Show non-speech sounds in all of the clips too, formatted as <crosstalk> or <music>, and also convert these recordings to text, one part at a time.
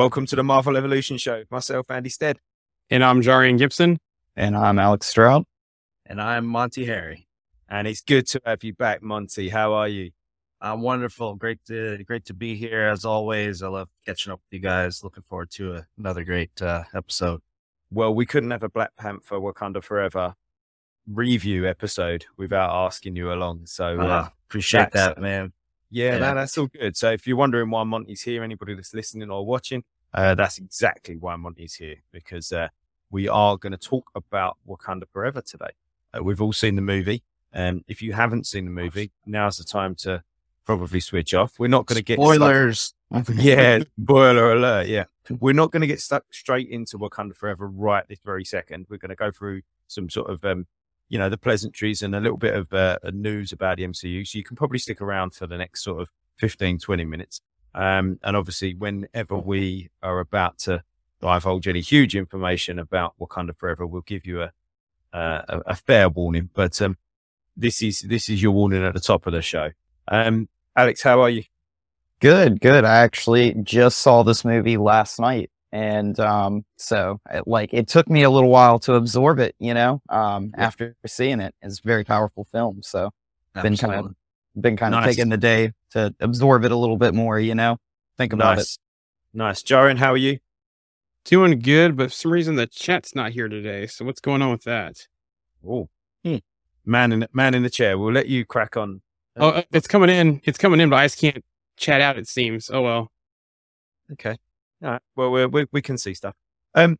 Welcome to the Marvel Evolution Show. Myself, Andy Stead. And I'm Jarian Gibson. And I'm Alex Stroud. And I'm Monty Harry. And it's good to have you back, Monty. How are you? I'm wonderful. Great to great to be here as always. I love catching up with you guys. Looking forward to a, another great uh, episode. Well, we couldn't have a Black Panther Wakanda Forever review episode without asking you along. So uh, uh, appreciate that, man. Yeah, yeah. No, that's all good. So if you're wondering why Monty's here, anybody that's listening or watching, uh, that's exactly why Monty's here because uh, we are going to talk about Wakanda Forever today. Uh, we've all seen the movie. Um, if you haven't seen the movie, now's the time to probably switch off. We're not going to get spoilers. <laughs> yeah, spoiler alert. Yeah, <laughs> we're not going to get stuck straight into Wakanda Forever right this very second. We're going to go through some sort of, um, you know, the pleasantries and a little bit of uh, news about the MCU. So you can probably stick around for the next sort of 15, 20 minutes. Um, and obviously, whenever we are about to divulge any huge information about Wakanda Forever, we'll give you a a, a fair warning. But um, this is this is your warning at the top of the show. Um, Alex, how are you? Good, good. I actually just saw this movie last night. And um, so it, like it took me a little while to absorb it, you know, um, yeah. after seeing it. It's a very powerful film. So Absolutely. been kind of been kind of nice. taking the day to absorb it a little bit more, you know, think about nice. it. Nice. Jaren, how are you? Doing good, but for some reason the chat's not here today. So what's going on with that? Oh, hmm. man in man in the chair. We'll let you crack on Oh, uh, it's coming in. It's coming in, but I just can't chat out. It seems. Oh well. Okay. All right. Well, we we, we can see stuff. Um.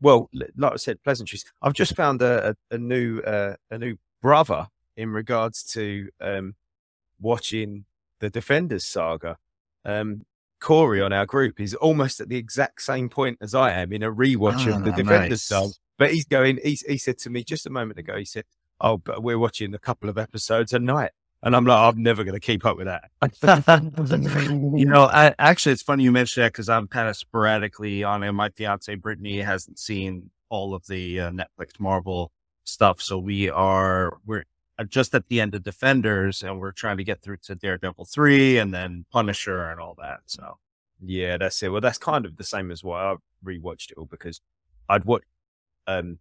Well, like I said, pleasantries. I've just found a a, a new uh, a new brother in regards to um watching the Defenders saga. Um, Corey on our group is almost at the exact same point as I am in a rewatch oh, of the Defenders nice. saga. But he's going. He he said to me just a moment ago. He said, "Oh, but we're watching a couple of episodes a night." And I'm like, I'm never going to keep up with that. <laughs> you know, I, actually, it's funny you mentioned that because I'm kind of sporadically on it. My fiance Brittany hasn't seen all of the uh, Netflix Marvel stuff, so we are we're just at the end of Defenders, and we're trying to get through to Daredevil three, and then Punisher and all that. So, yeah, that's it. Well, that's kind of the same as why I rewatched it all because I'd watched um,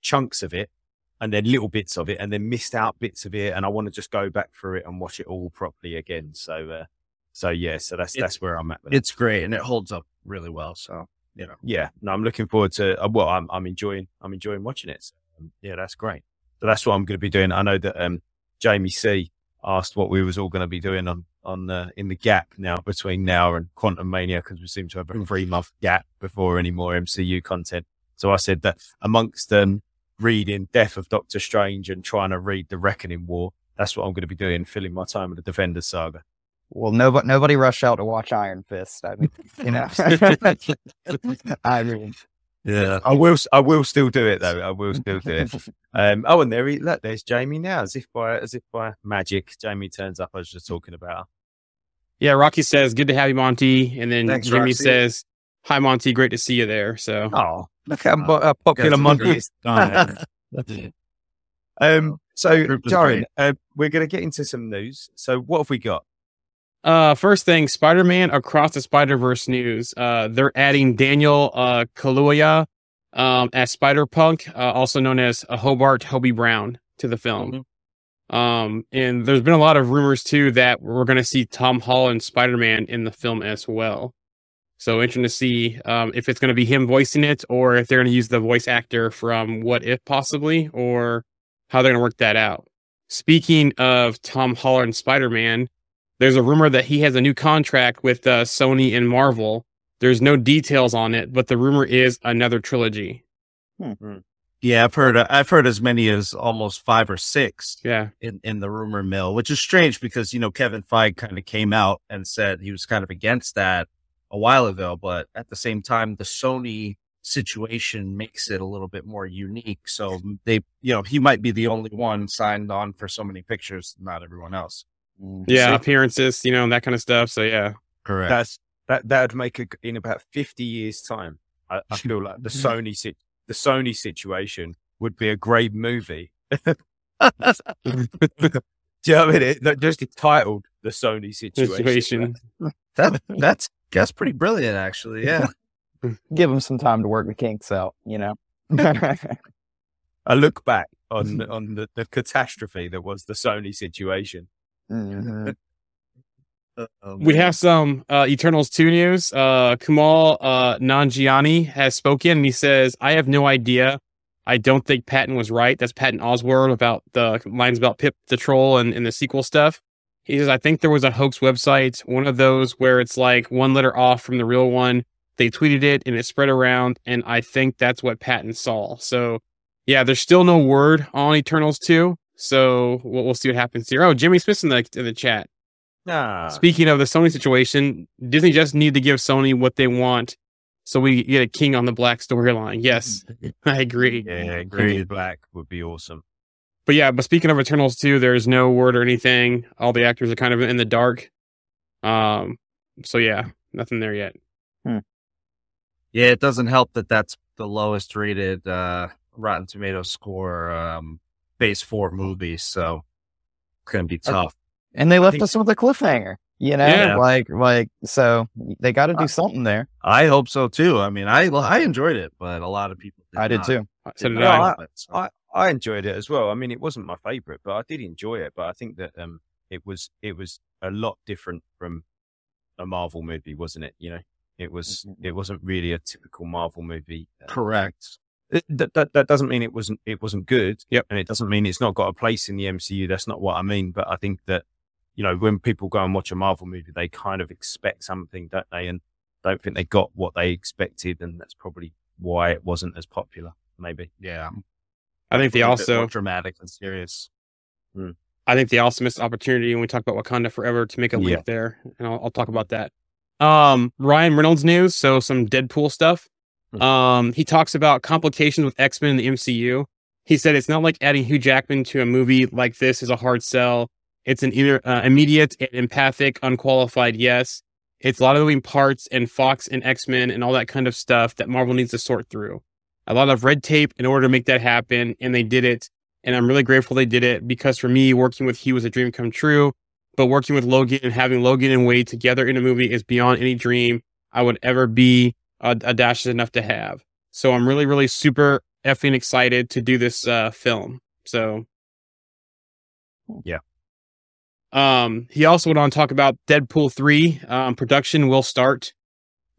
chunks of it and then little bits of it and then missed out bits of it and I want to just go back through it and watch it all properly again. So uh, so yeah, so that's that's where I'm at. it's it. great and it holds up really well. So you know, yeah, no, I'm looking forward to. Uh, well, I'm I'm enjoying I'm enjoying watching it. So, um, yeah, that's great. So that's what I'm going to be doing. I know that um, Jamie C asked what we was all going to be doing on on the in the gap now between now and Quantumania because we seem to have a mm. three month gap before any more MCU content. So I said that amongst um, reading Death of Doctor Strange and trying to read The Reckoning War. That's what I'm going to be doing, filling my time with the Defender saga. Well, nobody nobody rush out to watch Iron Fist. I mean, you know, <laughs> I mean, yeah, I will. I will still do it though. I will still do it. <laughs> Um, oh, and there, he, look, there's Jamie now, as if by as if by magic. Jamie turns up. I was just talking about. Yeah, Rocky says, "Good to have you, Monty," and then Thanks, Jimmy Roxy. says, "Hi, Monty. Great to see you there." So, oh, Look how uh, popular Monty is. <laughs> um, so, Jaren, uh, we're going to get into some news. So, what have we got? Uh, first thing, Spider-Man Across the Spider-Verse news. Uh, they're adding Daniel uh, Kaluuya um, as Spider-Punk, uh, also known as uh, Hobart Hobie Brown, to the film. Mm-hmm. Um, and there's been a lot of rumors too that we're going to see Tom Holland Spider-Man in the film as well. So interesting to see um, if it's going to be him voicing it or if they're going to use the voice actor from What If possibly or how they're going to work that out. Speaking of Tom Holland Spider Man, there's a rumor that he has a new contract with uh, Sony and Marvel. There's no details on it, but the rumor is another trilogy. Hmm. hmm. Yeah, I've heard uh, I've heard as many as almost five or six. Yeah, in in the rumor mill, which is strange because you know Kevin Feige kind of came out and said he was kind of against that a while ago, but at the same time, the Sony situation makes it a little bit more unique. So they, you know, he might be the only one signed on for so many pictures, not everyone else. Mm. Yeah, so, appearances, you know, that kind of stuff. So yeah, correct. That's that that would make a, in about fifty years' time. I, I feel like the Sony the Sony situation would be a great movie. <laughs> Do you know what I mean? It, just titled the Sony situation. situation. <laughs> that, that's That's pretty brilliant, actually. Yeah. <laughs> Give him some time to work the kinks out, you know. <laughs> A look back on <laughs> on the, the catastrophe that was the Sony situation. Mhm. Oh, We have some uh, Eternals 2 news. Uh, Kamal uh, Nanjiani has spoken and he says, I have no idea. I don't think Patton was right. That's Patton Oswalt about the lines about Pip the Troll and, and the sequel stuff. He says, I think there was a hoax website, one of those where it's like one letter off from the real one. They tweeted it and it spread around. And I think that's what Patton saw. So, yeah, there's still no word on Eternals 2. So we'll, we'll see what happens here. Oh, Jimmy Smith's in the, in the chat. Ah, Speaking of the Sony situation, Disney just need to give Sony what they want so we get a king on the black storyline. Yes, <laughs> I agree. yeah, Green Black would be awesome. But yeah, but speaking of Eternals 2, there's no word or anything. All the actors are kind of in the dark. Um, so yeah, nothing there yet. Yeah, it doesn't help that that's the lowest rated uh, Rotten Tomato score um, Phase Four movie, so it's gonna be tough. and they left think- us with a cliffhanger, you know, Yeah. like like so they got to do something there. I hope so too. I mean, I I enjoyed it, but a lot of people I did not. too. So did No, I. I- I, I enjoyed it as well. I mean, it wasn't my favorite, but I did enjoy it. But I think that um, it was it was a lot different from a Marvel movie, wasn't it? You know, it was Mhm. it wasn't really a typical Marvel movie. Uh, correct. it- that, that that doesn't mean it wasn't it wasn't good. Yep. and it doesn't mean it's not got a place in the MCU. That's not what I mean. But I think that you know when people go and watch a Marvel movie, they kind of expect something, don't they? And don't think they got what they expected, and that's probably why it wasn't as popular. Maybe. Yeah, I think they A bit also, dramatic and serious. I think they also missed opportunity when we talk about Wakanda Forever to make a link Yeah. there, and I'll, I'll talk about that. Um, Ryan Reynolds news, so some Deadpool stuff. Hmm. Um, he talks about complications with X Men in the MCU. He said it's not like adding Hugh Jackman to a movie like this is a hard sell. It's an either uh, immediate and empathic, unqualified yes. It's a lot of moving parts and Fox and X Men and all that kind of stuff that Marvel needs to sort through. A lot of red tape in order to make that happen, and they did it. And I'm really grateful they did it because for me, working with He was a dream come true. But working with Logan and having Logan and Wade together in a movie is beyond any dream I would ever be uh, audacious enough to have. So I'm really, really super effing excited to do this uh, film. So, Yeah. Um, he also went on to talk about Deadpool 3. Um, production will start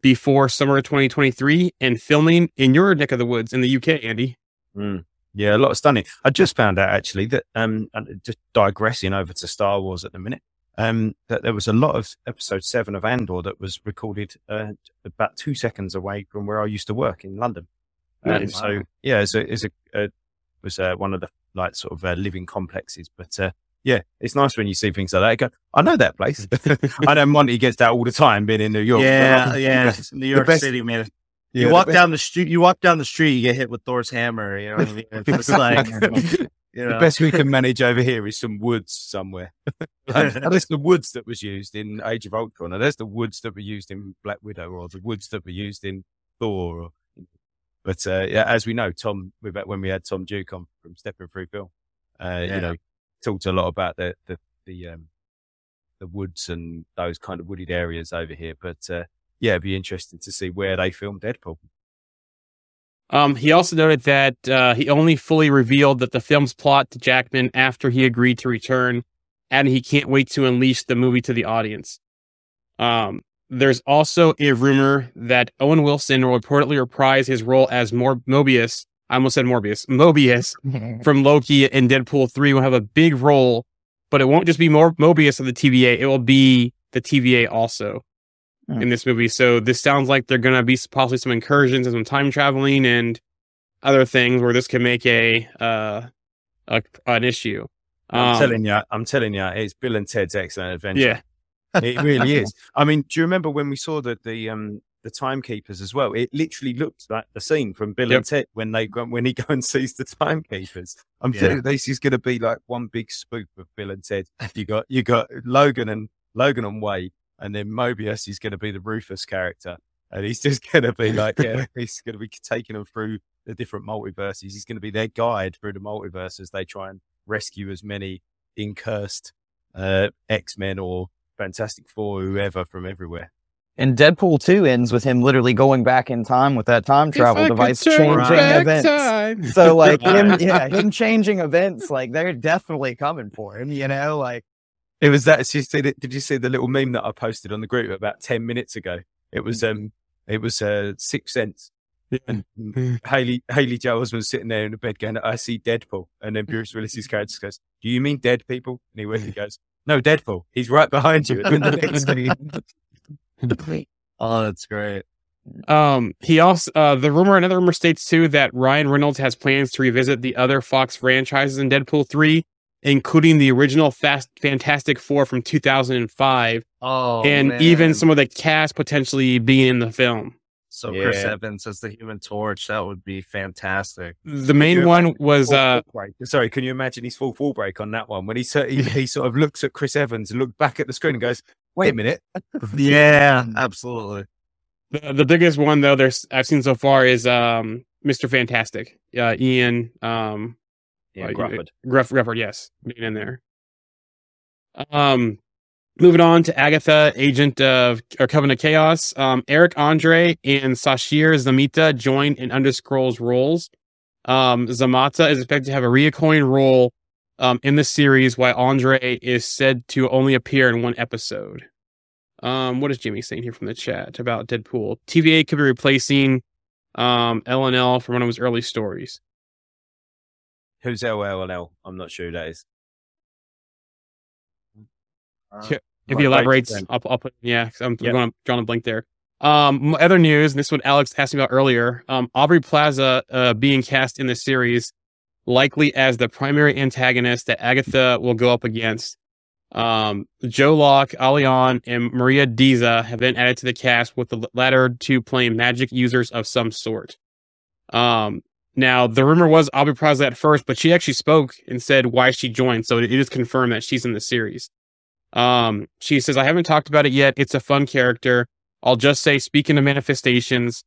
before summer of 2023 and filming in your neck of the woods in the UK, Andy. Mm. Yeah, a lot of stunning. I just found out actually that um, just digressing over to Star Wars at the minute, um, that there was a lot of episode seven of Andor that was recorded uh, about two seconds away from where I used to work in London. Um, Nice. So yeah, it's a, it's a, uh was uh, one of the like sort of uh, living complexes, but uh, yeah, it's nice when you see things like that. You go, I know that place. <laughs> I know Monty gets that all the time, being in New York. yeah, <laughs> yeah. New York best- City, man. yeah, you walk down the street. You walk down the street. You get hit with Thor's hammer. You know what I mean? <laughs> It's like you the best we can manage over here is some woods somewhere. Like, there's the woods that was used in Age of Ultron, and there's the woods that were used in Black Widow, or the woods that were used in Thor. Or, but uh, yeah, as we know, Tom, when we had Tom Duke on from Stepping Through Film, uh, Yeah. you know, talked a lot about the the the um, the woods and those kind of wooded areas over here. But uh, yeah, it'd be interesting to see where they filmed Deadpool. Um, he also noted that uh, he only fully revealed that the film's plot to Jackman after he agreed to return, and he can't wait to unleash the movie to the audience. Um, there's also a rumor that Owen Wilson will reportedly reprise his role as Mor- Mobius. I almost said Morbius. Mobius <laughs> from Loki and Deadpool 3 will have a big role, but it won't just be more Mobius of the TVA. It will be the TVA also Hmm. in this movie. So this sounds like they're going to be possibly some incursions and some time traveling and other things where this can make a, uh, a an issue. I'm Um, telling you, I'm telling you, it's Bill and Ted's Excellent Adventure. Yeah. it really is. I mean, do you remember when we saw the the um the timekeepers as well? It literally looked like the scene from Bill Yep. and Ted when they go when he <laughs> go and sees the timekeepers. I'm Yeah. telling you, this is going to be like one big spoof of Bill and Ted. You got you got Logan and Logan and Wade, and then Mobius is going to be the Rufus character, and he's just going to be like, yeah, <laughs> he's going to be taking them through the different multiverses. He's going to be their guide through the multiverse as they try and rescue as many incursed uh, X Men or Fantastic Four, whoever from everywhere. And Deadpool 2 ends with him literally going back in time with that time travel If device, changing back events. time. So like <laughs> him, yeah, him changing events, like they're definitely coming for him. You know, like It was that. Did you see the, did you see the little meme that I posted on the group about ten minutes ago? It was um, it was uh, Sixth Sense. And Haley Haley Joel was sitting there in the bed going, "I see Deadpool," and then Bruce Willis's character goes, "Do you mean dead people?" And he went, he goes, "No, Deadpool. He's right behind you." <laughs> <laughs> <laughs> Oh, that's great. Um, he also uh, the rumor, another rumor states too that Ryan Reynolds has plans to revisit the other Fox franchises in Deadpool three, including the original Fast Fantastic Four from two thousand and five, Oh, and man. even some of the cast potentially being in the film. So Chris Evans as the Human Torch, that would be fantastic. The main one was uh. Sorry, can you imagine his fourth wall break on that one when he, sort- he he sort of looks at Chris Evans and looks back at the screen and goes, "Wait a minute." <laughs> Yeah, absolutely. the, the biggest one though. There's I've seen so far is um Mister Fantastic, uh, Ian um Yeah, Uh, Gruffudd. Gruff Gruffudd, yes, being in there. Um, moving on to Agatha, agent of or Coven of Chaos. Um, Eric Andre and Sasheer Zamata join in Underscrolls roles. Um, Zamata is expected to have a reoccurring role um, in the series, while Andre is said to only appear in one episode. Um, what is Jimmy saying here from the chat about Deadpool? TVA could be replacing um, LNL from one of his early stories. Who's LLL? I'm not sure who that is. Sure. If he elaborates. I'll, I'll put yeah. I'm Yep. going drawing a blank there. Um, other news. And this is what Alex asked me about earlier. Um, Aubrey Plaza uh, being cast in the series, likely as the primary antagonist that Agatha will go up against. Um, Joe Locke, Ali Ahn, and Maria Dizzia have been added to the cast, with the latter two playing magic users of some sort. Um, now the rumor was Aubrey Plaza at first, but she actually spoke and said why she joined, so it is confirmed that she's in the series. Um, she says, I haven't talked about it yet. It's a fun character. I'll just say, speaking of manifestations,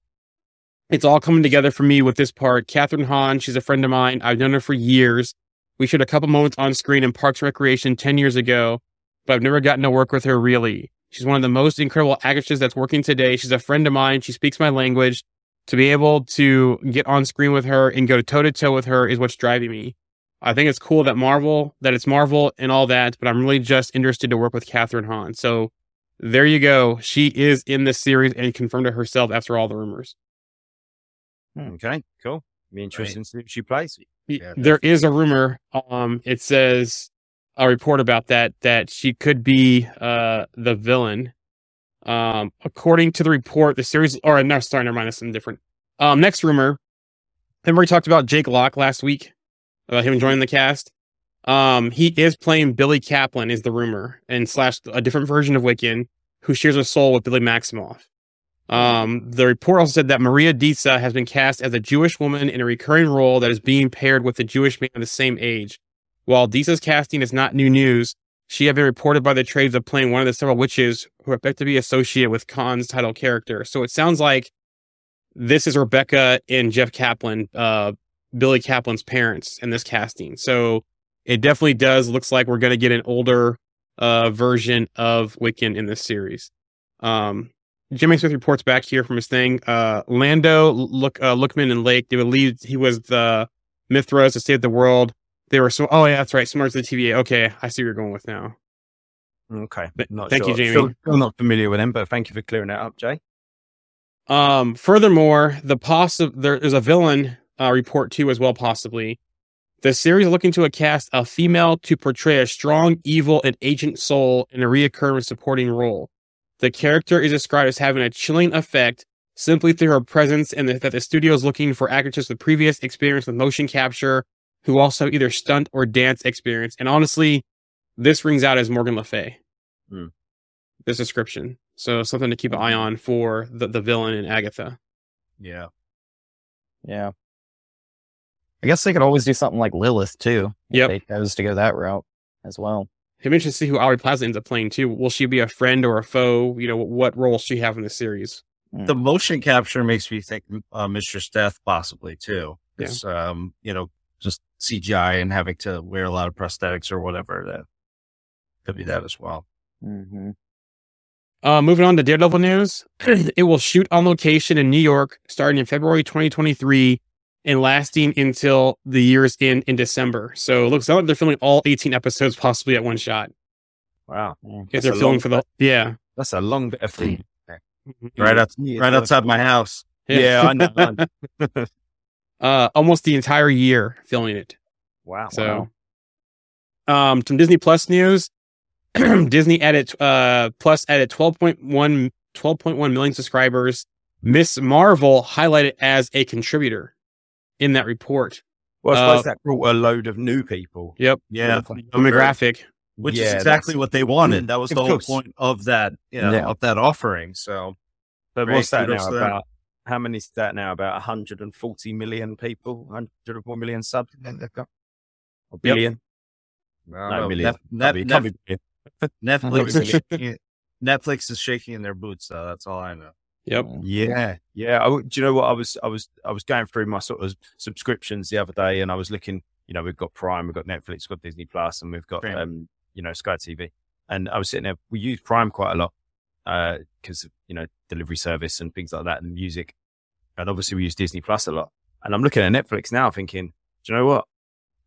it's all coming together for me with this part. Kathryn Hahn, she's a friend of mine. I've known her for years. We shared a couple moments on screen in Parks Recreation 10 years ago, but I've never gotten to work with her really. She's one of the most incredible actresses that's working today. She's a friend of mine. She speaks my language. To be able to get on screen with her and go toe to toe with her is what's driving me. I think it's cool that Marvel, that it's Marvel and all that, but I'm really just interested to work with Kathryn Hahn. So there you go. She is in this series and confirmed it herself after all the rumors. Okay, cool. Be interesting to see who she plays. Yeah, there is a rumor. Um, it says a report about that that she could be uh the villain. Um, according to the report, the series or no, sorry, never mind. That's something different. Um, next rumor. Remember we talked about Jake Locke last week about him joining the cast. Um, he is playing Billy Kaplan, is the rumor, and slash a different version of Wiccan who shares a soul with Billy Maximoff. Um, the report also said that Maria Dizzia has been cast as a Jewish woman in a recurring role that is being paired with a Jewish man of the same age. While Dizzia's casting is not new news, she had been reported by the trades of playing one of the several witches who are expected to be associated with Khan's title character. So it sounds like this is Rebecca and Jeff Kaplan, uh, Billy Kaplan's parents in this casting. So it definitely does looks like we're going to get an older uh, version of Wiccan in this series. Um, Jimmy Smith reports back here from his thing. Uh, Lando, Look, uh, Lookman, and Lake. They believed he was the Mithras to save the world. They were so. Oh yeah, that's right. Similar to the TVA. Okay, I see what you're going with now. Okay, not thank you, sure. Jamie. Still, still not familiar with him, but thank you for clearing that up, Jay. Um, furthermore, the possi- there is a villain uh, report too, as well. Possibly, the series is looking to a cast a female to portray a strong, evil, and agent soul in a reoccurring supporting role. The character is described as having a chilling effect simply through her presence, and that the studio is looking for actresses with previous experience with motion capture who also have either stunt or dance experience. And honestly, this rings out as Morgan Le Fay. Hmm. This description. So something to keep an eye on for the, the villain in Agatha. Yeah. Yeah. I guess they could always do something like Lilith too. Yeah, Yep. They chose to go that route as well. I'm interested to see who Aubrey Plaza ends up playing too. Will she be a friend or a foe? You know, what role will she have in the series? The motion capture makes me think uh, Mistress Death possibly too. It's um, you know, just CGI and having to wear a lot of prosthetics or whatever. That could be that as well. hmm Uh, moving on to Daredevil news, <clears throat> it will shoot on location in New York starting in February 2023 and lasting until the year's end in December. So it looks like they're filming all 18 episodes possibly at one shot. Wow, If they're filming for the yeah, that's a long bit of film. Right out, Yeah, right outside my house. Yeah, I know. I know. <laughs> <laughs> uh, almost the entire year filming it. wow. So, um, some Disney Plus news. <clears throat> Disney added uh Plus added 12.1 12.1 million subscribers. Ms. Marvel highlighted as a contributor in that report. well, I suppose uh, that brought a load of new people. Yep, Yeah, demographic. which Yeah, is exactly what they wanted. That was the whole course. point of that, you know, Yeah. of that offering. So But Great, what's that now to them. about? How many is that now? About 140 million people, 104 million subs. I think they've got. A billion? No, million. Net, Can't be- Net, can't be billion. Netflix, <laughs> is shaking, Netflix is shaking in their boots, though. That's all I know. Yep. Yeah, yeah. I do you know what I was? I was, I was going through my sort of subscriptions the other day, and I was looking. You know, we've got Prime, we've got Netflix, we've got Disney Plus, and we've got, um, you know, Sky TV. And I was sitting there. We use Prime quite a lot because you know delivery service and things like that, and music. And obviously, we use Disney Plus a lot. And I'm looking at Netflix now, thinking, do you know what?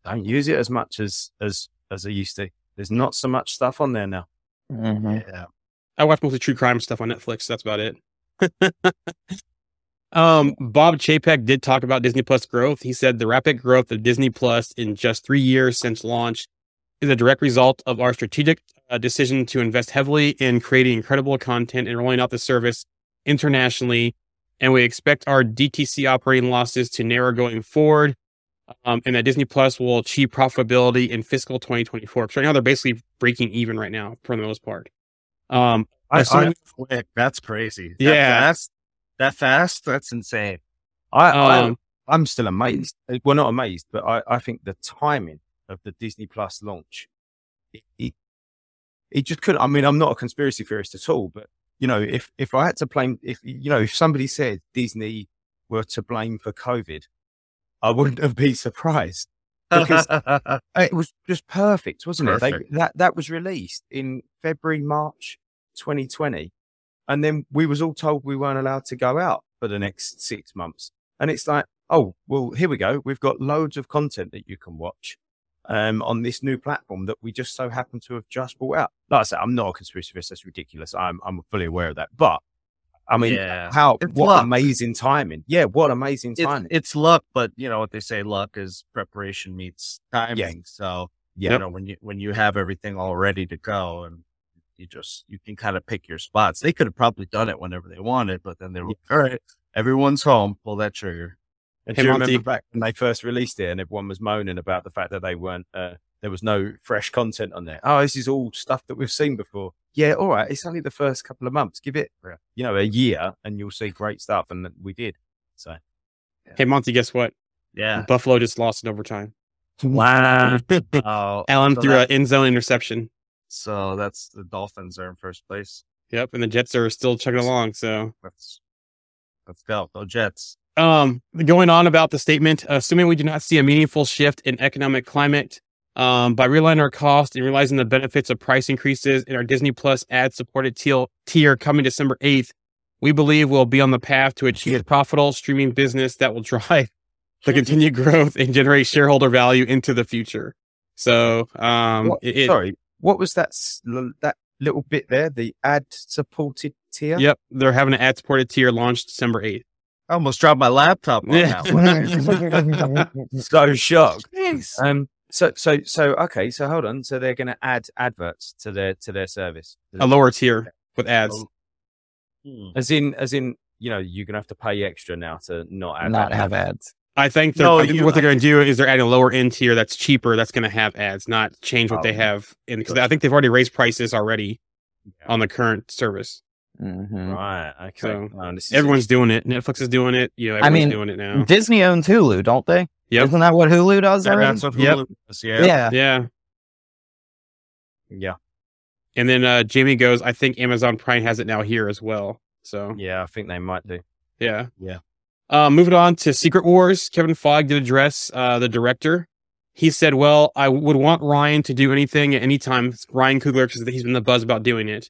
I don't use it as much as as as I used to. There's not so much stuff on there now. Mhm. Yeah. I watch mostly true crime stuff on Netflix. That's about it. Um, Bob Chapek did talk about Disney Plus growth. He said the rapid growth of Disney Plus in just three years since launch is a direct result of our strategic uh, decision to invest heavily in creating incredible content and rolling out the service internationally. And we expect our DTC operating losses to narrow going forward. Um, and that Disney Plus will achieve profitability in fiscal 2024. So right now they're basically breaking even right now for the most part. Um, I, I, quick. That's crazy. That Yeah. fast? That fast? That's insane. I, I Um, I'm still amazed. Well, not amazed, but I, I think the timing of the Disney Plus launch, it, it, it just couldn't. I mean, I'm not a conspiracy theorist at all, but you know, if if I had to blame, if you know, if somebody said Disney were to blame for COVID, I wouldn't have been surprised. <laughs> Because- It was just perfect, wasn't it? They, that that was released in February, March, 2020, and then we was all told we weren't allowed to go out for the next six months. And it's like, oh, well, here we go. We've got loads of content that you can watch um, on this new platform that we just so happen to have just brought out. Like I said, I'm not a conspiracy theorist. That's ridiculous. I'm I'm fully aware of that. But I mean, yeah. how It's what luck. amazing timing? Yeah, what amazing It's, timing. it's luck, but you know what they say: luck is preparation meets timing. So yeah, you know when you when you have everything all ready to go, and you just you can kind of pick your spots. They could have probably done it whenever they wanted, but then they were all right. Everyone's home. Pull that trigger. And Hey, do you Monty. remember back when they first released it and everyone was moaning about the fact that they weren't, uh, there was no fresh content on there. Oh, this is all stuff that we've seen before. Yeah, all right. It's only the first couple of months. Give it, you know, a year and you'll see great stuff. And we did. So, hey, Monty, guess what? Yeah. Buffalo just lost in overtime. Wow. <laughs> Oh, Allen so threw that- an end zone interception. So that's the Dolphins are in first place. Yep, and the Jets are still chugging along. So, Let's let's go. Go Jets. um, going on about the statement, assuming we do not see a meaningful shift in economic climate, um, by realigning our cost and realizing the benefits of price increases in our Disney Plus ad-supported tier, tier coming December eighth, we believe we'll be on the path to achieve a profitable streaming business that will <laughs> drive the continued growth and generate shareholder value into the future. So, um, it- it- sorry, what was that, that little bit there? The ad supported tier? Yep, they're having an ad-supported tier launched December eighth. I almost dropped my laptop on Yeah. that <laughs> one. <laughs> so shocked. Jeez. Um, so, so, so, okay. So hold on. So they're going to add adverts to their, to their service. A lower tier with ads. Oh. Hmm. As in, as in, you know, you're gonna have to pay extra now to not have Not that. have ads. I think, they're, No, I think you- what they're going to do is they're adding a lower end tier that's cheaper. That's going to have ads, not change what Oh, they have in because I think they've already raised prices already Yeah. on the current service. Mhm. Right. Okay. So, Oh, Everyone's doing it. Netflix is doing it. You know, I mean, doing it now. Disney owns Hulu, don't they? Yep. Isn't that what Hulu does That- that's what Yep. Hulu is, yeah. yeah. Yeah. Yeah. And then uh, Jamie goes, I think Amazon Prime has it now here as well. So Yeah. I think they might do. yeah. Yeah. Uh, moving on to Secret Wars, Kevin Fogg did address uh, the director. He said, "Well, I would want Ryan to do anything at any time. Ryan Coogler, because he's been the buzz about doing it.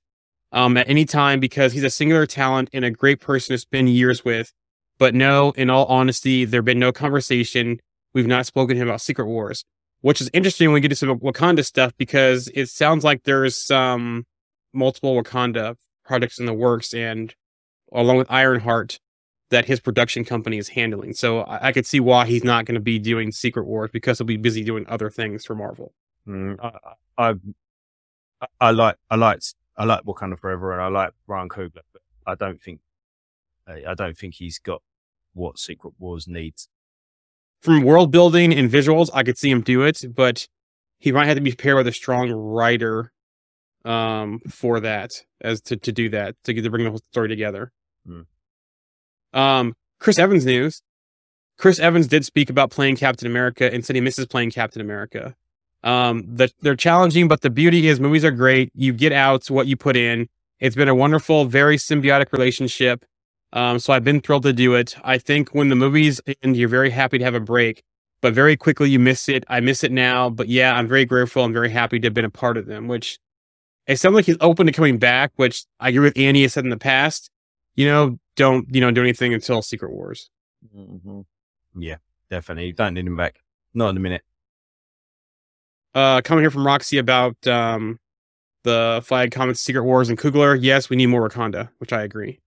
um, at any time because he's a singular talent and a great person to spend years with. But no, in all honesty, there have been no conversation. We've not spoken to him about Secret Wars, which is interesting when we get to some Wakanda stuff because it sounds like there's some multiple Wakanda projects in the works and along with Ironheart that his production company is handling. So I, I could see why he's not going to be doing Secret Wars because he'll be busy doing other things for Marvel. Mm, I, I, I like, I like, I like Wakanda Forever, and I like Ryan Coogler, but I don't think, I don't think he's got what Secret Wars needs. From world building and visuals, I could see him do it, but he might have to be paired with a strong writer um for that as to, to do that to get to bring the whole story together. Hmm. Um Chris Evans news. Chris Evans did speak about playing Captain America and said he misses playing Captain America. Um the, they're challenging, but the beauty is movies are great. You get out what you put in. It's been a wonderful, very symbiotic relationship. Um, so I've been thrilled to do it. I think when the movies end, you're very happy to have a break, but very quickly you miss it. I miss it now, but yeah, I'm very grateful. I'm very happy to have been a part of them, which it sounds like he's open to coming back, which I agree with Andy has said in the past. You know, don't you know do anything until Secret Wars. Mm-hmm. Yeah, definitely. Don't need him back. Not in a minute. Uh, coming here from Roxy about um the flag comments Secret Wars and Coogler. Yes, we need more Wakanda, which I agree.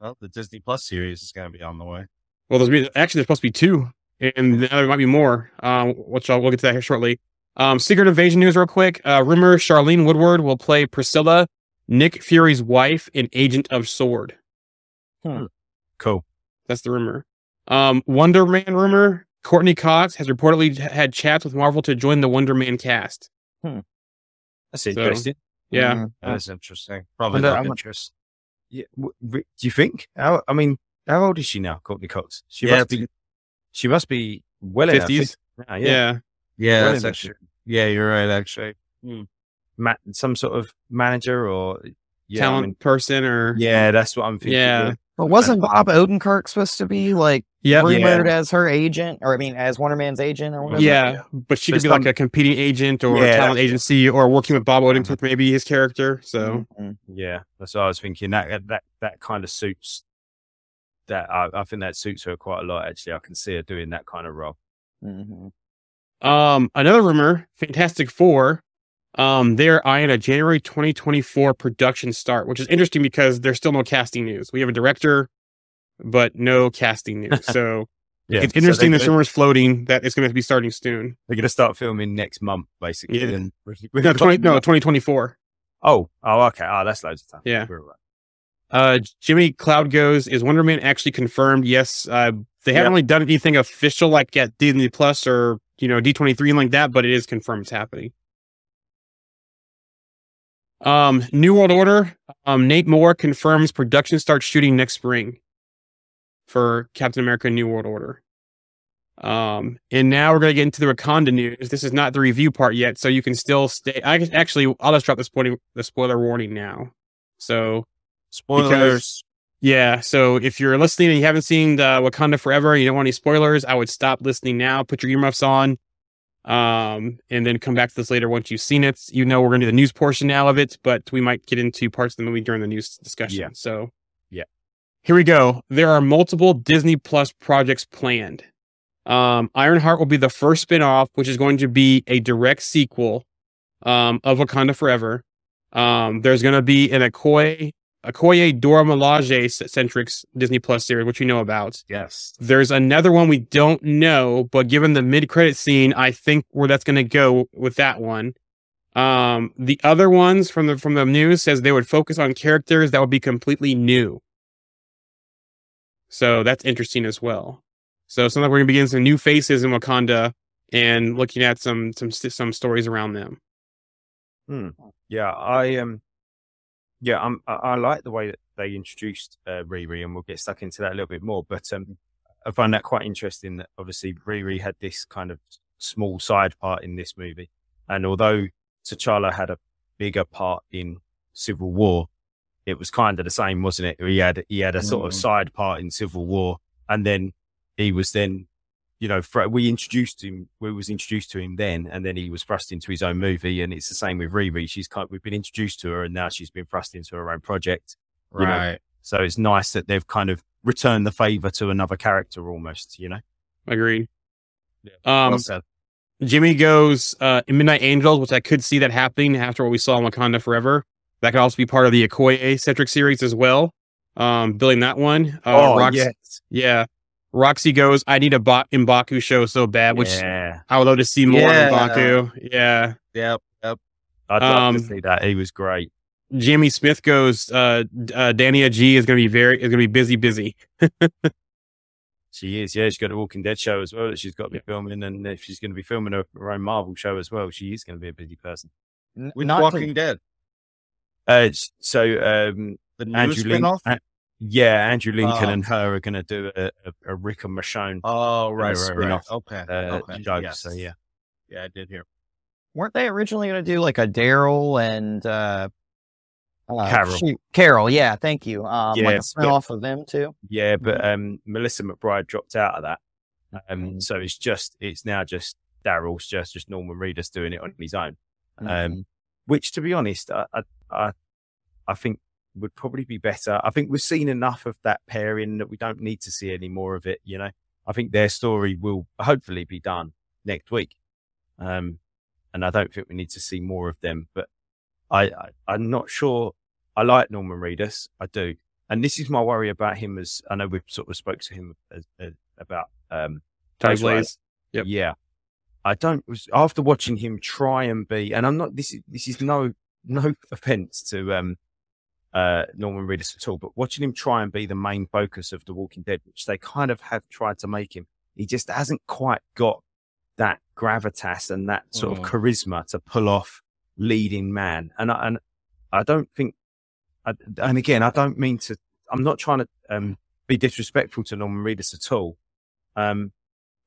Well, the Disney Plus series is going to be on the way. Well, there's actually there's supposed to be two, and there might be more. Um, which I'll we'll get to that here shortly. Um, Secret Invasion news, real quick. Uh, rumor Charlayne Woodard will play Priscilla, Nick Fury's wife, in Agent of Sword. Hmm. Cool. That's the rumor. Um, Wonder Man rumor. Courteney Cox has reportedly had chats with Marvel to join the Wonder Man cast. Hmm. That's interesting. So, yeah, mm-hmm. that's interesting. Probably not interest. Yeah, do you think? How, I mean, how old is she now, Courteney Cox? She yeah, must be. She must be well fifties. Yeah, yeah, yeah. Well that's actually. Yeah, you're right. Actually, mm. Ma- some sort of manager or yeah, talent I mean, person, or yeah, that's what I'm thinking. Yeah. But wasn't Bob Odenkirk supposed to be like yep. rumored yeah. as her agent, or I mean, as Wonder Man's agent, or whatever? Yeah, but she could be like a competing agent or yeah, talent agency, or working with Bob Odenkirk, mm-hmm. maybe his character. So mm-hmm. yeah, that's what I was thinking. That that that kind of suits. That I, I, think that suits her quite a lot. Actually, I can see her doing that kind of role. Mm-hmm. Um, another rumor: Fantastic Four um, they're eyeing a January 2024 production start, which is interesting because there's still no casting news. We have a director, but no casting news. <laughs> So yeah, it's interesting so the rumors floating that it's going to be starting soon. They're going to start filming next month, basically. Yeah. And no, 20, no, 2024. Oh, oh, okay. Oh, that's loads of time. Yeah. Uh, Jimmy Cloud goes, is Wonder Man actually confirmed? Yes. Uh, they haven't really done anything official like at Disney Plus or, you know, D23 like that, but it is confirmed it's happening. Um, New World Order. Um, Nate Moore confirms production starts shooting next spring for Captain America: New World Order. Um, and now we're gonna get into the Wakanda news. This is not the review part yet, so you can still stay. I actually, I'll just drop the spoiler the spoiler warning now. So spoilers. Because, yeah. So if you're listening and you haven't seen the Wakanda Forever, and you don't want any spoilers, I would stop listening now. Put your earmuffs on um, and then come back to this later once you've seen it. You know, we're going to do the news portion now of it, but we might get into parts of the movie during the news discussion. Yeah. So, yeah. Here we go. There are multiple Disney Plus projects planned. Um, Ironheart will be the first spinoff, which is going to be a direct sequel um, of Wakanda Forever. Um, there's going to be an Okoye Okoye Dora Milaje centric Disney Plus series, which we know about. Yes. There's another one we don't know, but given the mid credit scene, I think where that's going to go with that one. Um, the other ones from the from the news says they would focus on characters that would be completely new. So that's interesting as well. So it's like we're gonna begin some new faces in Wakanda and looking at some some some stories around them. Hmm. Yeah, I um yeah, um, I, I, like the way that they introduced uh, Riri, and we'll get stuck into that a little bit more. But um, I find that quite interesting. That obviously Riri had this kind of small side part in this movie, and although T'Challa had a bigger part in Civil War, it was kind of the same, wasn't it? He had he had a sort of mm. side part in Civil War, and then he was then, you know, fr- we introduced him, we was introduced to him then, and then he was thrust into his own movie. And it's the same with Riri. She's kind we've been introduced to her and now she's been thrust into her own project. You know, Right. So it's nice that they've kind of returned the favor to another character almost, you know? Agreed. Yeah. Um, Well. Jimmy goes uh, Midnight Angels, which I could see that happening after what we saw in Wakanda Forever. That could also be part of the Okoye centric series as well. Um, building that one. Uh, Rox- yes. yeah. Roxy goes, I need a ba- Mbaku show so bad, which yeah. I would love to see more Yeah. Mbaku. Yeah. Yep. Yep. I'd love Um, to see that. He was great. Jimmy Smith goes, uh, d- uh, Danai G is going to be very, is going to be busy, busy. <laughs> She is, yeah. She's got a Walking Dead show as well that she's got to be filming, and if she's going to be filming her, her own Marvel show as well, she is going to be a busy person. N- With not to- Walking Dead. Uh, so um, The new Andrew Lin- spinoff? Yeah, Andrew Lincoln Oh. and her are going to do a, a, a Rick and Michonne Oh, right, right, right. spin-off, Okay. uh, okay. show. Yes. So yeah, Yeah, I did hear. weren't they originally going to do like a Daryl and uh, uh Carol. shoot, Carol, yeah, thank you. Um, Yeah, like a but- spinoff of them too. yeah. But Mm-hmm. um, Melissa McBride dropped out of that, um, so it's just it's now just Daryl's just just Norman Reedus doing it on his own. Mm-hmm. um, which to be honest, I, I, I, I think would probably be better. I think we've seen enough of that pairing that we don't need to see any more of it. You know, I think their story will hopefully be done next week. Um, and I don't think we need to see more of them, but I, I I'm not sure. I like Norman Reedus. I do. And this is my worry about him as I know we've sort of spoke to him as, as, about, um, Tony Blaze Yep. Yeah. I don't was after watching him try and be and I'm not this is this is no no <laughs> offense to um uh Norman Reedus at all, but watching him try and be the main focus of The Walking Dead, which they kind of have tried to make him, he just hasn't quite got that gravitas and that sort of Mm. charisma to pull off leading man. And I and I don't think I, and again I don't mean to I'm not trying to um be disrespectful to Norman Reedus at all. Um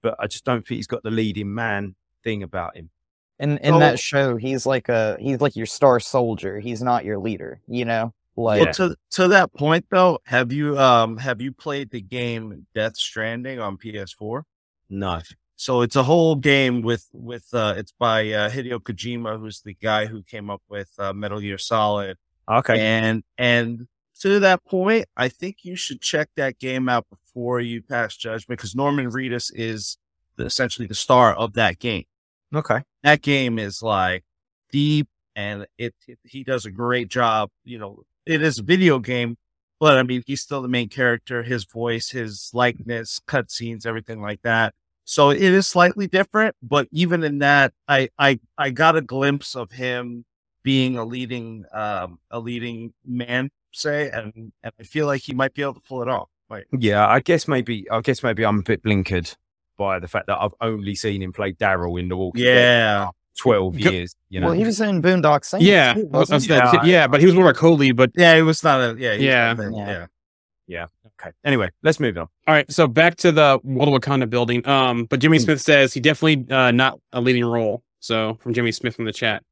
but I just don't think he's got the leading man thing about him. In in So- that show, he's like a he's like your star soldier. He's not your leader, you know. Like Well, to to that point though, have you um have you played the game Death Stranding on PS4? No. So it's a whole game with with uh it's by uh, Hideo Kojima, who's the guy who came up with uh, Metal Gear Solid. Okay. And and to that point, I think you should check that game out before you pass judgment because Norman Reedus is the, essentially the star of that game. Okay. That game is like deep and it, it he does a great job. You know, it is a video game, but I mean, he's still the main character. His voice, his likeness, cutscenes, everything like that. So it is slightly different, but even in that, I I I got a glimpse of him being a leading um, a leading man, say, and and I feel like he might be able to pull it off. Like, yeah, I guess maybe I guess maybe I'm a bit blinkered by the fact that I've only seen him play Daryl in the Walking yeah. Dead. 12 years. You know? Well, he was in Boondock Saints. Yeah. Too, yeah. Yeah. but he was more like Coley, but yeah, he was not a, yeah. Yeah. Yeah. yeah. Yeah. Okay. Anyway, let's move on. All right. So back to the World of Wakanda building. Um, but Jimmy hmm. Smith says he definitely, uh, not a leading role. So from Jimmy Smith in the chat.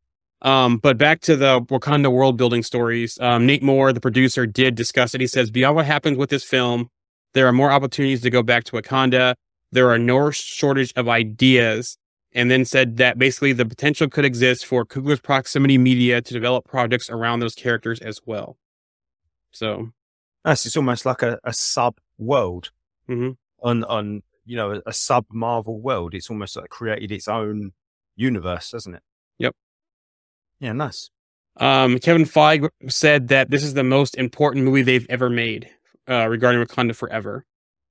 Um, but back to the Wakanda world building stories. Um, Nate Moore, the producer, did discuss it. He says, beyond what happens with this film, there are more opportunities to go back to Wakanda. There are no shortage of ideas and then said that basically the potential could exist for Coogler's proximity media to develop projects around those characters as well. So, That's it's almost like a, a sub world mhm. on on you know a, sub Marvel world. It's almost like created its own universe, doesn't it? Yep. Yeah, nice. Um, Kevin Feige said that this is the most important movie they've ever made uh, regarding Wakanda Forever.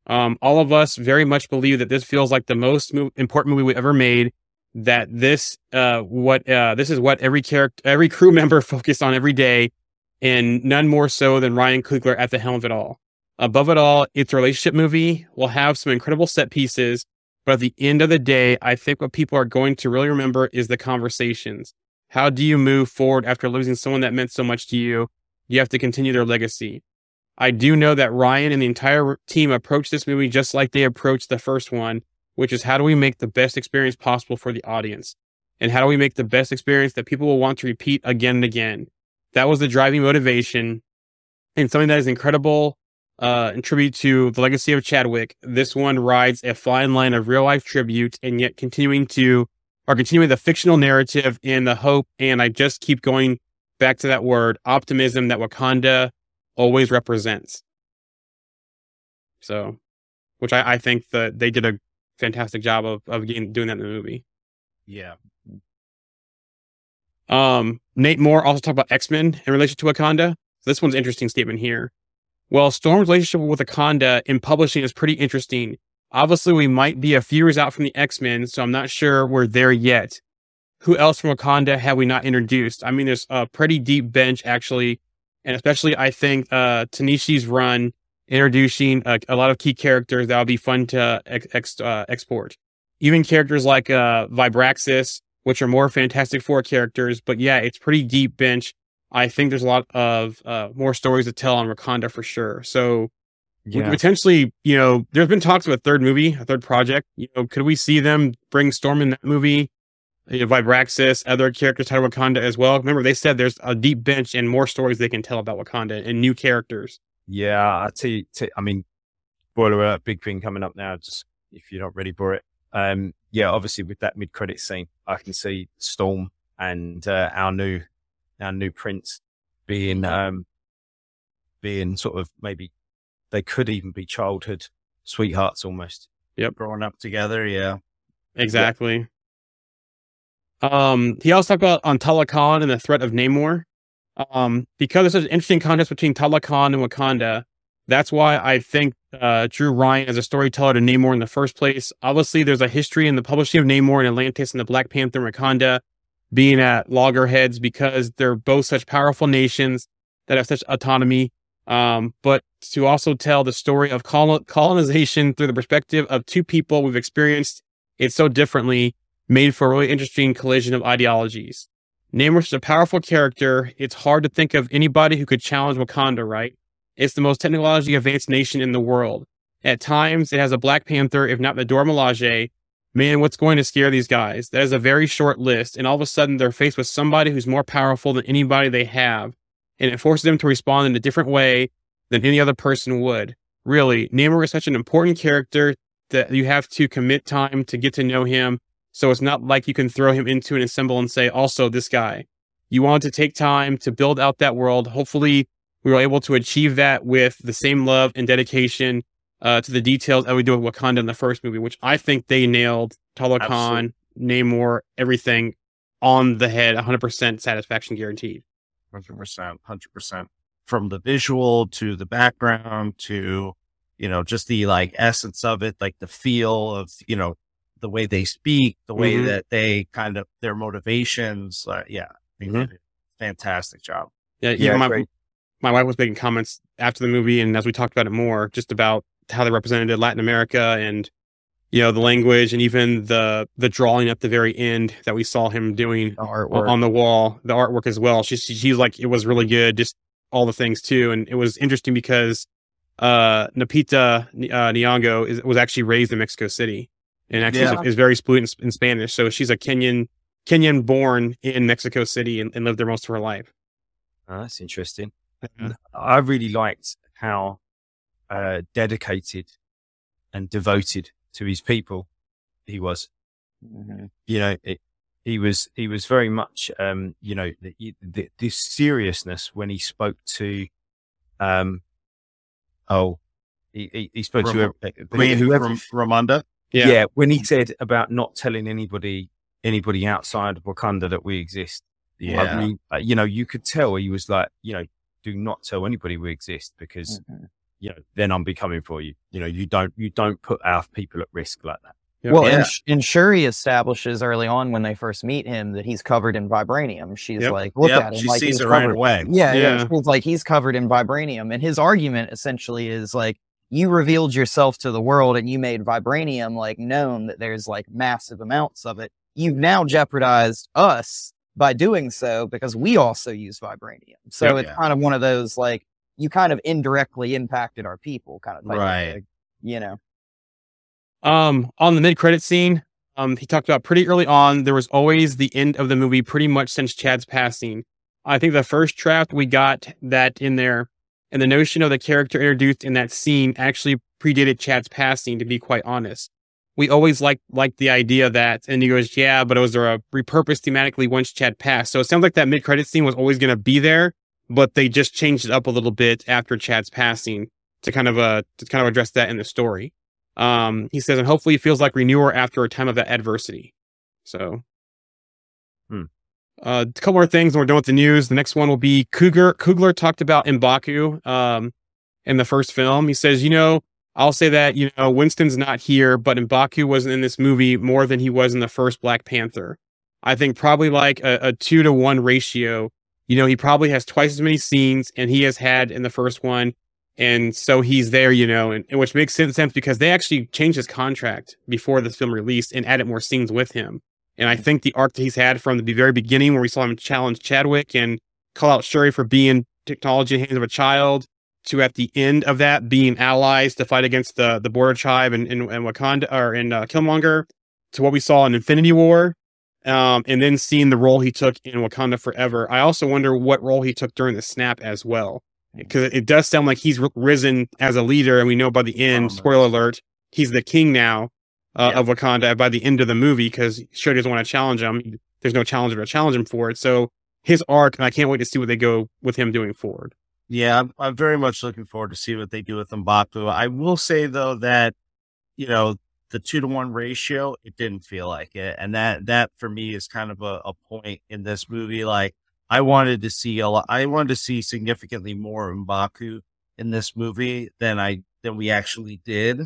Um, all of us very much believe that this feels like the most mo- important movie we ever made. That this, uh, what, uh, this is what every character, every crew <laughs> member focused on every day, and none more so than Ryan Coogler at the helm of it all. Above it all, it's a relationship movie. We'll have some incredible set pieces, but at the end of the day, I think what people are going to really remember is the conversations. How do you move forward after losing someone that meant so much to you? You have to continue their legacy. I do know that Ryan and the entire team approached this movie just like they approached the first one, which is how do we make the best experience possible for the audience? And how do we make the best experience that people will want to repeat again and again? That was the driving motivation and something that is incredible uh, in tribute to the legacy of Chadwick, this one rides a fine line of real life tribute and yet continuing to, or continuing the fictional narrative and the hope. And I just keep going back to that word optimism that Wakanda always represents. So, which I, I think that they did a fantastic job of, of getting, doing that in the movie. Yeah. Um, Nate Moore also talked about X Men in relation to Wakanda. This one's an interesting statement here. Well, Storm's relationship with Wakanda in publishing is pretty interesting. Obviously, we might be a few years out from the X Men, so I'm not sure we're there yet. Who else from Wakanda have we not introduced? I mean, there's a pretty deep bench actually, and especially I think uh, Ta-Nehisi's run introducing a, a, lot of key characters that would be fun to ex, ex, uh, export. Even characters like uh, Vibraxas, which are more Fantastic Four characters, but yeah, it's pretty deep bench. I think there's a lot of uh, more stories to tell on Wakanda for sure. So yeah. we could potentially, you know, there's been talks of a third movie, a third project. You know, could we see them bring Storm in that movie? You know, Vibraxas, other characters tied to Wakanda as well. Remember, they said there's a deep bench and more stories they can tell about Wakanda and new characters. Yeah, I tell you, t- I mean, spoiler alert, big thing coming up now. Just if you're not ready for it, um, yeah, obviously with that mid-credit scene, I can see Storm and uh, our new our new prince being um being sort of maybe they could even be childhood sweethearts almost. Yep, growing up together. Yeah, exactly. Um, he also talked about on Talokan and the threat of Namor. Um, because there's an interesting contest between Talokan and Wakanda, that's why I think uh, Drew Ryan as a storyteller to Namor in the first place. Obviously, there's a history in the publishing of Namor and Atlantis and the Black Panther and Wakanda being at loggerheads because they're both such powerful nations that have such autonomy. Um, but to also tell the story of colonization through the perspective of two people we've experienced it so differently made for a really interesting collision of ideologies. Namor is a powerful character. It's hard to think of anybody who could challenge Wakanda, right? It's the most technologically advanced nation in the world. At times, it has a Black Panther, if not the Dora. Man, what's going to scare these guys? That is a very short list, and all of a sudden they're faced with somebody who's more powerful than anybody they have, and it forces them to respond in a different way than any other person would. Really, Namor is such an important character that you have to commit time to get to know him. So it's not like you can throw him into an assemble and say, also this guy. You want to take time to build out that world. Hopefully, we were able to achieve that with the same love and dedication uh, to the details that we do with Wakanda in the first movie, which I think they nailed Talokan, Namor, everything on the head, 100% satisfaction guaranteed. 100%, 100%. From the visual to the background to, you know, just the like essence of it, like the feel of, you know, the way they speak, the way mm-hmm. that they kind of, their motivations. Uh, yeah. Mm-hmm. Fantastic job. Yeah. yeah my, my wife was making comments after the movie and as we talked about it more, just about how they represented Latin America and you know the language and even the the drawing at the very end that we saw him doing on the wall, the artwork as well. She's she's like it was really good, just all the things too, and it was interesting because uh Lupita uh, Nyong'o is, was actually raised in Mexico City and actually yeah. is, is, very fluent in, in, Spanish. So she's a Kenyan Kenyan born in Mexico City and, and lived there most of her life. Oh, that's interesting. Yeah. I really liked how uh, dedicated and devoted to his people he was. Mm-hmm. You know, it, he was he was very much um, you know the, the, this seriousness when he spoke to um oh he, he, he spoke Ram- to whoever, whoever Ramonda yeah. yeah when he said about not telling anybody anybody outside of Wakanda that we exist yeah I mean, uh, you know you could tell he was like you know do not tell anybody we exist because mm-hmm you know, then I'm becoming for you. You know, you don't you don't put our people at risk like that. Well, yeah. and, and Shuri establishes early on when they first meet him that he's covered in vibranium. She's yep. like, look yep. at him. She like sees it right away. Yeah, yeah. yeah. She's like, he's covered in vibranium. And his argument essentially is like, you revealed yourself to the world and you made vibranium like known that there's like massive amounts of it. You've now jeopardized us by doing so because we also use vibranium. So yep, it's yeah. kind of one of those like, you kind of indirectly impacted our people kind of right thing, you know um on the mid-credit scene um he talked about pretty early on there was always the end of the movie pretty much since chad's passing i think the first draft we got that in there and the notion of the character introduced in that scene actually predated Chad's passing. To be quite honest, we always liked liked the idea that, and he goes, yeah, but it was a repurposed thematically once Chad passed. So it sounds like that mid credit scene was always going to be there, but they just changed it up a little bit after Chad's passing to kind of uh to kind of address that in the story. Um, he says, and hopefully it feels like renewal after a time of that adversity. So, Hmm. Uh, a couple more things, and we're done with the news. The next one will be Coogler. Coogler talked about Mbaku um, in the first film. He says, you know, I'll say that you know Winston's not here, but Mbaku wasn't in this movie more than he was in the first Black Panther. I think probably like a, a two to one ratio. You know, he probably has twice as many scenes, and he has had in the first one and so he's there, you know, and, and which makes sense because they actually changed his contract before this film released and added more scenes with him. And I think the arc that he's had from the very beginning, where we saw him challenge Chadwick and call out Shuri for being technology in the hands of a child, to at the end of that being allies to fight against the the border tribe and in, Wakanda or in uh, Killmonger, to what we saw in Infinity War, um, and then seeing the role he took in Wakanda Forever. I also wonder what role he took during the snap as well because it does sound like he's risen as a leader, and we know by the end, spoiler alert, he's the king now uh, yeah. of Wakanda by the end of the movie because Shuri doesn't want to challenge him. There's no challenger to challenge him for it. So his arc, and I can't wait to see what they go with him doing forward. Yeah, I'm, I'm very much looking forward to see what they do with Mbaku. I will say though that you know the two to one ratio, it didn't feel like it, and that that for me is kind of a, a point in this movie. Like I wanted to see a lot. I wanted to see significantly more Mbaku in this movie than I than we actually did.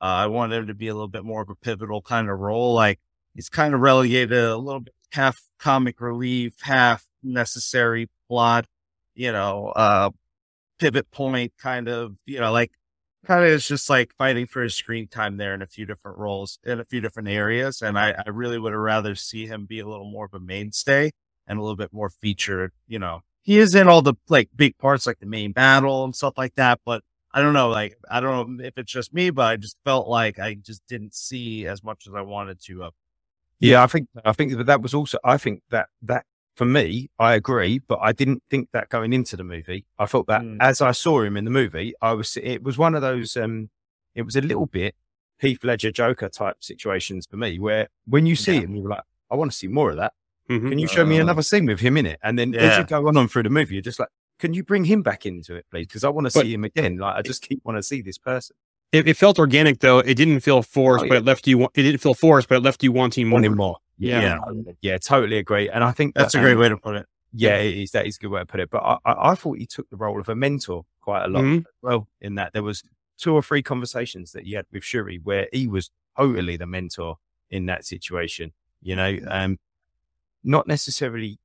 Uh, I want him to be a little bit more of a pivotal kind of role. Like he's kind of relegated a little bit half comic relief, half necessary plot. You know, uh, pivot point kind of. You know, like kind of is just like fighting for his screen time there in a few different roles in a few different areas. And I, I really would have rather see him be a little more of a mainstay and a little bit more featured. You know, he is in all the like big parts, like the main battle and stuff like that. But I don't know, like I don't know if it's just me, but I just felt like I just didn't see as much as I wanted to. Of. Yeah, I think I think that that was also. I think that that for me, I agree, but I didn't think that going into the movie. I thought that mm. as I saw him in the movie, I was. It was one of those. um It was a little bit Heath Ledger Joker type situations for me, where when you see yeah. him, you're like, I want to see more of that. Mm-hmm. Can you show me uh, another scene with him in it? And then yeah. as you go on, on through the movie, you're just like, can you bring him back into it, please? Because I want to see him again. Like I just keep want to see this person. It, it, felt organic though. It didn't feel forced, oh, yeah. but it left you. It didn't feel forced, but it left you wanting more. Wanting more. Yeah. yeah, yeah, totally agree. And I think that's that, a great um, way to put it. Yeah, it is. That is a good way to put it. But I, I, I thought he took the role of a mentor quite a lot. Mm-hmm. Well, in that there was two or three conversations that he had with Shuri where he was totally the mentor in that situation. You know, um, not necessarily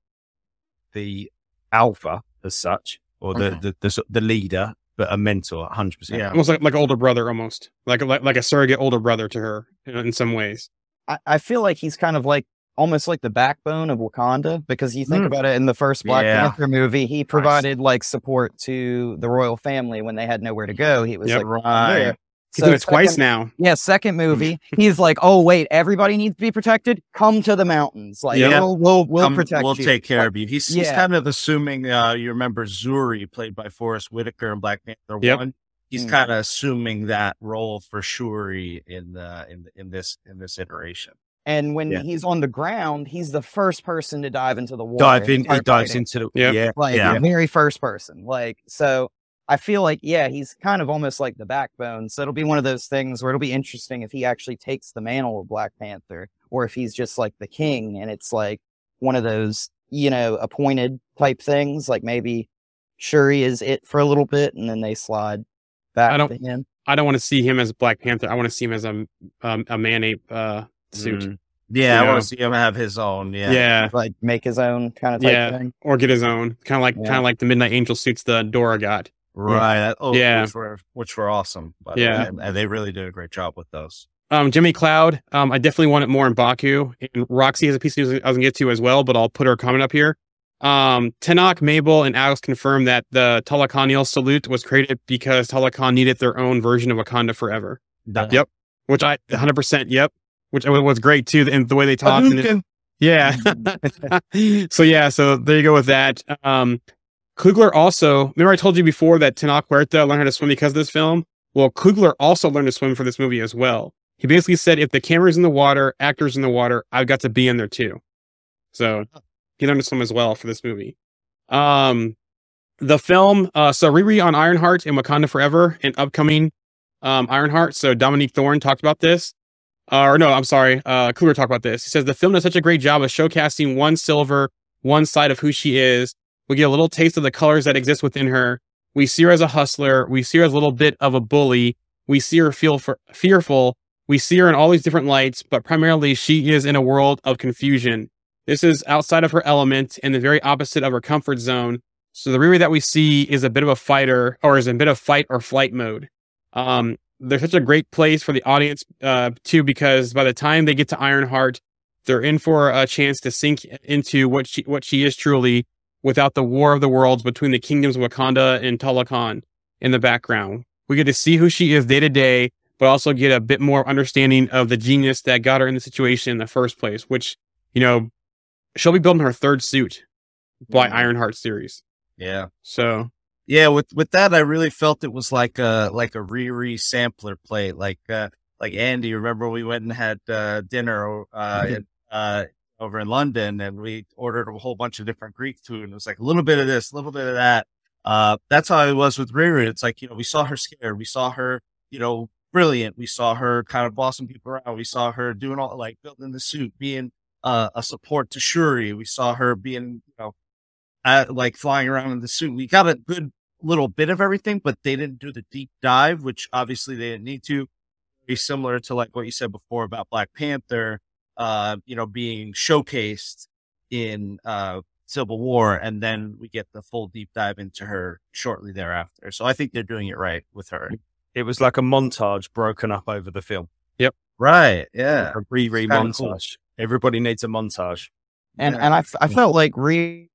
the alpha as such or the, okay. the, the, the, leader, but a mentor, 100%. Yeah. Almost like, like older brother, almost like, like, like a surrogate older brother to her in, in some ways. I, I feel like he's kind of like almost like the backbone of Wakanda because you think mm. about it in the first Black yeah. Panther movie, he provided nice. like support to the royal family when they had nowhere to go. He was yep, like right. So it twice now. Yeah, second movie, <laughs> he's like, "Oh wait, everybody needs to be protected. Come to the mountains. Like yeah. we'll we'll, we'll Come, protect We'll you. take care of you." He's, yeah. he's kind of assuming. Uh, you remember Zuri, played by Forest Whitaker in Black Panther yep. One. He's mm. kind of assuming that role for Shuri in the in in this in this iteration. And when yeah. he's on the ground, he's the first person to dive into the water. Dive in, he dives into the yep. yeah, like yeah. very first person. Like so, I feel like, yeah, he's kind of almost like the backbone. So it'll be one of those things where it'll be interesting if he actually takes the mantle of Black Panther or if he's just like the king and it's like one of those, you know, appointed type things. Like maybe Shuri is it for a little bit and then they slide back I don't, to him. I don't want to see him as Black Panther. I want to see him as a, um, a man ape uh, suit. Mm. Yeah, I want to see him have his own. Yeah, yeah, like make his own kind of yeah, thing. or get his own kind of like yeah. kind of like the Midnight Angel suits the Dora got. Right. Oh, yeah. Which were, which were awesome. yeah. The and they really did a great job with those. Um, Jimmy Cloud, um, I definitely want it more Mbaku. And Roxy has a piece of news I was going to get to as well, but I'll put her comment up here. Um, Tenoch, Mabel, and Alex confirmed that the Talokanil salute was created because Talokan needed their own version of Wakanda forever. That, yep. Which I 100% yep. Which was great too, and the way they talked. It, yeah. <laughs> so yeah, so there you go with that. Um, Coogler also, remember I told you before that Tenoch Huerta learned how to swim because of this film? Well, Coogler also learned to swim for this movie as well. He basically said, if the camera's in the water, actors in the water, I've got to be in there too. So he learned to swim as well for this movie. Um, the film, uh, so Riri on Ironheart and Wakanda Forever, and upcoming um, Ironheart. So Dominique Thorne talked about this. Uh, or no, I'm sorry. Uh, talked about this. He says the film does such a great job of showcasing one silver, one side of who she is. We get a little taste of the colors that exist within her. We see her as a hustler. We see her as a little bit of a bully. We see her feel for, fearful. We see her in all these different lights, but primarily she is in a world of confusion. This is outside of her element and the very opposite of her comfort zone. So the Riri that we see is a bit of a fighter or is in a bit of fight or flight mode. Um, they're such a great place for the audience uh, too, because by the time they get to Ironheart, they're in for a chance to sink into what she what she is truly, without the war of the worlds between the kingdoms of Wakanda and Talokan in the background. We get to see who she is day to day, but also get a bit more understanding of the genius that got her in the situation in the first place. Which you know, she'll be building her third suit by Ironheart series. Yeah. So Yeah, with with that, I really felt it was like a like a Riri sampler plate. Like uh, like Andy, remember we went and had uh, dinner uh, <laughs> uh, over in London, and we ordered a whole bunch of different Greek food, and it was like a little bit of this, a little bit of that. Uh, that's how it was with Riri. It's like you know we saw her scared, we saw her you know brilliant, we saw her kind of bossing people around, we saw her doing all like building the suit, being uh, a support to Shuri, we saw her being you know at, like flying around in the suit. We got a good little bit of everything, but they didn't do the deep dive, which obviously they didn't need to. Be similar to like what you said before about Black Panther, uh, you know, being showcased in uh Civil War, and then we get the full deep dive into her shortly thereafter. So I think they're doing it right with her. It was like a montage broken up over the film. Yep. Right. Yeah. A Riri kinda montage. cool. Everybody needs a montage. and Yeah. and I, f- I felt like Riri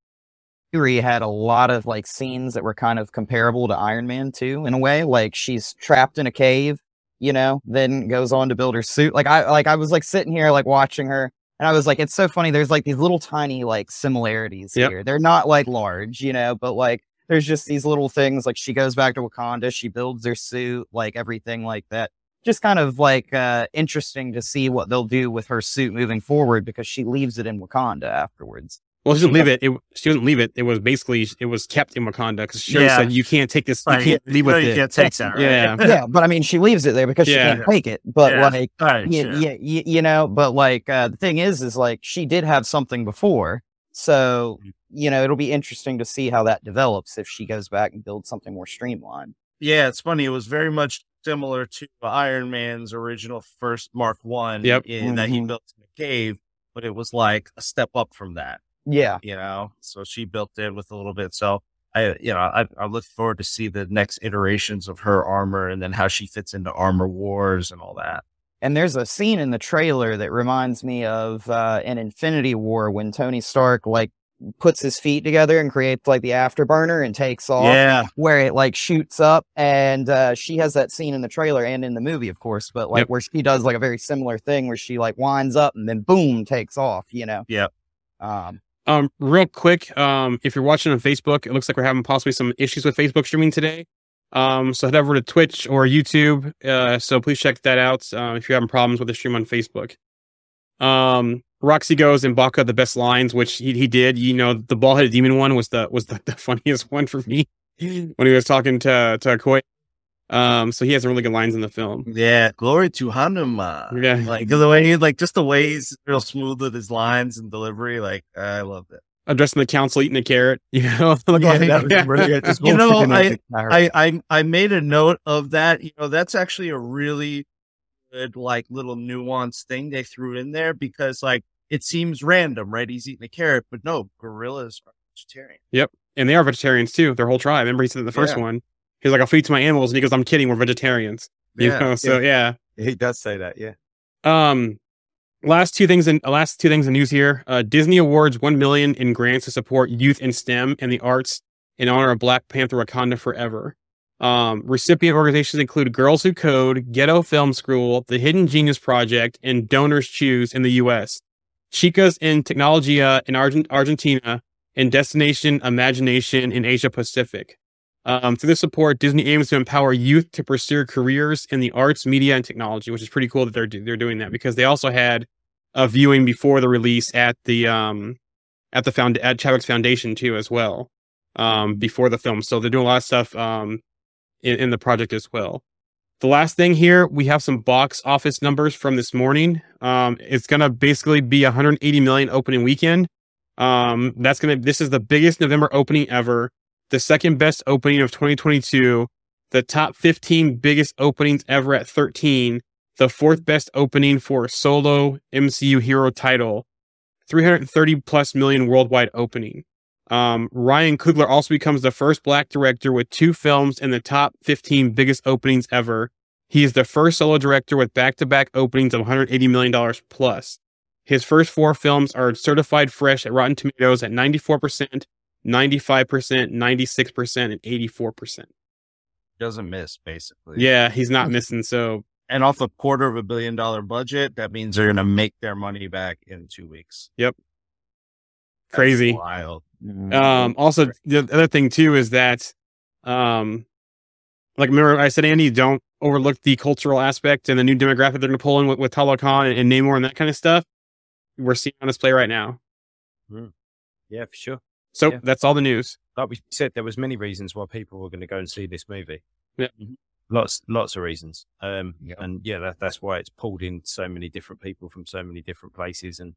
had a lot of like scenes that were kind of comparable to Iron Man too in a way. Like she's trapped in a cave, you know, then goes on to build her suit. Like I like I was like sitting here like watching her, and I was like, it's so funny. There's like these little tiny like similarities Yep. here. They're not like large, you know, but like there's just these little things. Like she goes back to Wakanda, she builds her suit, like everything like that. Just kind of like uh interesting to see what they'll do with her suit moving forward because she leaves it in Wakanda afterwards. Well, she didn't leave it. it. She didn't leave it. It was basically it was kept in Wakanda because she Yeah. said you can't take this. You can't leave know with you it. can't take that. Right? Yeah. yeah, but I mean, she leaves it there because she can't take it. But Yeah. like, Right. yeah, sure. yeah, y- you know, but like, uh, the thing is, is like, she did have something before. So, Mm. you know, it'll be interesting to see how that develops if she goes back and builds something more streamlined. Yeah, it's funny. It was very much similar to Iron Man's original first Mark One, Yep. in that he Mhm. built in a cave, but it was like a step up from that, Yeah. you know. So she built it with a little bit. So I, you know, I, I look forward to see the next iterations of her armor and then how she fits into Armor Wars and all that. And there's a scene in the trailer that reminds me of uh, an Infinity War when Tony Stark like puts his feet together and creates like the afterburner and takes off. Yeah, where it like shoots up and uh she has that scene in the trailer and in the movie of course but like Yep. where she does like a very similar thing where she like winds up and then boom takes off you know Yep. um Um, real quick, um, if you're watching on Facebook, it looks like we're having possibly some issues with Facebook streaming today. Um, so head over to Twitch or YouTube. Uh, so please check that out. Uh, if you're having problems with the stream on Facebook. Um, Roxy goes Mbaku the best lines, which he, he did. You know, the ball headed demon one was the was the, <laughs> the funniest one for me <laughs> when he was talking to to Koi. Um, so he has some really good lines in the film. yeah. Glory to Hanuman. Yeah. like the way he, like just the way he's real smooth with his lines and delivery. Like I love it. Addressing the council, eating a carrot. <laughs> You know, <laughs> Like, Yeah, yeah, <laughs> yeah. Just You know, bullshitting with the character. I, I I made a note of that. You know, that's actually a really good, like, little nuanced thing they threw in there because, like, it seems random, right? He's eating a carrot, but no, gorillas are vegetarian. Yep, and they are vegetarians too. Their whole tribe. Remember, he said in the first Yeah. one, he's like, "I'll feed to my animals," and he goes, "I'm kidding. We're vegetarians." You Yeah. know, so yeah. He does say that, yeah. Um, last two things in last two things in news here. Uh, Disney awards one million in grants to support youth in STEM and the arts in honor of Black Panther Wakanda Forever. Um, recipient organizations include Girls Who Code, Ghetto Film School, the Hidden Genius Project, and Donors Choose in the U.S. Chicas in Technologia in Argent- Argentina, and Destination Imagination in Asia Pacific. Um, through the support, Disney aims to empower youth to pursue careers in the arts, media, and technology, which is pretty cool that they're they're doing that because they also had a viewing before the release at the um at the found at Chadwick's Foundation too as well um before the film. So they're doing a lot of stuff um in, in the project as well. The last thing here, we have some box office numbers from this morning. Um, it's gonna basically be 180 million opening weekend. Um, that's gonna. This is the biggest November opening ever. The second best opening of 2022. The top 15 biggest openings ever at 13. The fourth best opening for a solo MCU hero title. 330 plus million worldwide opening. Um, Ryan Coogler also becomes the first black director with two films in the top 15 biggest openings ever. He is the first solo director with back to back openings of $180 million plus. His first four films are certified fresh at Rotten Tomatoes at 94%, 95%, 96%, and 84%. Doesn't miss, basically. Yeah, he's not missing. So, And off a quarter of a billion dollar budget, that means they're going to make their money back in two weeks. Yep. That's Crazy. Wild. Mhm. um, also, the other thing too is that, um, like, remember I said, Andy, don't overlook the cultural aspect and the new demographic they're going to pull in with, with Talokan and, and Namor and that kind of stuff. We're seeing on display right now. Yeah, for sure. So Yeah. that's all the news. Like we said, there was many reasons why people were going to go and see this movie. Yeah. Mhm. Lots, lots of reasons. Um, Yeah. and yeah, that, that's why it's pulled in so many different people from so many different places and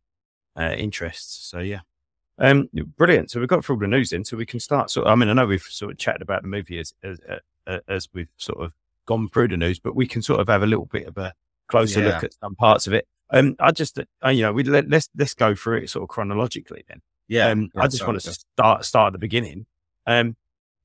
uh, interests. So yeah, um, brilliant. So we've got through all the news in, so we can start. So I mean, I know we've sort of chatted about the movie as as, uh, as we've sort of gone through the news, but we can sort of have a little bit of a closer Yeah. look at some parts of it. Um, I just, uh, you know, we let, let's let's go through it sort of chronologically then. Yeah. Um, I just so- want to start start at the beginning. Um,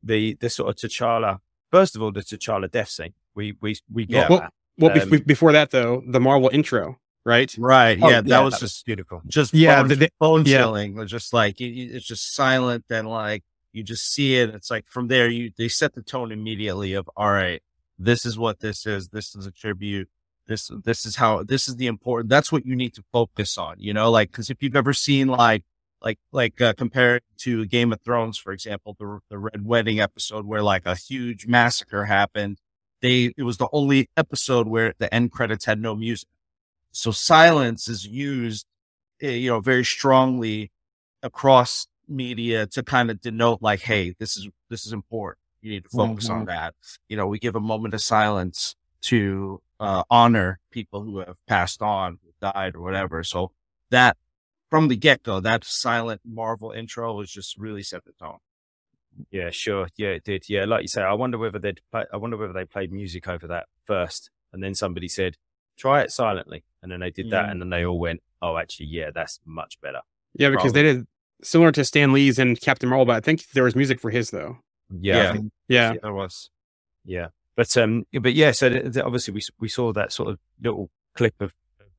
the the sort of T'Challa. First of all, the T'Challa death scene. We we we got Yeah. Well, that. Well, Um, bef- before that though, the Marvel intro, right? Right. Oh, Yeah. that was just beautiful. just Yeah, bone, the- the- bone yeah. chilling. It was just like you- you- it's just silent and like you just see it. It's like from there you they set the tone immediately of all right, this is what this is. This is a tribute. This this is how this is the important. That's what you need to focus on. You know, like because if you've ever seen like like like uh, compared to Game of Thrones, for example, the the Red Wedding episode where like a huge massacre happened. They it was the only episode where the end credits had no music. So silence is used, eh, you know, very strongly across media to kind of denote like, hey, this is this is important. You need to focus on that. You know, we give a moment of silence to uh, honor people who have passed on, died, or whatever. So that from the get go, that silent Marvel intro was just really set the tone. Yeah, sure. Yeah, it did. Yeah, like you say, I wonder whether they'd play, I wonder whether they played music over that first, and then somebody said, "Try it silently," and then they did that, and then they all went, "Oh, actually, yeah, that's much better." Yeah, because they did similar to Stan Lee's and Captain Marvel, but I think there was music for his though. Yeah, I Yeah. think- Yeah, There was. yeah. But um, but yeah. So th- th- obviously, we we saw that sort of little clip of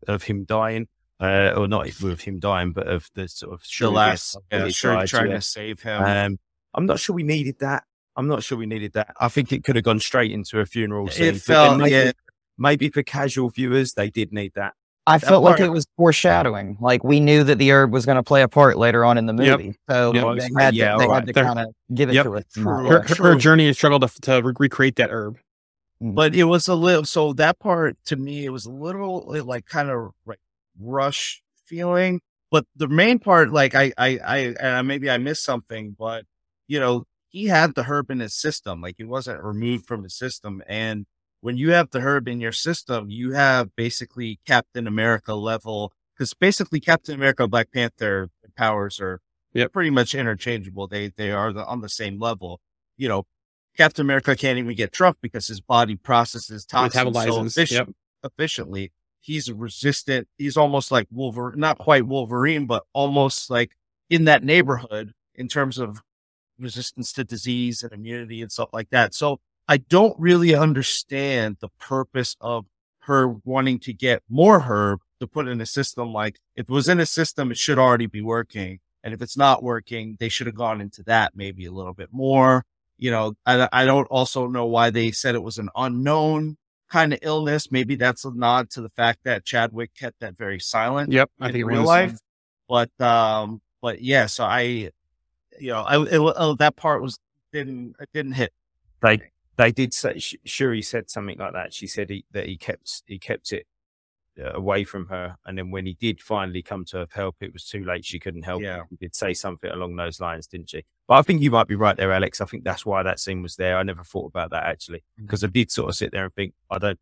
of him dying, uh, or not with him dying, but of the sort of The Shuri last, yeah, sure, died, trying yeah. to save him. Um, I'm not sure we needed that. I'm not sure we needed that. I think it could have gone straight into a funeral scene. it felt, maybe, yeah, maybe for casual viewers, they did need that. I That felt like it was foreshadowing. Like we knew that the herb was going to play a part later on in the Yep. movie, so Yep. they had Yeah, to, they alright. had to kind of give it Yep. to us. that her, her, her journey and struggle to, to re- recreate that herb. but it was a little so that part to me it was a little like kind of like rush feeling but the main part like i i i and maybe i missed something but you know he had the herb in his system like he wasn't removed from his system and when you have the herb in your system you have basically captain america level because basically captain america black panther powers are Yep. pretty much interchangeable they they are the, on the same level you know Captain America can't even get drunk because his body processes toxins so efficient, yep. efficiently. He's resistant. He's almost like Wolverine, not quite Wolverine, but almost like in that neighborhood in terms of resistance to disease and immunity and stuff like that. So I don't really understand the purpose of her wanting to get more herb to put in a system. Like if it was in a system, it should already be working. And if it's not working, they should have gone into that maybe a little bit more you know, I, I don't also know why they said it was an unknown kind of illness. Maybe that's a nod to the fact that Chadwick kept that very silent Yep, I in think real life. But, um, but yeah, so I, you know, I, it, uh, that part was didn't it didn't hit. They they did say Sh- Shuri said something like that. She said he, that he kept he kept it Uh, away from her, and then when he did finally come to help, it was too late. She couldn't help. Yeah. He did say something along those lines, didn't she? But I think you might be right there, Alex. I think that's why that scene was there. I never thought about that actually, mm. because I did sort of sit there and think, I don't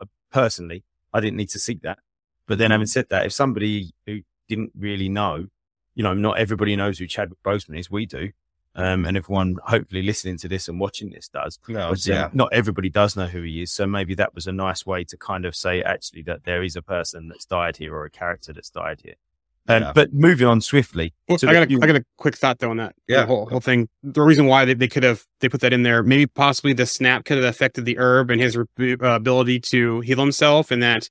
uh, personally, I didn't need to seek that. But then having mm. said that, if somebody who didn't really know, you know, not everybody knows who Chadwick Boseman is. We do. Um, and everyone hopefully listening to this and watching this does. No, But, uh, not everybody does know who he is. So maybe that was a nice way to kind of say actually that there is a person that's died here or a character that's died here. Um, Yeah. But moving on swiftly. Well, I got a, I got a quick thought though on that. Yeah. The whole, whole thing. The reason why they, they could have they put that in there, maybe possibly the snap could have affected the herb and his uh, ability to heal himself, and that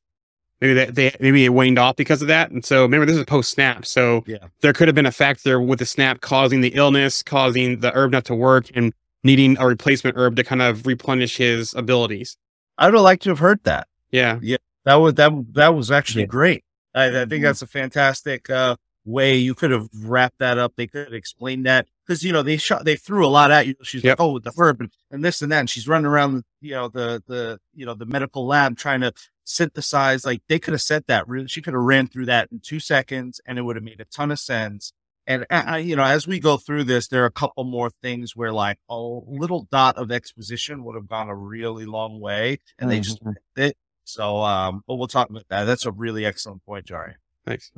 maybe that they maybe it waned off because of that. And so remember, this is post snap, so Yeah. there could have been a factor with the snap causing the illness, causing the herb not to work, and needing a replacement herb to kind of replenish his abilities. I would have liked to have heard that. Yeah, Yeah. That was that that was actually Yeah. great. I, I think that's a fantastic uh, way you could have wrapped that up. They could have explained that because you know they shot they threw a lot at you. She's Yep. like, oh, the herb and, and this and that, and she's running around, you know, the the you know the medical lab trying to synthesize. Like they could have said that. Really, she could have ran through that in two seconds, and it would have made a ton of sense. And uh, I, you know, as we go through this, there are a couple more things where like a little dot of exposition would have gone a really long way, and they just Mhm. it. So, um, but we'll talk about that. That's a really excellent point, Jari. thanks.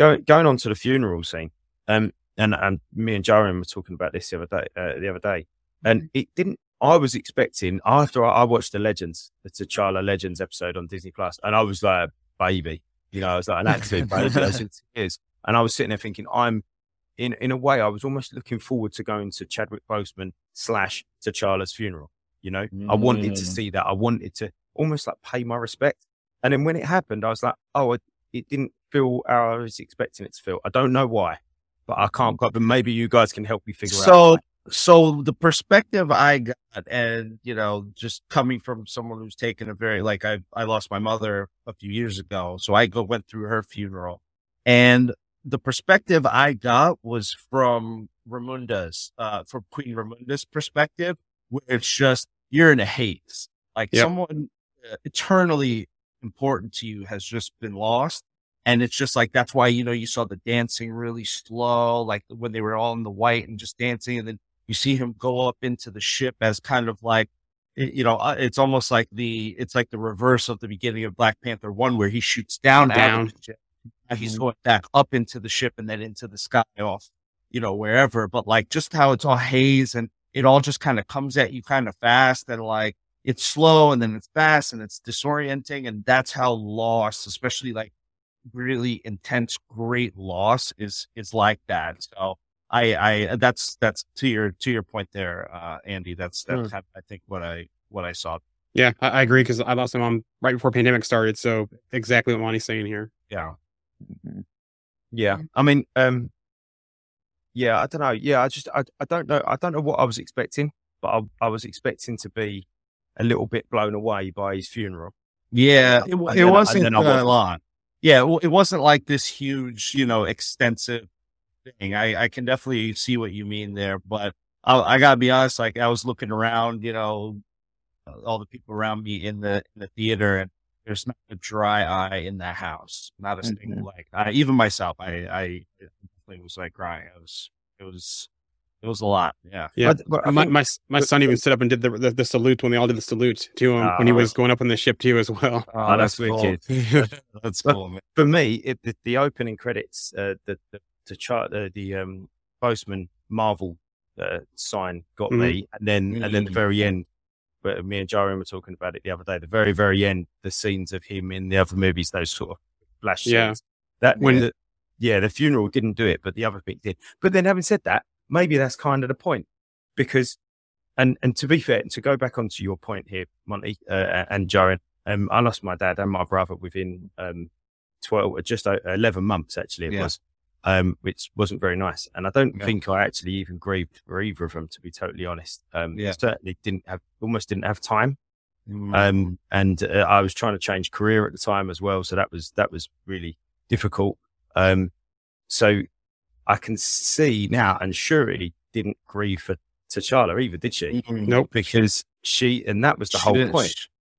Going going on to the funeral scene, um, and and me and Jaren were talking about this the other day. Uh, the other day, and it didn't. I was expecting after I, I watched the Legends, the T'Challa Legends episode on Disney Plus, and I was like, baby, you know, I was like an absolute baby. I was in tears. and I was sitting there thinking, I'm in in a way, I was almost looking forward to going to Chadwick Boseman slash T'Challa's funeral. You know, I wanted to Mm. see that. I wanted to almost like pay my respect. And then when it happened, I was like, oh, it, it didn't feel how I was expecting it to feel. I don't know why, but I can't quite. But maybe you guys can help me figure out. So, so the perspective I got, and you know, just coming from someone who's taken a very like I I lost my mother a few years ago, so I go went through her funeral, and the perspective I got was from Ramonda's, uh, from Queen Ramonda's perspective, where it's just you're in a haze, like Yep. someone uh, eternally important to you has just been lost. And it's just like, that's why, you know, you saw the dancing really slow, like when they were all in the white and just dancing. And then you see him go up into the ship as kind of like, you know, uh, it's almost like the, it's like the reverse of the beginning of Black Panther 1, where he shoots down, Down. of the ship. Now he's going back up into the ship and then into the sky off, you know, wherever. But like just how it's all haze and it all just kind of comes at you kind of fast and like it's slow and then it's fast and it's disorienting. And that's how lost, especially like really intense, great loss is, is like that. So I, I, that's, that's to your, to your point there, uh, Andy, that's, that's kind of, I think what I, what I saw. Yeah, I, I agree because I lost my mom right before pandemic started. So exactly what Monty's saying here. Yeah. Mhm. Yeah, I mean, um, yeah, I don't know. Yeah, I just, I, I don't know. I don't know what I was expecting, but I, I was expecting to be a little bit blown away by his funeral. Yeah, it, And it wasn't then I uh, a wasn't. lot. Yeah, well, it wasn't like this huge, you know, extensive thing. I, I can definitely see what you mean there, but I, I gotta be honest. Like I was looking around, you know, all the people around me in the in the theater, and there's not a dry eye in the house. Not a single mm-hmm. like. I, even myself, I I definitely was like crying. I was it was it was a lot. Yeah. Yeah. But- but my, think- my my son even stood up and did the, the the salute when they all did the salute to him when he Oh. was going up on the ship too as well. <laughs> Oh, that's cool. wicked. <laughs> That's But- cool, man. for me, it, the, the opening credits, uh, the the the chart, uh, the um, Boseman Marvel uh, sign got Mhm. me, and then and then the very end, where me and Jarian were talking about it the other day. The very very end, the scenes of him in the other movies, those sort of flash scenes. Yeah. That When- when the, yeah, the funeral didn't do it, but the other bit did. But then, having said that, maybe that's kind of the point, because and and to be fair, and to go back onto your point here, Monty uh, and Jarian, um, I lost my dad and my brother within um, 12, just 11 months, actually, it Yeah. was, um, which wasn't very nice. And I don't Yeah. think I actually even grieved for either of them, to be totally honest. Um, Yeah. certainly didn't have, almost didn't have time. Mm. Um, and uh, I was trying to change career at the time as well. So that was, that was really difficult. Um, so I can see now, and Shuri didn't grieve for T'Challa either, did she? Mm-hmm. Nope. Because she, and that was the She whole didn't- point.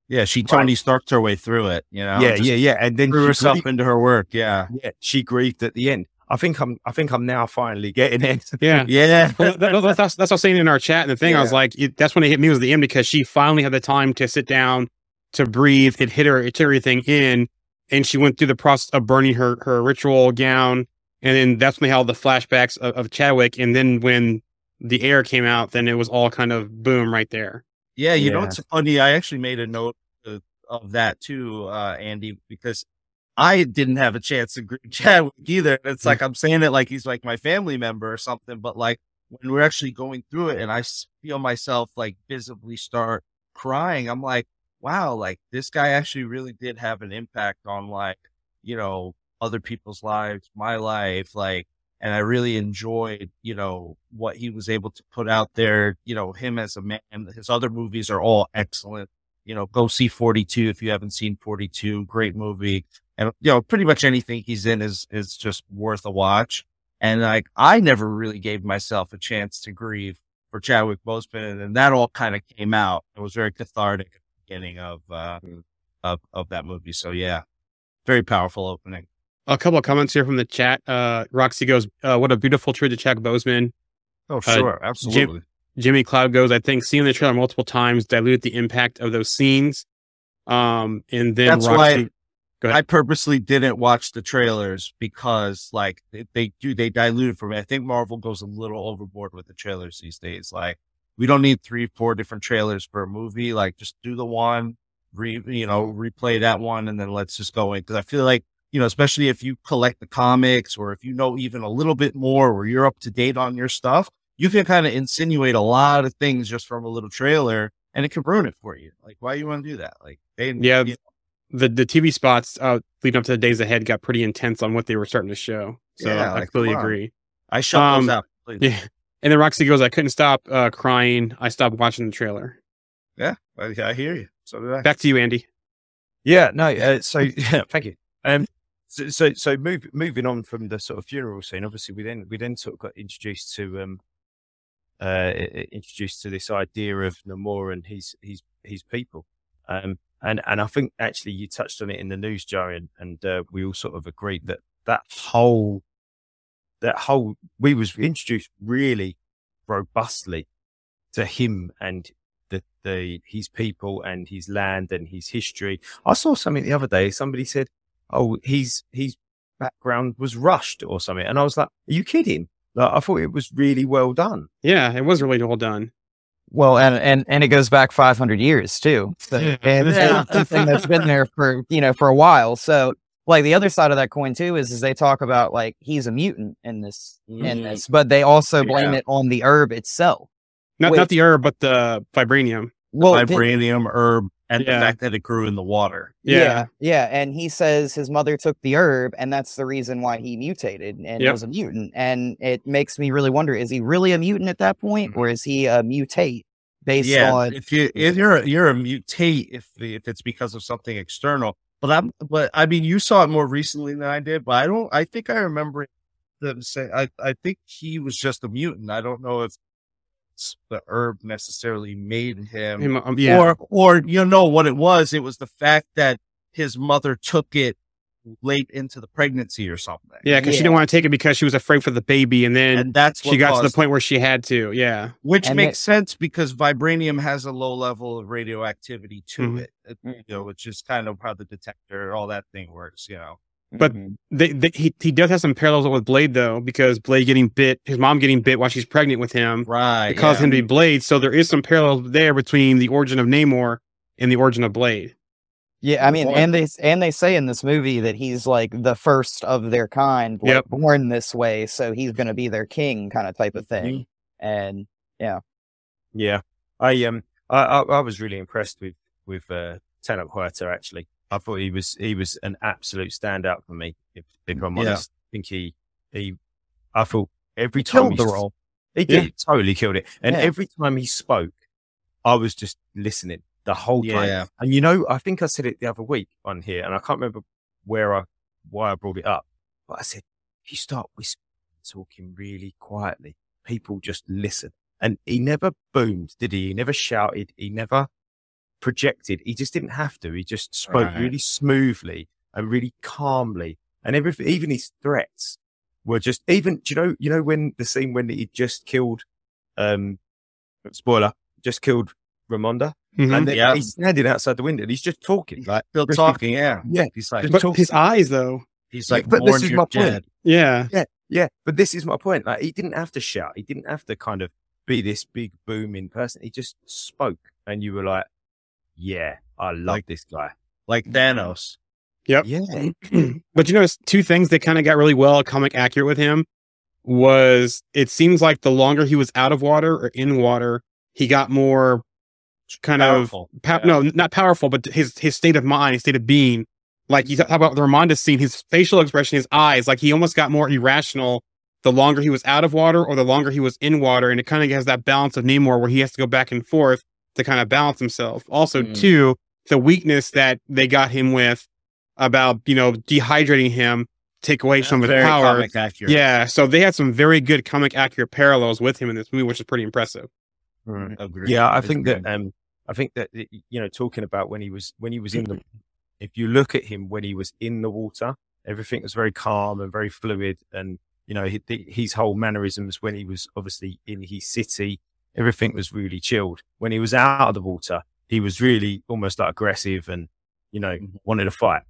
Yeah, she Tony Starked her way through it. You know, yeah, yeah, yeah. And then threw she herself grieved, into her work. Yeah, yeah, she grieved at the end. I think I'm, I think I'm now finally getting it. Yeah. <laughs> yeah. <laughs> Well, that, that- that's, that's what I was saying in our chat. And the thing I was like, it, that's when it hit me was the end because she finally had the time to sit down, to breathe. It hit her, it took everything in. And she went through the process of burning her, her ritual gown. And then that's when they had all the flashbacks of, of Chadwick. And then when the air came out, then it was all kind of boom right there. Yeah, you know Yeah. what's funny? I actually made a note of, of that too, uh, Andy, because I didn't have a chance to greet <laughs> Chadwick either. It's like I'm saying it like he's like my family member or something, but like when we're actually going through it and I feel myself like visibly start crying, I'm like, wow, like this guy actually really did have an impact on like, you know, other people's lives, my life, like, and I really enjoyed, you know, what he was able to put out there. You know, him as a man, his other movies are all excellent. You know, go see 42 if you haven't seen 42. Great movie. And, you know, pretty much anything he's in is, is just worth a watch. And like, I never really gave myself a chance to grieve for Chadwick Boseman. And that all kind of came out. It was very cathartic at the beginning of, uh, of, of that movie. So yeah, very powerful opening. A couple of comments here from the chat. Uh, Roxy goes, uh, what a beautiful tribute to Chadwick Boseman." Oh, sure. Absolutely. Jimmy Cloud goes, I think seeing the trailer multiple times dilute the impact of those scenes. Um, and then That's Roxy, why. I purposely didn't watch the trailers because like they, they do they dilute it for me. I think Marvel goes a little overboard with the trailers these days. Like we don't need three, four different trailers for a movie. Like just do the one, re you know, replay that one and then let's just go in. Cause I feel like, you know, especially if you collect the comics or if you know even a little bit more or you're up to date on your stuff, you can kind of insinuate a lot of things just from a little trailer and it can ruin it for you. Like why you want to do that? Like they Yeah. you the, the TV spots, uh, leading up to the days ahead got pretty intense on what they were starting to show. So Yeah, I like, completely come on. agree. I shut Um, those out. completely. Yeah. And then Roxy goes, I couldn't stop, uh, crying. I stopped watching the trailer. Yeah, I, I hear you. So did I. Back to you, Andy. Yeah, no. Uh, so <laughs> yeah, thank you. Um, so so, so move, moving on from the sort of funeral scene. Obviously, we then we then sort of got introduced to um, uh, introduced to this idea of Namor and his his his people. Um, and and I think actually you touched on it in the news, Joe, and, and uh, we all sort of agreed that that whole that whole we was introduced really robustly to him and the, the his people and his land and his history. I saw something the other day. Somebody said, "Oh, his his background was rushed or something," and I was like, "Are you kidding?" Like, I thought it was really well done. Yeah, it was really well done. Well, and and and it goes back 500 years too. So, and it's Yeah. something that's been there for you know for a while. So, like the other side of that coin too is is they talk about like he's a mutant in this in Mhm. this, but they also blame Yeah. it on the herb itself. Not Wait. not the herb, but the vibranium. Well, did- Vibranium herb and Yeah. the fact that it grew in the water. Yeah. yeah, yeah, and he says his mother took the herb, and that's the reason why he mutated and Yep. was a mutant. And it makes me really wonder: is he really a mutant at that point, mm-hmm. or is he a mutate based yeah, on? if you if you're a, you're a mutate if if it's because of something external. But I'm but I mean you saw it more recently than I did. But I don't. I think I remember them say. I I think he was just a mutant. I don't know if it's the herb necessarily made him Him, um, yeah. or or you know what it was it was the fact that his mother took it late into the pregnancy or something yeah, because she didn't want to take it because she was afraid for the baby, and then and that's she got to the point where she had to. Yeah. which And makes sense because vibranium has a low level of radioactivity to Mhm. it It- you know which is kind of how the detector all that thing works you know But- Mhm. They, they, he he does have some parallels with Blade though, because Blade getting bit, his mom getting bit while she's pregnant with him, right it caused yeah. him to be Blade. So there is some parallels there between the origin of Namor and the origin of Blade. Yeah, I mean, point. and they and they say in this movie that he's like the first of their kind, like, Yep. born this way, so he's going to be their king, kind of type of Mm-hmm. thing. And Yeah, yeah, I um, I I, I was really impressed with with uh, Tenoch Huerta. Actually, I thought he was he was an absolute standout for me. If, if I'm Yeah. honest, I think he he, I thought every time killed the he role. He Yeah. did totally killed it, and Yeah. every time he spoke, I was just listening the whole time. Yeah. And you know, I think I said it the other week on here, and I can't remember where I why I brought it up, but I said if you start whispering talking really quietly. People just listen. And he never boomed, did he? He never shouted. He never projected. He just didn't have to. He just spoke Right. really smoothly and really calmly. And everything, even his threats were just even, do you know, you know, when the scene when he just killed, um, spoiler, just killed Ramonda Mhm. and then Yeah. he's standing outside the window and he's just talking like, Still talking, yeah. yeah, He's like, but his eyes though. he's Yeah, like, but this is my point. dead." Yeah. Yeah, but this is my point. Like he didn't have to shout. He didn't have to kind of be this big booming person. He just spoke, and you were like, "Yeah, I love Like- this guy." like Thanos. Yep. Yeah, <clears throat> but you notice two things that kind of got really well comic accurate with him was it seems like the longer he was out of water or in water, he got more kind Powerful. of pow- Yeah. no, not powerful, but his his state of mind, his state of being. Like you talk about the Ramonda scene, his facial expression, his eyes, like he almost got more irrational the longer he was out of water or the longer he was in water, and it kind of has that balance of Namor where he has to go back and forth to kind of balance himself. Also, Mm. too, the weakness that they got him with about you know dehydrating him, take away some of his Very power. comic accurate. Yeah, so they had some very good comic accurate parallels with him in this movie, which is pretty impressive. Agreed. yeah. I think that um, I think that you know, talking about when he was when he was in the, if you look at him when he was in the water, everything was very calm and very fluid, and you know, hi- his whole mannerisms when he was obviously in his city, everything was really chilled. When he was out of the water, he was really almost like aggressive and you know mm-hmm. wanted to fight.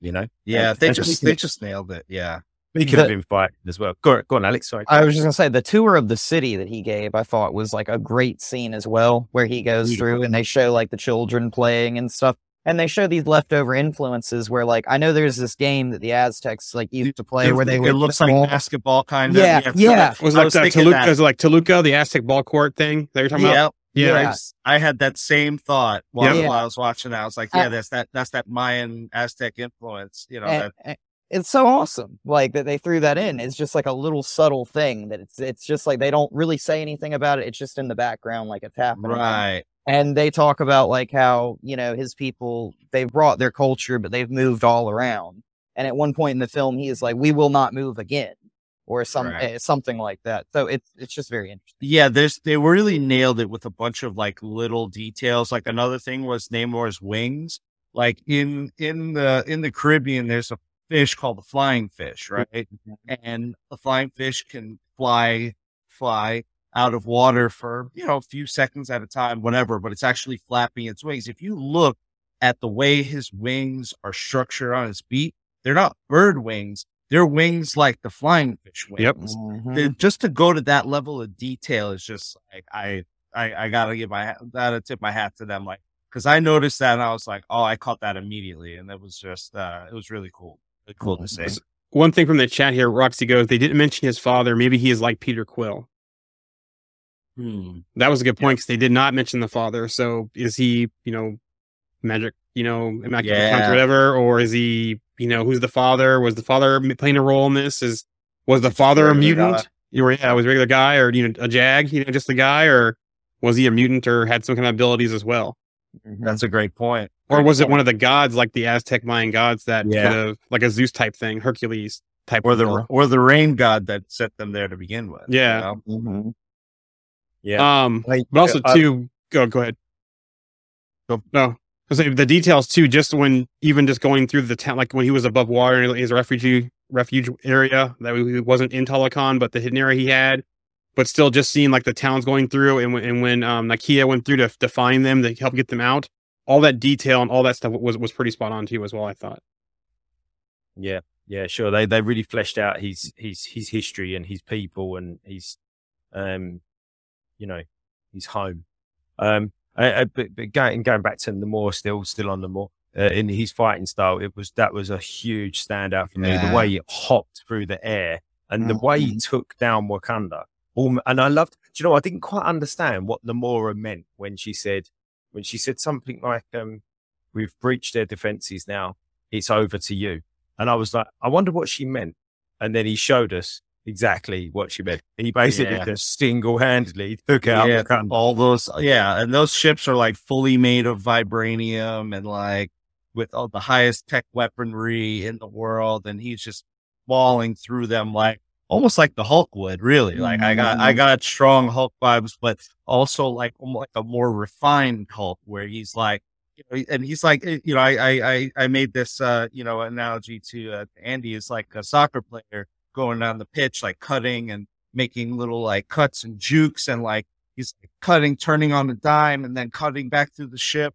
You know, yeah, And- they and just speaking they just nailed it. Yeah. Speaking The- have been fighting as well, go, on- go on, Alex. Sorry. I was just gonna say the tour of the city that he gave, I thought was like a great scene as well, where he goes Beautiful. through and they show like the children playing and stuff. And they show these leftover influences where like I know there's this game that the Aztecs like used to play where they it would looks like ball- basketball kind of. Yeah, yeah. Was I like was the Toluca, that. was it like Toluca, the Aztec ball court thing that you're talking about? Yeah, Yeah. I, s- I had that same thought while, Yeah. while I was watching that. I was like, Uh, yeah, that's that that's that Mayan Aztec influence. You know, and- that, and it's so awesome like that they threw that in it's just like a little subtle thing that it's it's just like they don't really say anything about it it's just in the background like it's happening right. And they talk about like how you know his people they've brought their culture but they've moved all around and at one point in the film he is like we will not move again or some Right. uh, something like that so it's it's just very interesting Yeah, there's they really nailed it with a bunch of like little details. Like another thing was Namor's wings. Like in in the in the Caribbean, there's a fish called the flying fish, right? And the flying fish can fly fly out of water for you know a few seconds at a time, whatever. But it's actually flapping its wings. If you look at the way his wings are structured on his beak, they're not bird wings. They're wings like the flying fish wings Yep. Mhm. just to go to that level of detail is just like I I, I gotta give my hat, gotta tip my hat to them like because I noticed that and I was like oh I caught that immediately and that was just uh it was really cool really cool to see One thing from the chat here, Roxy goes, they didn't mention his father. Maybe he is like Peter Quill. Hmm. That was a good point because they did not mention the father. So is he, you know, magic, you know, immaculate Yeah. Conch or whatever, or is he, you know, who's the father? Was the father playing a role in this? Is was the father a mutant? You were, yeah, was a regular guy, or you know, a jag, you know, just a guy, or was he a mutant or had some kind of abilities as well? Mhm. that's a great point Or was it one of the gods like the Aztec Mayan gods that Yeah. could have like a Zeus type thing, Hercules type or the deal? or the rain god that set them there to begin with you Yeah. know? Mhm. Yeah. Um, Like, but also uh, too, go go ahead. Go. No, I saying the details too. Just when even just going through the town, like when he was above water in his refugee refuge area that he wasn't in Talokan, but the hidden area he had. But still, just seeing like the towns going through, and when and when um, Nakia went through to to find them to help get them out, all that detail and all that stuff was was pretty spot on too as well. I thought. Yeah, yeah, sure. They they really fleshed out his his his history and his people and his um, you know, his home. Um, I, but, but going going back to Namor, still still on Namor. Uh, in his fighting style, it was that was a huge standout for me. The way he hopped through the air and the way he took down Wakanda. And I loved. Do you know? I didn't quite understand what Namora meant when she said when she said something like, um, "We've breached their defenses now. It's over to you." And I was like, I wonder what she meant. And then he showed us exactly what she meant. He basically Yeah. just single handedly took out Yeah, all those yeah and those ships are like fully made of vibranium and like with all the highest tech weaponry in the world and he's just falling through them like almost like the Hulk would, really. Like I got I got strong Hulk vibes, but also like like a more refined Hulk, where he's like, you know, and he's like, eh, you know, I I I, I made this uh you know analogy to uh, Andy is like a soccer player going down the pitch, like cutting and making little like cuts and jukes, and like he's cutting, turning on a dime, and then cutting back through the ship.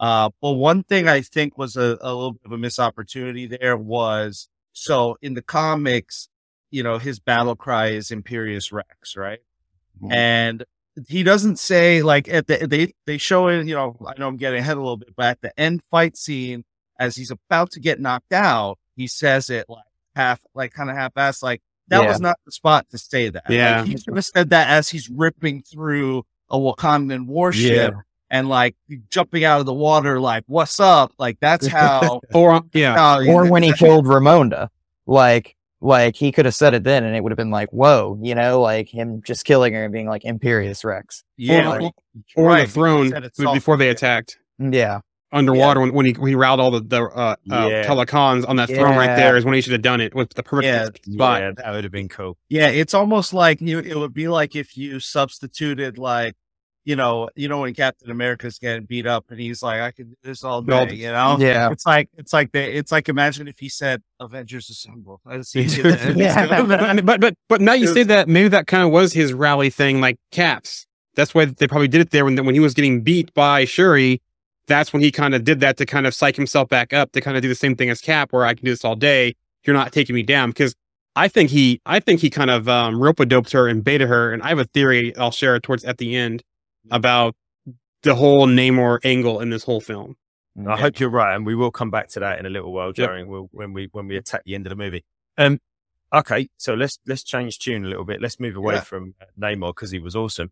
Uh, but one thing I think was a, a little bit of a missed opportunity there was so in the comics, you know, his battle cry is Imperious Rex, right? Mhm. And he doesn't say like at the they they show it, you know, I know I'm getting ahead a little bit, but at the end fight scene, as he's about to get knocked out, he says it like half like kind of half assed, like that Yeah. was not the spot to say that. Like, Yeah. he should have said that as he's ripping through a Wakandan warship and like jumping out of the water, like, what's up? Like that's <laughs> how Or yeah, how- or when he killed Ramonda, like like he could have said it then, and it would have been like, "Whoa," you know, like him just killing her and being like Imperious Rex. yeah, or, like, or right, the throne said it's all- before they attacked Yeah, underwater when, when he when he routed all the the uh, uh, Yeah. Talokans on that throne right there is when he should have done it with the perfect Yeah. spot. Yeah, that would have been cool. Yeah, it's almost like you. It would be like if you substituted, like, you know, you know, when Captain America's getting beat up and he's like, "I can do this all Well, day," you know. yeah, It's like it's like they. It's like imagine if he said "Avengers Assemble." I <laughs> see Yeah. but, <laughs> but but but now you say that maybe that kind of was his rally thing, like Caps. That's why they probably did it there when when he was getting beat by Shuri. That's when he kind of did that to kind of psych himself back up to kind of do the same thing as Cap, where I can do this all day. You're not taking me down because I think he I think he kind of um, rope doped her and baited her, and I have a theory I'll share it towards at the end about the whole Namor angle in this whole film. I hope you're right, and we will come back to that in a little while, Yep. during we'll, when we when we attack the end of the movie. Um, okay, so let's let's change tune a little bit. Let's move away Yeah. from Namor because he was awesome.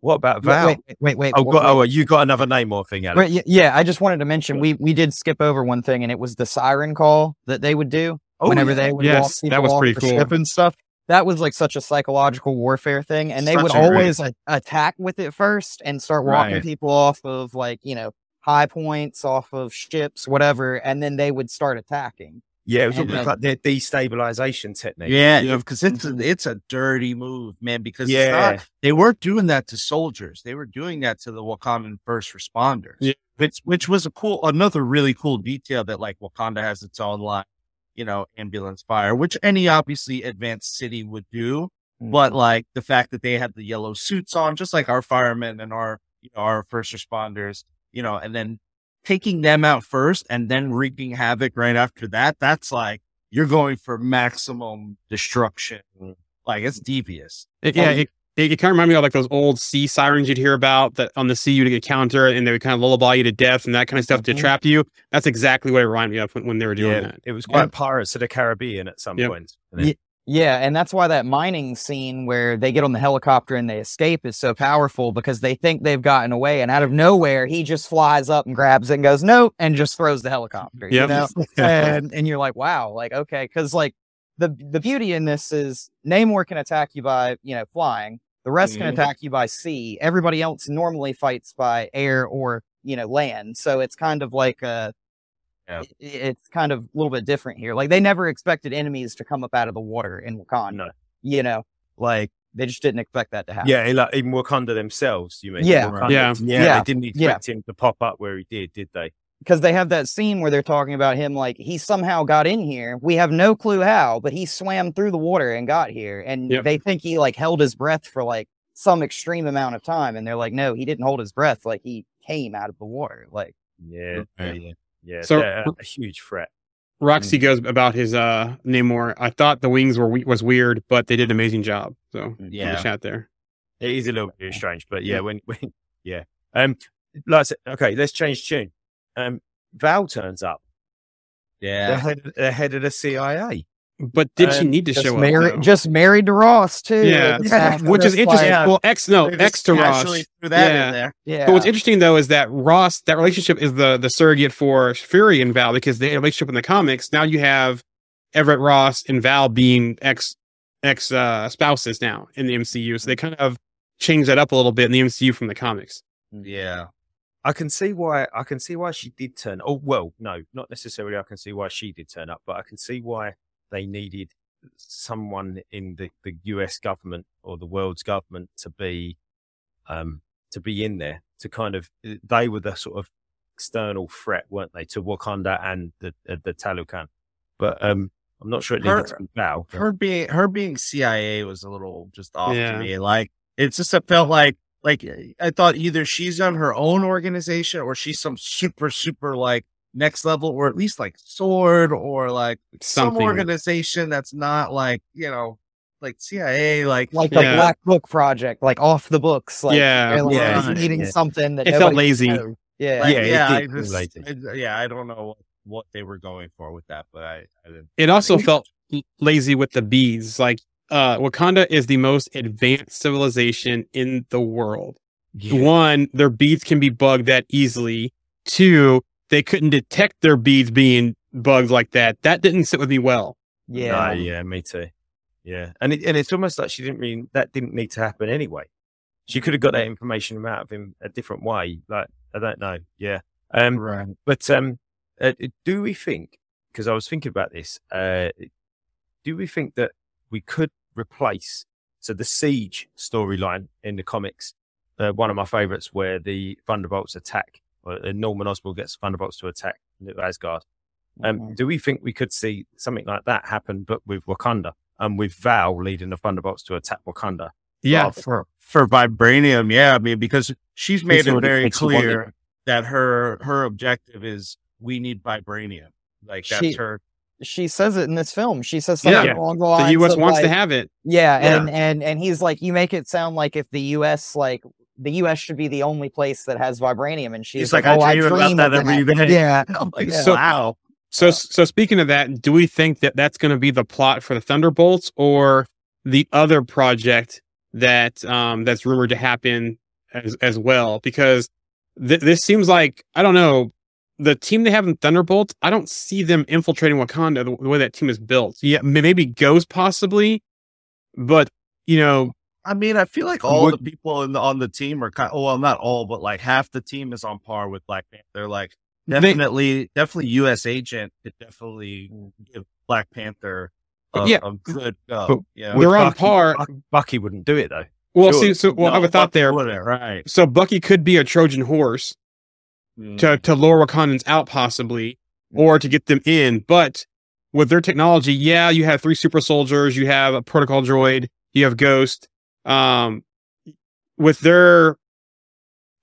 What about Wait, Val? wait, wait, wait. Oh, oh, wait, got, wait. oh, you got another Namor thing, Alex. Y- yeah, I just wanted to mention we we did skip over one thing, and it was the siren call that they would do Oh, whenever yeah. they would Yes, walk that was pretty cool. ship and stuff. That was like such a psychological warfare thing, and they Such would always a- attack with it first and start walking Right. people off of like you know high points, off of ships, whatever, and then they would start attacking. Yeah, it was And, almost uh, like their destabilization technique. Yeah, Yeah. because it's a, it's a dirty move, man. Because it's Yeah. not, they weren't doing that to soldiers; they were doing that to the Wakandan first responders. Yeah. which which was a cool, another really cool detail that like Wakanda has its own line, you know, ambulance fire, which any obviously advanced city would do. But like the fact that they had the yellow suits on, just like our firemen and our you know our first responders, you know, and then taking them out first and then wreaking havoc right after that, that's like you're going for maximum destruction. Like it's devious. It, yeah, it, it, it kind of reminded me of like those old sea sirens you'd hear about that on the sea you'd get counter and they would kind of lullaby you to death and that kind of stuff to Mhm. trap you. That's exactly what it reminded me of when, when they were doing yeah, that. it was quite Yeah. Pirates of the Caribbean at some Yep. point. wasn't it? Yeah, and that's why that mining scene where they get on the helicopter and they escape is so powerful because they think they've gotten away, and out of nowhere he just flies up and grabs it and goes nope, and just throws the helicopter. You know, <laughs> and and you're like, wow, like okay, because like the the beauty in this is Namor can attack you by you know flying, the rest can Mhm. attack you by sea. Everybody else normally fights by air or you know land, so it's kind of like a Yeah. i- it's kind of a little bit different here. Like they never expected enemies to come up out of the water in Wakanda. No. You know, like they just didn't expect that to happen. Yeah, like even Wakanda themselves. You mean? Yeah. Wakanda- Yeah. yeah. Yeah. They didn't Yeah. expect him to pop up where he did, did they? Because they have that scene where they're talking about him like he somehow got in here. We have no clue how, but he swam through the water and got here. And Yep. they think he like held his breath for like some extreme amount of time. And they're like, no, he didn't hold his breath. Like he came out of the water. Like Yeah, Right. yeah, yeah. So- a, a huge threat. Roxy goes about his uh Namor. I thought the wings were was weird, but they did an amazing job. So Yeah. yeah, chat there. It is a little bit strange, but yeah, Yeah. when, <laughs> when yeah. Um, like I said, okay, let's change tune. Um, Val turns up. The Yeah, head, the head of the CIA. But did she need to show married, up? just married to Ross too. Yeah. Yeah. Which is interesting. like- well, X no They X to Ross. threw that Yeah. in there. yeah. But what's interesting though is that Ross, that relationship is the the surrogate for Fury and Val because they had a relationship in the comics. Now you have Everett Ross and Val being ex ex uh, spouses now in the MCU, so they kind of changed that up a little bit in the MCU from the comics. Yeah, I can see why. I can see why she did turn. Oh well, no, not necessarily. I can see why she did turn up, but I can see why they needed someone in the, the US government or the world's government to be, um, to be in there to kind of, they were the sort of external threat, weren't they, to Wakanda and the, uh, the Talokan. But, um, I'm not sure it needed Her- to be Val. but- her being her being CIA was a little just off Yeah. to me. Like it's just it felt like like I thought either she's on her own organization or she's some super super like next level or at least like SWORD or like some organization that's not like you know like CIA like like the Yeah. Black Book Project, like off the books. Like, Yeah. like, Yeah. needing Yeah. something that It felt lazy. knows. Yeah, Like, Yeah, yeah, I did feel just, lazy. I- yeah, I don't know what, what they were going for with that, but I, I didn't. It also think- felt lazy with the beads. Like uh, Wakanda is the most advanced civilization in the world. One, their beads can be bugged that easily. Two, they couldn't detect their beads being bugged like that. That didn't sit with me well. yeah. No, yeah, me too. Yeah, and it, and it's almost like she didn't really that didn't need to happen anyway. She could have got that information out of him a different way. Like I don't know. Yeah. Um. Right. But um, uh, do we think? Because I was thinking about this. Uh, do we think that we could replace so the siege storyline in the comics? Uh, one of my favorites, where the Thunderbolts attack, or uh, Norman Osborn gets Thunderbolts to attack New Asgard. Um, Mhm. Do we think we could see something like that happen, but with Wakanda and with Val leading the Thunderbolts to attack Wakanda? Yeah. Well, for for vibranium, yeah. I mean, because she's made it very clear that her her objective is we need vibranium. Like that's She- her. She says it in this film. She says Yeah. along the lines The U.S. of, wants to have it. Yeah, Yeah. and and and he's like, you make it sound like if the U.S. like the U.S. should be the only place that has vibranium, and she's He's like, oh, I dream about dream that of every day. Yeah, <laughs> I'm like, Yeah. So- wow. So, so speaking of that, do we think that that's going to be the plot for the Thunderbolts or the other project that um, that's rumored to happen as as well? Because th- this seems like I don't know the team they have in Thunderbolts. I don't see them infiltrating Wakanda the, the way that team is built. Yeah, maybe Ghost possibly, but you know, I mean, I feel like all Would- the people in the, on the team are kind. well, not all, but like half the team is on par with Black Panther. Like They- definitely, definitely, U.S. agent could definitely give Black Panther a, Yeah. a good go. But yeah. They're on Bucky- par. Buck- Bucky wouldn't do it though. well, Sure. see, so well, I have a No, thought there. wouldn't, right? So Bucky could be a Trojan horse Mm. to to lure Wakandans out possibly, or to get them in. But with their technology, yeah, you have three super soldiers, you have a protocol droid, you have Ghost. Um, with their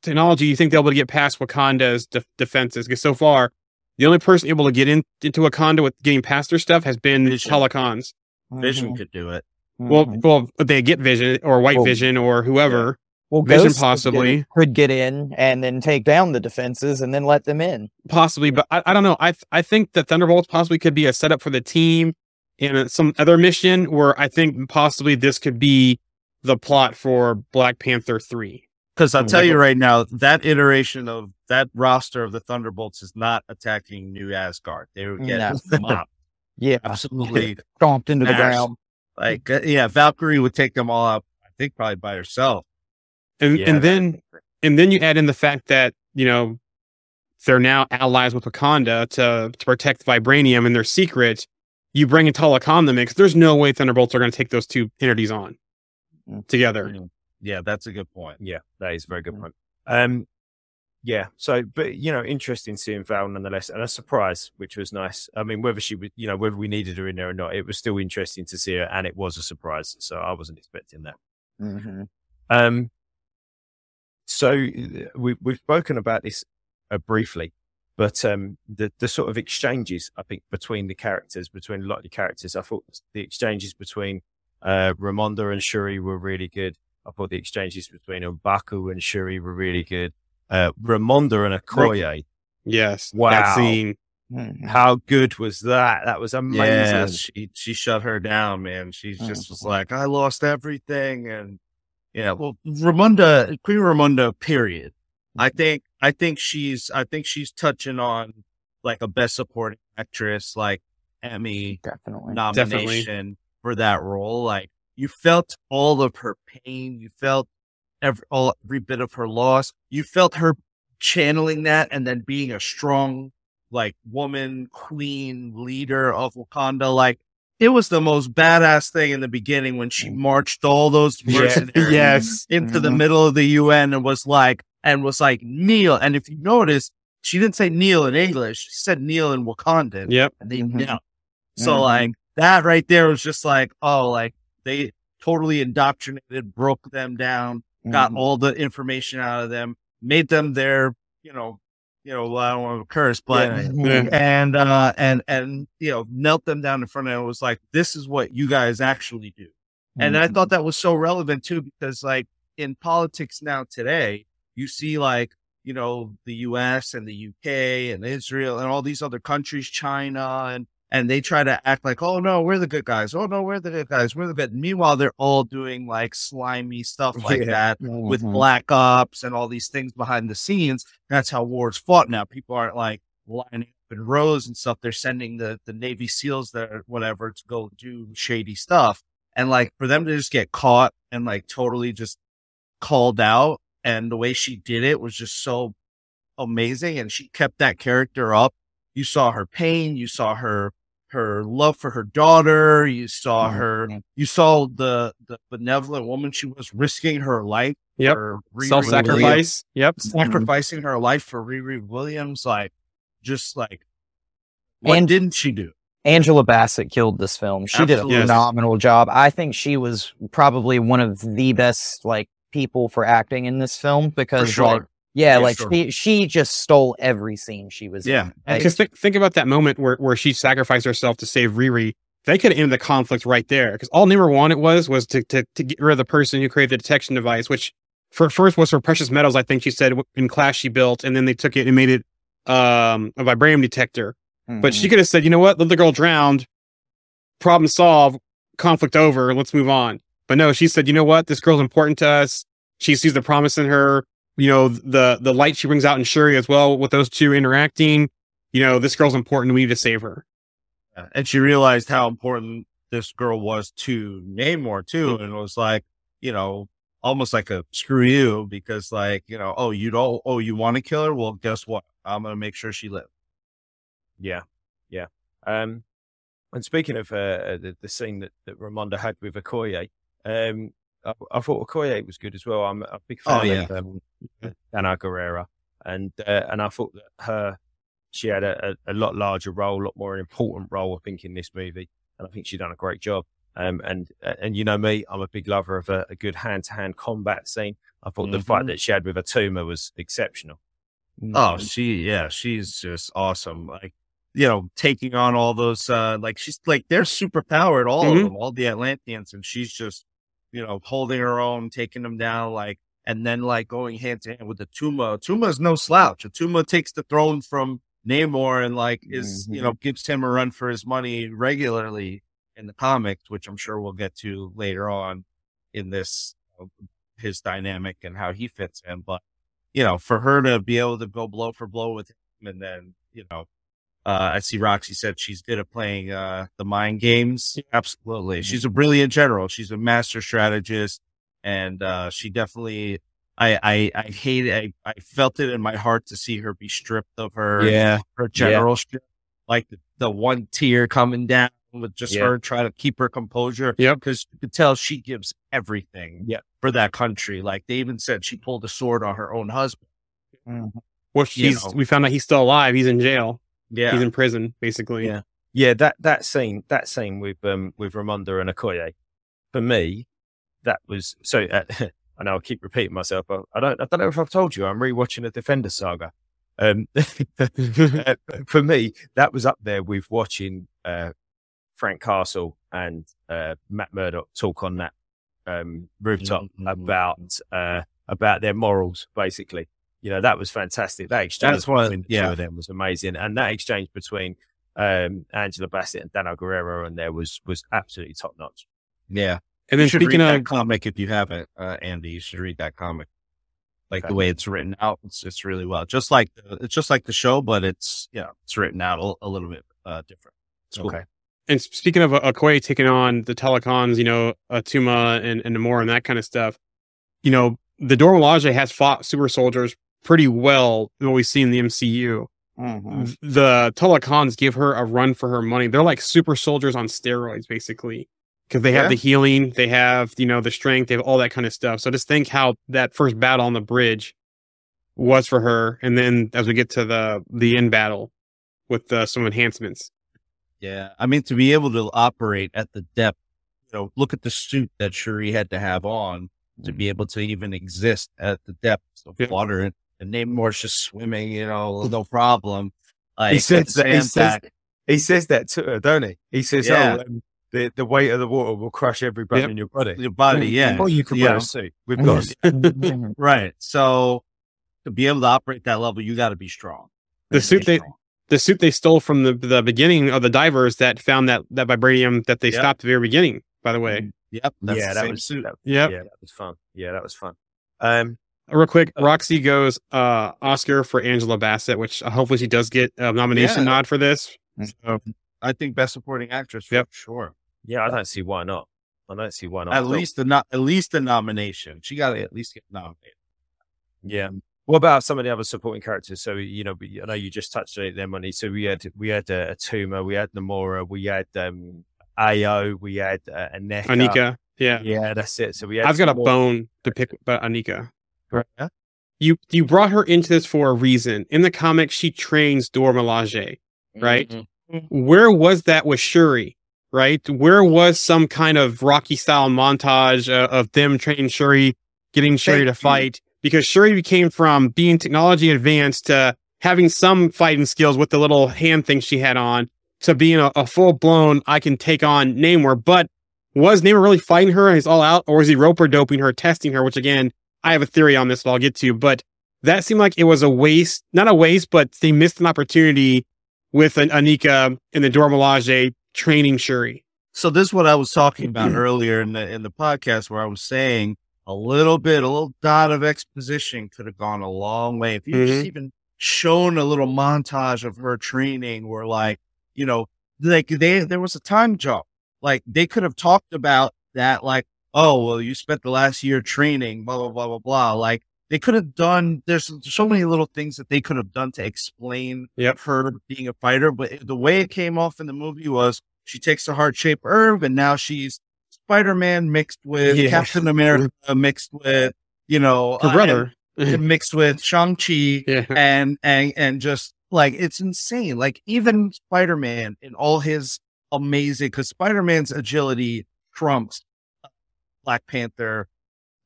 technology, you think they'll be able to get past Wakanda's de- defenses? Because so far, the only person able to get in into Wakanda with getting past their stuff has been the Vision. Talokans. Vision could do it. Well, Mhm. well, they get Vision or White Well, Vision or whoever. well, Vision Ghost could get- possibly. could get in and then take down the defenses and then let them in. possibly, but I, I don't know. I I think that Thunderbolts possibly could be a setup for the team in some other mission where I think possibly this could be the plot for Black Panther three. Because I'll tell you right now, that iteration of that roster of the Thunderbolts is not attacking New Asgard. They were getting <laughs> mobbed. Yeah, Absolutely. <laughs> stomped into the ground. Like, uh, yeah, Valkyrie would take them all out, I think, probably by herself. And Yeah, and then and then you add in the fact that you know they're now allies with Wakanda to to protect vibranium and their secret. You bring in Talokan in the mix. There's no way Thunderbolts are going to take those two entities on. Together. Yeah, that's a good point. Yeah, that is a very good point. Um, yeah. So, but you know, interesting seeing Val nonetheless, and a surprise, which was nice. I mean, whether she, was, you know, whether we needed her in there or not, it was still interesting to see her, and it was a surprise. So I wasn't expecting that. Mhm. Um, so uh, we we've spoken about this uh, briefly, but um, the the sort of exchanges I think between the characters, between a lot of the characters, I thought the exchanges between uh, Ramonda and Shuri were really good. I thought the exchanges between Mbaku and Shuri were really good. Uh, Ramonda and Okoye, Yes. Wow. That scene. Mhm. how good was that? That was amazing. Yeah, she she shut her down, man. She just was like, I lost everything, and yeah. Well, Ramonda, Queen Ramonda, period. I think I think she's I think she's touching on like a best supporting actress, like Emmy Definitely. nomination for that role. Like you felt all of her pain, you felt every all, every bit of her loss. You felt her channeling that and then being a strong like woman, queen, leader of Wakanda. Like it was the most badass thing in the beginning when she marched all those Yeah. <laughs> mercenaries yes. into the Mhm. middle of the UN and was like, and was like, kneel. And if you notice, she didn't say kneel in English. She said kneel in Wakandan. Yep. And they Mhm. knelt. So Mhm. like that right there was just like, oh, like they totally indoctrinated, broke them down, got Mhm. all the information out of them, made them their, you know, you know, I don't want to curse, but Yeah. Yeah. and uh and and you know, knelt them down in front of them and was like, This is what you guys actually do. And I thought that was so relevant too, because like in politics now today, you see like, you know, the US and the UK and Israel and all these other countries, China, and and they try to act like, oh no, we're the good guys. Oh no, we're the good guys. We're the good. Meanwhile, they're all doing like slimy stuff <laughs> like Yeah. that with Mhm. black ops and all these things behind the scenes. That's how wars fought now. People aren't like lining up in rows and stuff. They're sending the, the Navy SEALs there, whatever, to go do shady stuff. And like for them to just get caught and like totally just called out and the way she did it was just so amazing. And she kept that character up. You saw her pain. You saw her, her love for her daughter. You saw her, Mhm. you saw the, the benevolent woman. She was risking her life. Yep. for Riri Self Williams sacrifice. Yep. sacrificing her life for Riri Williams, like just like what And- didn't she do? Angela Bassett killed this film. She Absolutely. did a Yes. phenomenal job. I think she was probably one of the best like people for acting in this film For because sure. like yeah, Yeah, like sure. she she just stole every scene she was Yeah. in. Like, Because think, think about that moment where, where she sacrificed herself to save Riri. They could end the conflict right there. Because all Namor wanted was was to, to to get rid of the person who created the detection device, which for first was for precious metals. I think she said in class she built, and then they took it and made it um, a vibranium detector. But mhm. she could have said, you know what, let the girl drowned, problem solved, conflict over, let's move on. But no, she said, you know what, this girl's important to us. She sees the promise in her. You know, the the light she brings out in Shuri as well with those two interacting. You know, this girl's important. We need to save her. And she realized how important this girl was to Namor too, and was like, you know, almost like a screw you because like, you know, oh, you don't, oh, you want to kill her? Well, guess what? I'm gonna make sure she lives. Yeah, yeah. Um, and speaking of uh, the, the scene that, that Ramonda had with Okoye, um, I, I thought Okoye was good as well. I'm a big fan Oh, yeah. of um, Danai Gurira, and uh, and I thought that her she had a, a, lot larger role, a lot more important role, I think, in this movie, and I think she done a great job. Um, and and you know me, I'm a big lover of a, a good hand to hand combat scene. I thought the fight Mhm. that she had with Atuma was exceptional. Oh, she, yeah, she's just awesome. Like, you know, taking on all those, uh, like she's like, they're super powered, all Mhm. of them, all the Atlanteans. And she's just, you know, holding her own, taking them down, like, and then like going hand to hand with the Tuma. Tuma's no slouch. Tuma takes the throne from Namor and like is, you Mhm. know, gives him a run for his money regularly in the comics, which I'm sure we'll get to later on in this, uh, his dynamic and how he fits in. But, you know, for her to be able to go blow for blow with him and then, you know, uh, I see Roxy said she's good at playing, uh, the mind games. Absolutely. She's a brilliant general. She's a master strategist and, uh, she definitely, I, I, I hate it. I, I felt it in my heart to see her be stripped of her, Yeah, her generalship, like the, the one tear coming down with just Yeah. her trying to keep her composure. Yeah. Because you could tell she gives everything Yeah. for that country. Like they even said she pulled a sword on her own husband. Mhm. Well, You he's know. we found out he's still alive. He's in jail. Yeah. He's in prison, basically. Yeah. yeah. That that scene, that scene with um with Ramonda and Okoye, for me, that was so. Uh, <laughs> I know I keep repeating myself. But I don't. I don't know if I've told you. I'm rewatching the Defender saga. Um, <laughs> uh, for me, that was up there with watching uh, Frank Castle and uh, Matt Murdock talk on that um, rooftop Mhm. about uh, about their morals, basically. You know, that was fantastic. That exchange That's what- between the yeah. two of them was amazing. And that exchange between um, Angela Bassett and Danai Gurira and there was was absolutely top notch. Yeah. And then you speaking read of that comic if you haven't, uh, Andy. You should read that comic. Like Okay. the way it's written out, it's, it's really well. Just like the, it's just like the show, but it's yeah, it's written out a, a little bit uh, different. It's cool. Okay. and speaking of uh, Okoye taking on the Talokans, you know, Atuma and, and Namor and that kind of stuff, you know, the Dora Milaje has fought super soldiers pretty well what we see in the MCU. Mhm. the Talokans give her a run for her money. They're like super soldiers on steroids, basically, because they have Yeah. the healing, they have you know the strength, they have all that kind of stuff. So just think how that first battle on the bridge was for her, and then as we get to the the end battle with uh, some enhancements. Yeah. I mean, to be able to operate at the depth, you know, look at the suit that Shuri had to have on to be able to even exist at the depths of Yeah. water. And, and Namor's just swimming, you know, no problem. Like, he says that. He says, he says that to her, don't he? He says, Yeah. "Oh, um, the the weight of the water will crush every bone Yep. in your body." your body, yeah. Or you can Yeah. wear a suit. We've got <laughs> Right. So to be able to operate that level, you got to be strong. The suit very they- strong. the suit they stole from the the beginning of the divers that found that that vibranium that they Yep. stopped the very beginning. By the way, Yep. That's yeah, the that same was suit. that, yep. yeah, that was fun. Yeah, that was fun. Um, Real quick, Roxy goes uh Oscar for Angela Bassett, which uh, hopefully she does get a nomination Yeah. nod for this. So I think best supporting actress for Yep. sure. yeah, I don't see why not. I don't see why not. At So- least the not at least the nomination. She got to at least get nominated. Yeah. What about some of the other supporting characters? So you know, I know you just touched on it there, money. So we had we had uh, Atuma, we had Namora, we had um, Ao, we had uh, Aneka. Anika, yeah. Yeah, that's it. So we had I've got a more- bone to pick about Aneka. Yeah. You you brought her into this for a reason. In the comics, she trains Dora Milaje. Right? Where was that with Shuri? Right? Where was some kind of Rocky style montage uh, of them training Shuri, getting Shuri Thank to you. fight? Because Shuri became from being technology advanced to having some fighting skills with the little hand thing she had on to being a, a full blown I can take on Namor. But was Namor really fighting her and he's all out, or is he roper doping her, testing her? Which again, I have a theory on this that I'll get to, but that seemed like it was a waste, not a waste, but they missed an opportunity with an Aneka in the Dora Milaje training Shuri. So this is what I was talking about mm-hmm. earlier in the in the podcast where I was saying a little bit, a little dot of exposition could have gone a long way. If you just mm-hmm. even shown a little montage of her training where like, you know, like they there was a time jump. Like they could have talked about that like, oh well you spent the last year training, blah blah blah blah blah. Like they could have done there's so many little things that they could have done to explain Yep. her being a fighter, but the way it came off in the movie was she takes a heart shape herb and now she's Spider Man mixed with Yeah. Captain America mixed with you know Her uh, brother. and mixed with Shang Chi <laughs> yeah. and and and just like it's insane. Like even Spider Man in all his amazing because Spider Man's agility trumps Black Panther.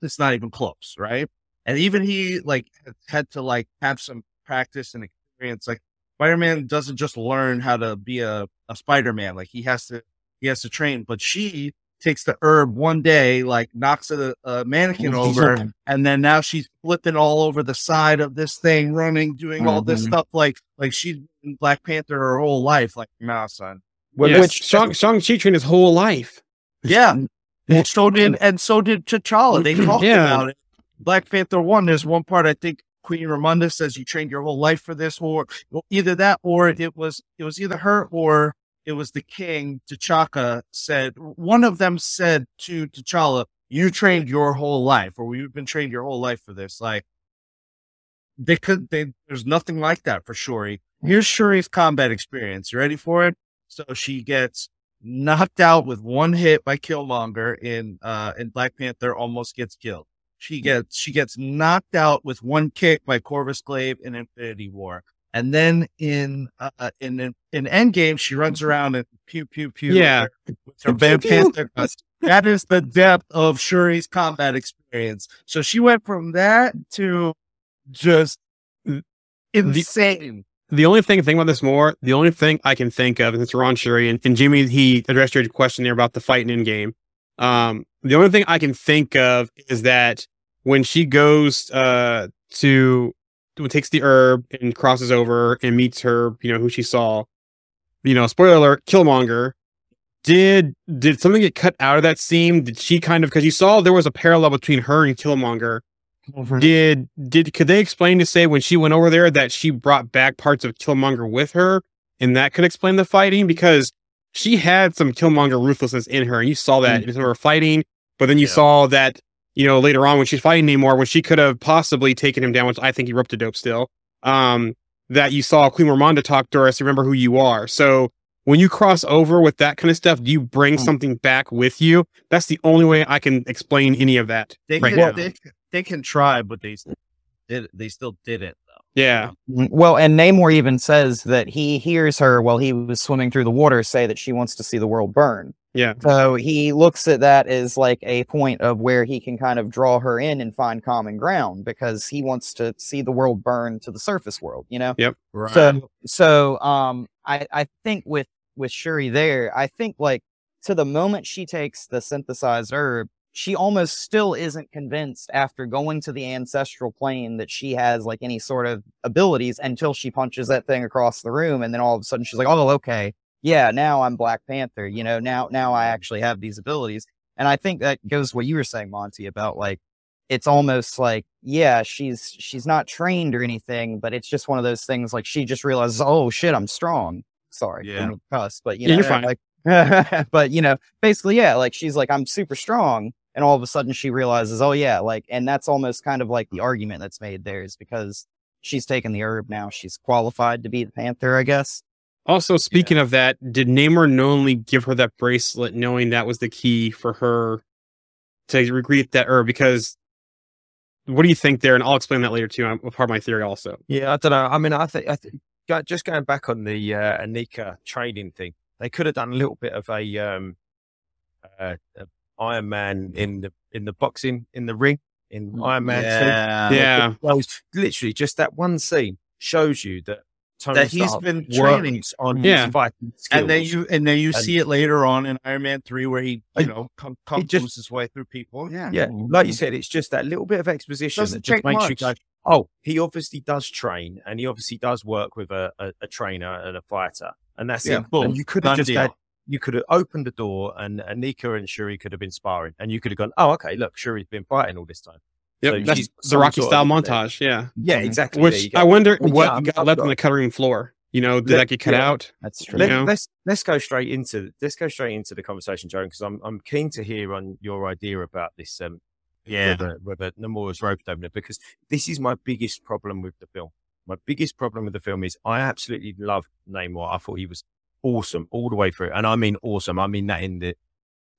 It's not even close, right? And even he like had to like have some practice and experience. Like Spider Man doesn't just learn how to be a, a Spider Man. Like he has to he has to train. But she takes the herb one day, like knocks a, a mannequin over, and then now she's flipping all over the side of this thing, running, doing all this Mhm. stuff. Like like she's been Black Panther her whole life. Like, nah, son. Yes, which Shang Chi trained his whole life. Yeah. And so did and so did T'Challa. They <clears throat> talked Yeah. about it. Black Panther one. There's one part I think Queen Ramonda says you trained your whole life for this, or either that, or it was it was either her or it was the king. T'Chaka said one of them said to T'Challa, "You trained your whole life, or you've been trained your whole life for this." Like they could. They, there's nothing like that for Shuri. Here's Shuri's combat experience. You ready for it? So she gets knocked out with one hit by Killmonger in uh in Black Panther, almost gets killed. She gets she gets knocked out with one kick by Corvus Glaive in Infinity War. And then in uh, in in, in Endgame, she runs around and pew pew pew. Yeah. with her Black Panther. That is the depth of Shuri's combat experience. So she went from that to just insane. The only thing think about this more, the only thing I can think of, and it's Ron Shuri and, and Jimmy, he addressed your question there about the fighting in game. Um, the only thing I can think of is that when she goes uh to takes the herb and crosses over and meets her, you know, who she saw, you know, spoiler alert, Killmonger. Did did something get cut out of that scene? Did she kind of because you saw there was a parallel between her and Killmonger did did could they explain to say when she went over there that she brought back parts of Killmonger with her, and that could explain the fighting because she had some Killmonger ruthlessness in her, and you saw that in her fighting. But then you Yeah. saw that you know later on when she's fighting Namor, when she could have possibly taken him down, which I think he roped a dope still. Um, that you saw Queen Ramonda talk to us. Remember who you are. So when you cross over with that kind of stuff, do you bring Mm. something back with you? That's the only way I can explain any of that. They right can, now. they, they can try, but they still did. They still did it though. Yeah. Mm, Well, and Namor even says that he hears her while he was swimming through the water say that she wants to see the world burn. Yeah. So he looks at that as like a point of where he can kind of draw her in and find common ground because he wants to see the world burn to the surface world, you know? Yep. Right. So so um I I think with with Shuri there, I think like to the moment she takes the synthesized herb, she almost still isn't convinced after going to the ancestral plane that she has like any sort of abilities until she punches that thing across the room and then all of a sudden she's like, "Oh, okay. Yeah, now I'm Black Panther, you know, now now I actually have these abilities." And I think that goes what you were saying, Monty, about like it's almost like yeah she's she's not trained or anything but it's just one of those things like she just realizes oh shit i'm strong sorry Yeah. yeah cuss but you Yeah, know you're fine. like <laughs> but you know basically yeah like she's like i'm super strong and all of a sudden she realizes oh yeah like and that's almost kind of like the argument that's made there is because she's taken the herb now she's qualified to be the panther i guess Also, speaking of that, did Namor knowingly give her that bracelet, knowing that was the key for her to recreate that herb? Because what do you think there? And I'll explain that later too. I'm part of my theory also. Yeah, I don't know. I mean, I think I think just going back on the uh, Aneka training thing, they could have done a little bit of a um, uh, uh, Iron Man in the in the boxing in the ring in mm, Iron Man Two. yeah. Yeah. Well, literally just that one scene shows you that Tony That he's Stark been training. on Yeah. fighting skills. And then you and then you And- see it later on in Iron Man three where he you know come come just- his way through people. Yeah. yeah, mm-hmm. like you said, it's just that little bit of exposition Doesn't that just take makes you go, oh, he obviously does train and he obviously does work with a, a, a trainer and a fighter. And that's Yeah, it. boom. And you could Done have just deal. had, you could have opened the door and Aneka and Shuri could have been sparring and you could have gone, oh, okay, look, Shuri's been fighting all this time. Yep, So that's the Rocky style of- montage. Yeah, Yeah, Mhm. exactly. Which go. I wonder Yeah, what I'm- got left on the cutting floor. You know, did Let- that get cut yeah. out? that's true Let, you know? Let's let's go straight into let's go straight into the conversation, Joan, because I'm I'm keen to hear on your idea about this. Um, Yeah. whether whether Namor's rope opener, because this is my biggest problem with the film. My biggest problem with the film is I absolutely love Namor. I thought he was awesome all the way through, and I mean awesome. I mean that in the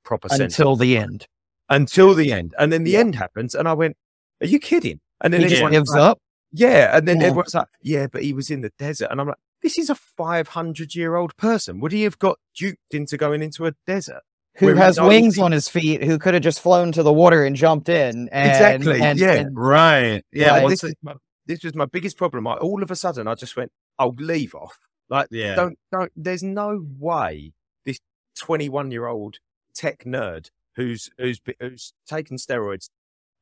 proper sense until the end until the end, and then the Yeah. end happens, and I went, "Are you kidding?" And then he just everyone's gives like, up yeah, and then Yeah. everyone's like, "Yeah, but he was in the desert," and I'm like, "This is a 500 year old person. Would he have got duped into going into a desert?" who has wings on his feet who could have just flown to the water and jumped in and, Exactly, and- yeah. and- Right. Yeah. Like, this, it- is my, this was my biggest problem. I, all of a sudden, I just went, "I'll leave off." Like, yeah. don't, don't. There's no way this 21 year old tech nerd who's who's who's taken steroids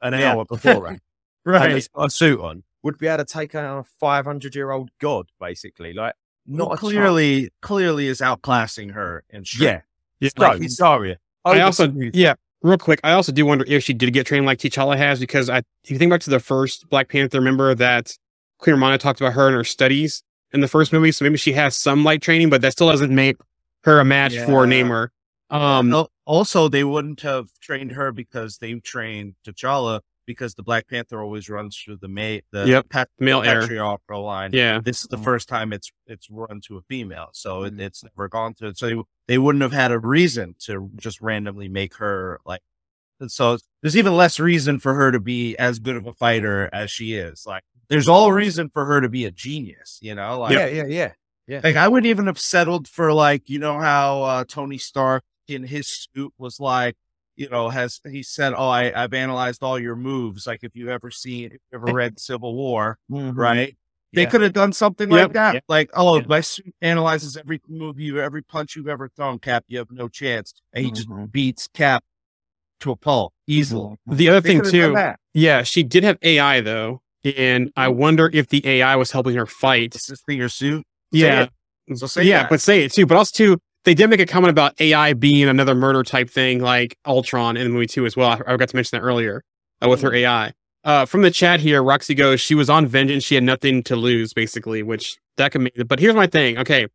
an Yeah. hour <laughs> and right. has got a suit on would be able to take on a 500 year old god, basically. Like, not Well, a chance. clearly clearly is outclassing her and Yeah, Yeah. like he's Zarya. I also, yeah, real quick, I also do wonder if she did get trained like T'Challa has, because I, if you think back to the first Black Panther, remember that Queen Ramonda talked about her and her studies in the first movie, so maybe she has some light training, but that still doesn't make her a match for Yeah. Namor. Um, also, they wouldn't have trained her because they trained T'Challa because the Black Panther always runs through the ma- the Yep. pat- male heir. patriarchal line. Yeah, This is the Mhm. first time it's it's run to a female, so it, Mhm. it's never gone to. So they, they wouldn't have had a reason to just randomly make her like. And So there's even less reason for her to be as good of a fighter as she is. Like there's all reason for her to be a genius. You know, like yeah, yeah, yeah. like I wouldn't even have settled for like you know how uh, Tony Stark in his suit was like you know has he said oh I, I've analyzed all your moves like if you ever seen if you ever read <laughs> Civil War Mhm. right they Yeah. could have done something Yep. like that Yeah. like oh Yeah. my suit analyzes every move you every punch you've ever thrown Cap you have no chance and he just Mhm. beats Cap to a pulp easily. the other They thing could have done too, yeah, she did have AI though, and I wonder if the AI was helping her fight. assisting your suit. Yeah, it. So say yeah, that. but say it too. But also too, they did make a comment about AI being another murder type thing, like Ultron in the movie too as well. I, I forgot to mention that earlier uh, with her AI. Uh, from the chat here, Roxy goes, she was on vengeance. She had nothing to lose, basically, which that could make. But here's my thing. Okay,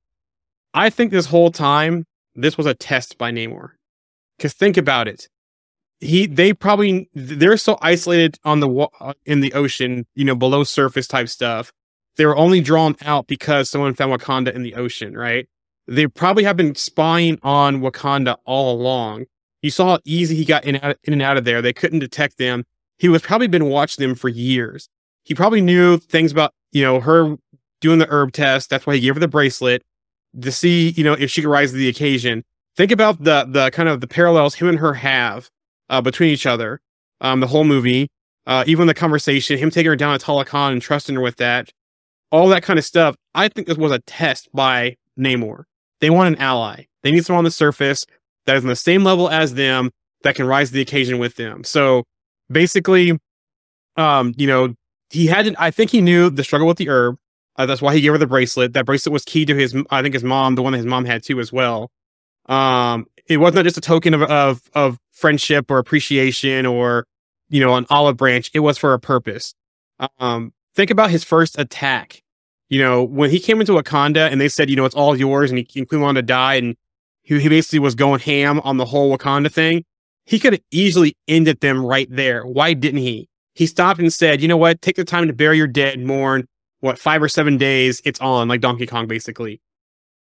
I think this whole time this was a test by Namor. Because think about it, he they probably they're so isolated on the in the ocean, you know, below surface type stuff they were only drawn out because someone found Wakanda in the ocean, right? They probably have been spying on Wakanda all along. You saw how easy he got in, in and out of there. They couldn't detect them. He was probably been watching them for years. He probably knew things about, you know, her doing the herb test. That's why he gave her the bracelet to see, you know, if she could rise to the occasion. Think about the the kind of the parallels him and her have uh, between each other. Um, the whole movie, uh, even the conversation, him taking her down to Talokan and trusting her with that, all that kind of stuff. I think this was a test by Namor. They want an ally. They need someone on the surface that is on the same level as them that can rise to the occasion with them. So basically, um, you know, he hadn't. I think he knew the struggle with the herb. Uh, that's why he gave her the bracelet. That bracelet was key to his, I think, his mom, the one that his mom had too, as well. Um, it wasn't just a token of, of, of friendship or appreciation or, you know, an olive branch. It was for a purpose. Um, think about his first attack. You know, when he came into Wakanda and they said, you know, it's all yours and he, wanted to die and he, he basically was going ham on the whole Wakanda thing. He could have easily ended them right there. Why didn't he? He stopped and said, you know what? Take the time to bury your dead, mourn, what, five or seven days, it's on, like Donkey Kong, basically.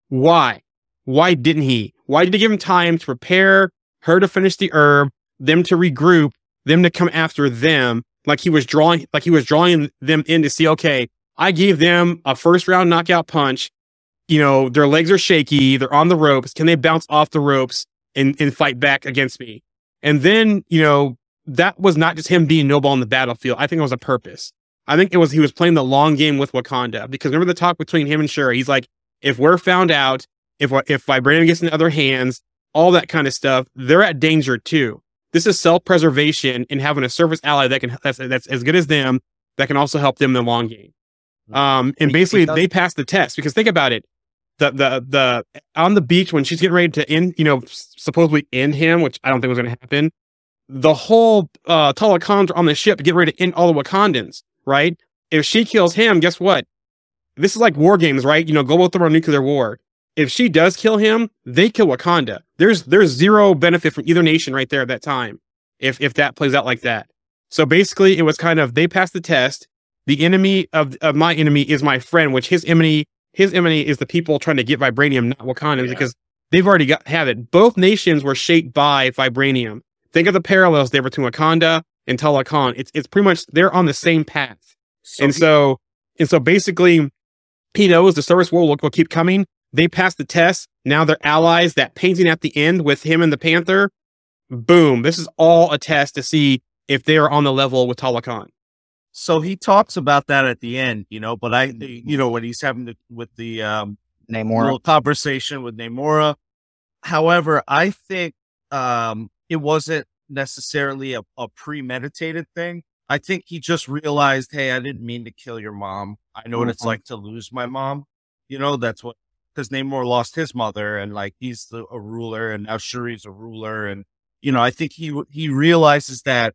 Why? Why didn't he? Why did he give him time to prepare her to finish the herb, them to regroup, them to come after them, like he was drawing, like he was drawing them in to see, okay, I gave them a first round knockout punch. You know, their legs are shaky, they're on the ropes. Can they bounce off the ropes and, and fight back against me? And then, you know, that was not just him being noble on the battlefield. I think it was a purpose. I think it was he was playing the long game with Wakanda because remember the talk between him and Shuri. He's like, if we're found out, if if vibranium gets in other hands, all that kind of stuff, they're at danger too. This is self preservation and having a service ally that can that's, that's as good as them that can also help them in the long game. Mm-hmm. Um, and basically they passed the test because think about it. The, the, the, on the beach when she's getting ready to end, you know, supposedly end him, which I don't think was going to happen. The whole, uh, Talokans on the ship get ready to end all the Wakandans right? If she kills him, guess what? This is like war games, right? You know, global thermonuclear war. If she does kill him, they kill Wakanda. There's there's zero benefit from either nation right there at that time. If if that plays out like that. So basically it was kind of they passed the test. The enemy of, of my enemy is my friend, which his enemy his enemy is the people trying to get vibranium, not Wakanda, yeah. because they've already got have it. Both nations were shaped by vibranium. Think of the parallels there between Wakanda and Talokan. It's it's pretty much they're on the same path. So and so and so basically he knows the service world will, will keep coming. They passed the test. Now they're allies. That painting at the end with him and the Panther, boom. This is all a test to see if they are on the level with Talokan. So he talks about that at the end, you know, but I, you know, when he's having the, with the, um, Namora conversation with Namora. However, I think, um, it wasn't necessarily a, a premeditated thing. I think he just realized, hey, I didn't mean to kill your mom. I know what it's mm-hmm. like to lose my mom. You know, that's what because Namor lost his mother, and like he's the, a ruler, and now Shuri's a ruler, and you know, I think he he realizes that,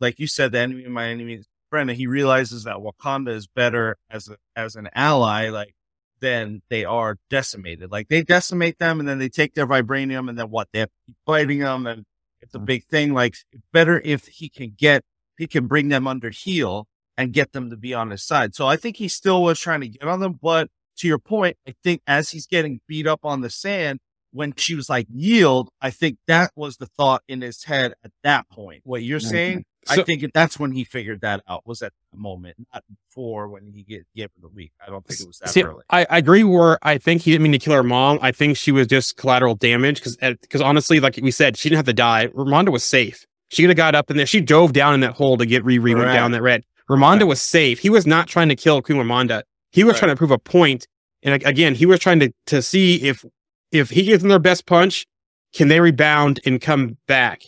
like you said, the enemy of my enemy is friend, and he realizes that Wakanda is better as a, as an ally, like than they are decimated. Like they decimate them, and then they take their vibranium, and then what? They have to keep fighting them, and it's a mm. big thing. Like better if he can get, he can bring them under heel and get them to be on his side. So I think he still was trying to get on them. But to your point, I think as he's getting beat up on the sand, when she was like yield, I think that was the thought in his head at that point. What you're mm-hmm. saying, so, I think that's when he figured that out was at the moment, not before when he get gave her the week. I don't think it was that see, early. I, I, agree. Where I think he didn't mean to kill her mom. I think she was just collateral damage because because eh, honestly, like we said, she didn't have to die. Ramonda was safe. She could have got up in there. She dove down in that hole to get Riri right. down that red. Ramonda right. was safe. He was not trying to kill Queen Ramonda. He was right. trying to prove a. And again, he was trying to to see if if he gives them their best punch, can they rebound and come back?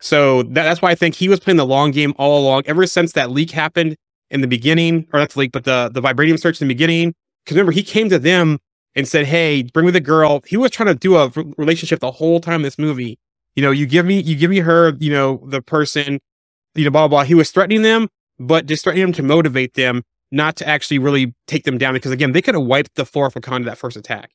So that, that's why I think he was playing the long game all along. Ever since that leak happened in the beginning, or not the leak, but the the vibranium search in the beginning. Because remember, he came to them and said, "Hey, bring me the girl." He was trying to do a relationship the whole time in this movie. You know, you give me, you give me her. You know, the person. You know, blah blah. blah. He was threatening them, but just threatening them to motivate them, not to actually really take them down. Because again, they could have wiped the floor of Wakanda that first attack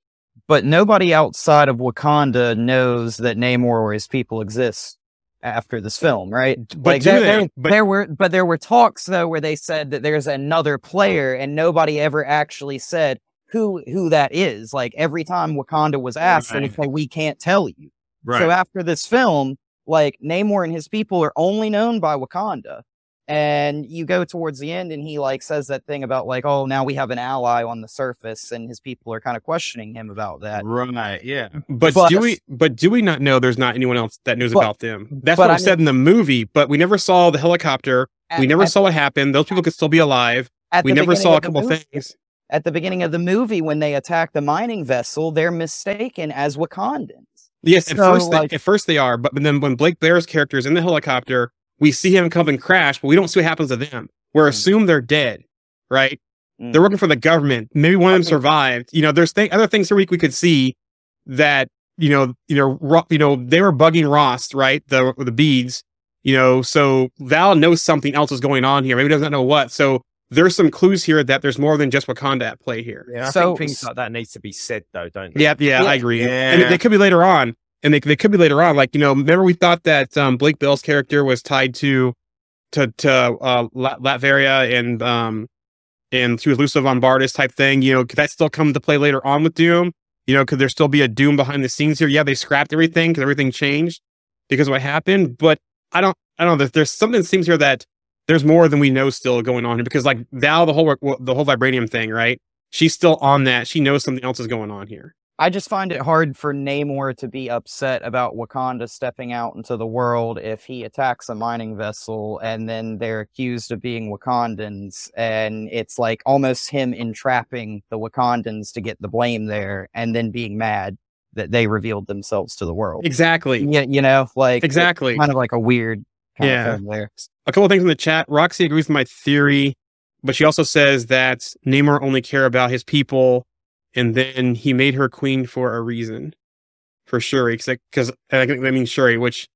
but nobody outside of Wakanda knows that Namor or his people exist after this film, right? But like there, there, But- there were, but there were talks though where they said that there's another player, and nobody ever actually said who who that is. Like every time Wakanda was asked, and Right. it's like we can't tell you. Right. So after this film, like Namor and his people are only known by Wakanda. And you go towards the end and he like says that thing about like, oh, now we have an ally on the surface and his people are kind of questioning him about that. right. Yeah. But, But- do we? But do we not know there's not anyone else that knows But- about them? That's what I said in the movie. But we never saw the helicopter. we never at- saw what happened. Those people could still be alive. We never saw a couple movie- things. At the beginning of the movie, when they attack the mining vessel, they're mistaken as Wakandans. Yes, at So, first, like- they, at first they are, but then when Lake Bell's character is in the helicopter, we see him come and crash, but we don't see what happens to them. We're Mm. assumed they're dead, right? Mm. They're working for the government. Maybe one of them survived. You know, there's th- other things here we, we could see that you know, you know, Ro- you know, they were bugging Ross, right? The the beads, you know, so Val knows something else is going on here. Maybe doesn't know what. So there's some clues here that there's more than just Wakanda at play here. Yeah, I So- think things like that needs to be said though, don't they? Yeah, yeah, Yeah. I agree. Yeah. And they could be later on. And they, they could be later on. Like, you know, remember we thought that um, Lake Bell's character was tied to to to uh, Lat- Latveria and um and she was Lucia von Bardas type thing. You know, could that still come to play later on with Doom? You know, could there still be a Doom behind the scenes here? Yeah, they scrapped everything because everything changed because of what happened. But I don't, I don't know. There's, there's something that seems here that there's more than we know still going on here because like now the whole work the whole vibranium thing, right? She's still on that. She knows something else is going on here. I just find it hard for Namor to be upset about Wakanda stepping out into the world if he attacks a mining vessel and then they're accused of being Wakandans. And it's like almost him entrapping the Wakandans to get the blame there and then being mad that they revealed themselves to the world. Exactly. Yeah, you know, like Exactly. kind of like a weird kind Yeah. there. a couple of things in the chat. Roxy agrees with my theory, but she also says that Namor only care about his people, and then he made her queen for a reason, for Shuri, because I think that means Shuri, which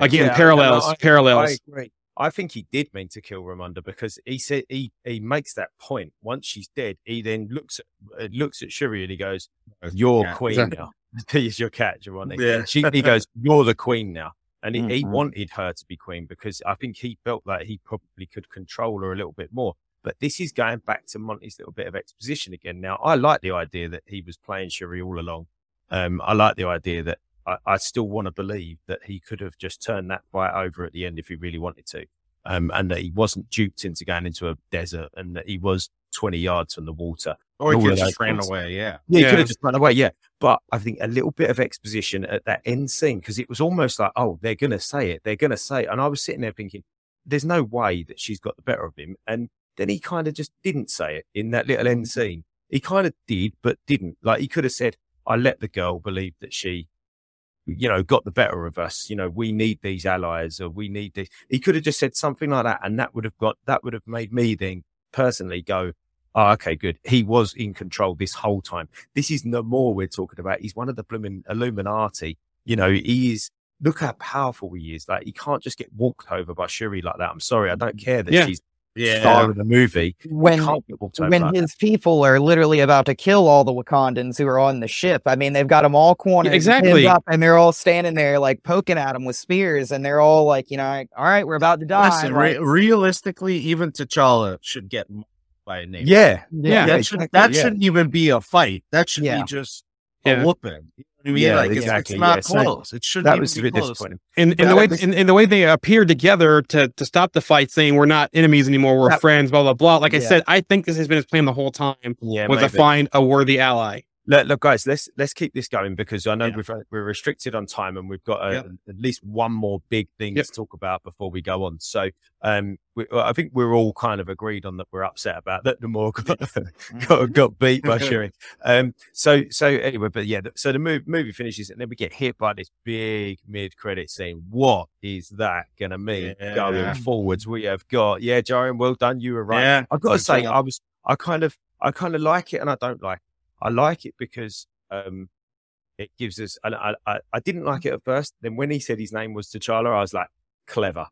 again Yeah, parallels no, I- parallels. I agree. I think he did mean to kill Ramonda because he said he, he makes that point. Once she's dead, he then looks at uh, looks at Shuri and he goes, "You're Yeah, queen exactly. <laughs> now. <laughs> He's your cat, Giovanni." Yeah. She, he goes, "You're the queen now," and he, he Mhm. wanted her to be queen because I think he felt like he probably could control her a little bit more. But this is going back to Monty's little bit of exposition again. Now, I like the idea that he was playing Shuri all along. Um, I like the idea that I, I still want to believe that he could have just turned that fight over at the end if he really wanted to. Um, and that he wasn't duped into going into a desert and that he was 20 yards from the water. Or he could of just ran things. away. Yeah. Yeah, he Yeah. could have just run away. Yeah. But I think a little bit of exposition at that end scene, because it was almost like, oh, they're going to say it. They're going to say it. And I was sitting there thinking, there's no way that she's got the better of him. And then he kind of just didn't say it in that little end scene. He kind of did, but didn't. Like he could have said, I let the girl believe that she, you know, got the better of us. You know, we need these allies or we need this. He could have just said something like that. And that would have got, that would have made me then personally go, oh, okay, good. He was in control this whole time. This is no more we're talking about. He's one of the blooming Illuminati. You know, he is, look how powerful he is. Like he can't just get walked over by Shuri like that. I'm sorry. I don't care that Yeah. she's Yeah. star of the movie. When can't get walked over when like that. his people are literally about to kill all the Wakandans who are on the ship. I mean, they've got them all cornered, and exactly. up, and they're all standing there like poking at him with spears, and they're all like, you know, like, all right, we're about to die. Listen, like- re- realistically, even T'Challa should get m- by a name. Yeah. Yeah. that, should, that yeah. shouldn't even be a fight. That should Yeah. be just Yeah. a whooping. You know what I mean? Yeah, like, exactly, It's, not yeah. So close. it shouldn't That even was a be bit close. disappointing. in, in the way was- in, in the way they appeared together to to stop the fight, saying we're not enemies anymore, we're That- friends, blah blah blah. Like I said, I think this has been his plan the whole time Yeah. was to find a worthy ally. Look, look, guys, let's let's keep this going because I know Yeah. we've we're restricted on time and we've got a, Yep. at least one more big thing Yep. to talk about before we go on. So, um, we, I think we're all kind of agreed on that we're upset about that. The more got <laughs> got, got beat by <laughs> Shuri. Um, so so anyway, but yeah, so the movie, movie finishes and then we get hit by this big mid credit scene. What is that going to mean Yeah. going forwards? We have got yeah, Jarian, well done, you were right. Yeah. I've got to say. I was, I kind of, I kind of like it and I don't like it. I like it because, um, it gives us, and I, I, I didn't like it at first. Then when he said his name was T'Challa, I was like, clever.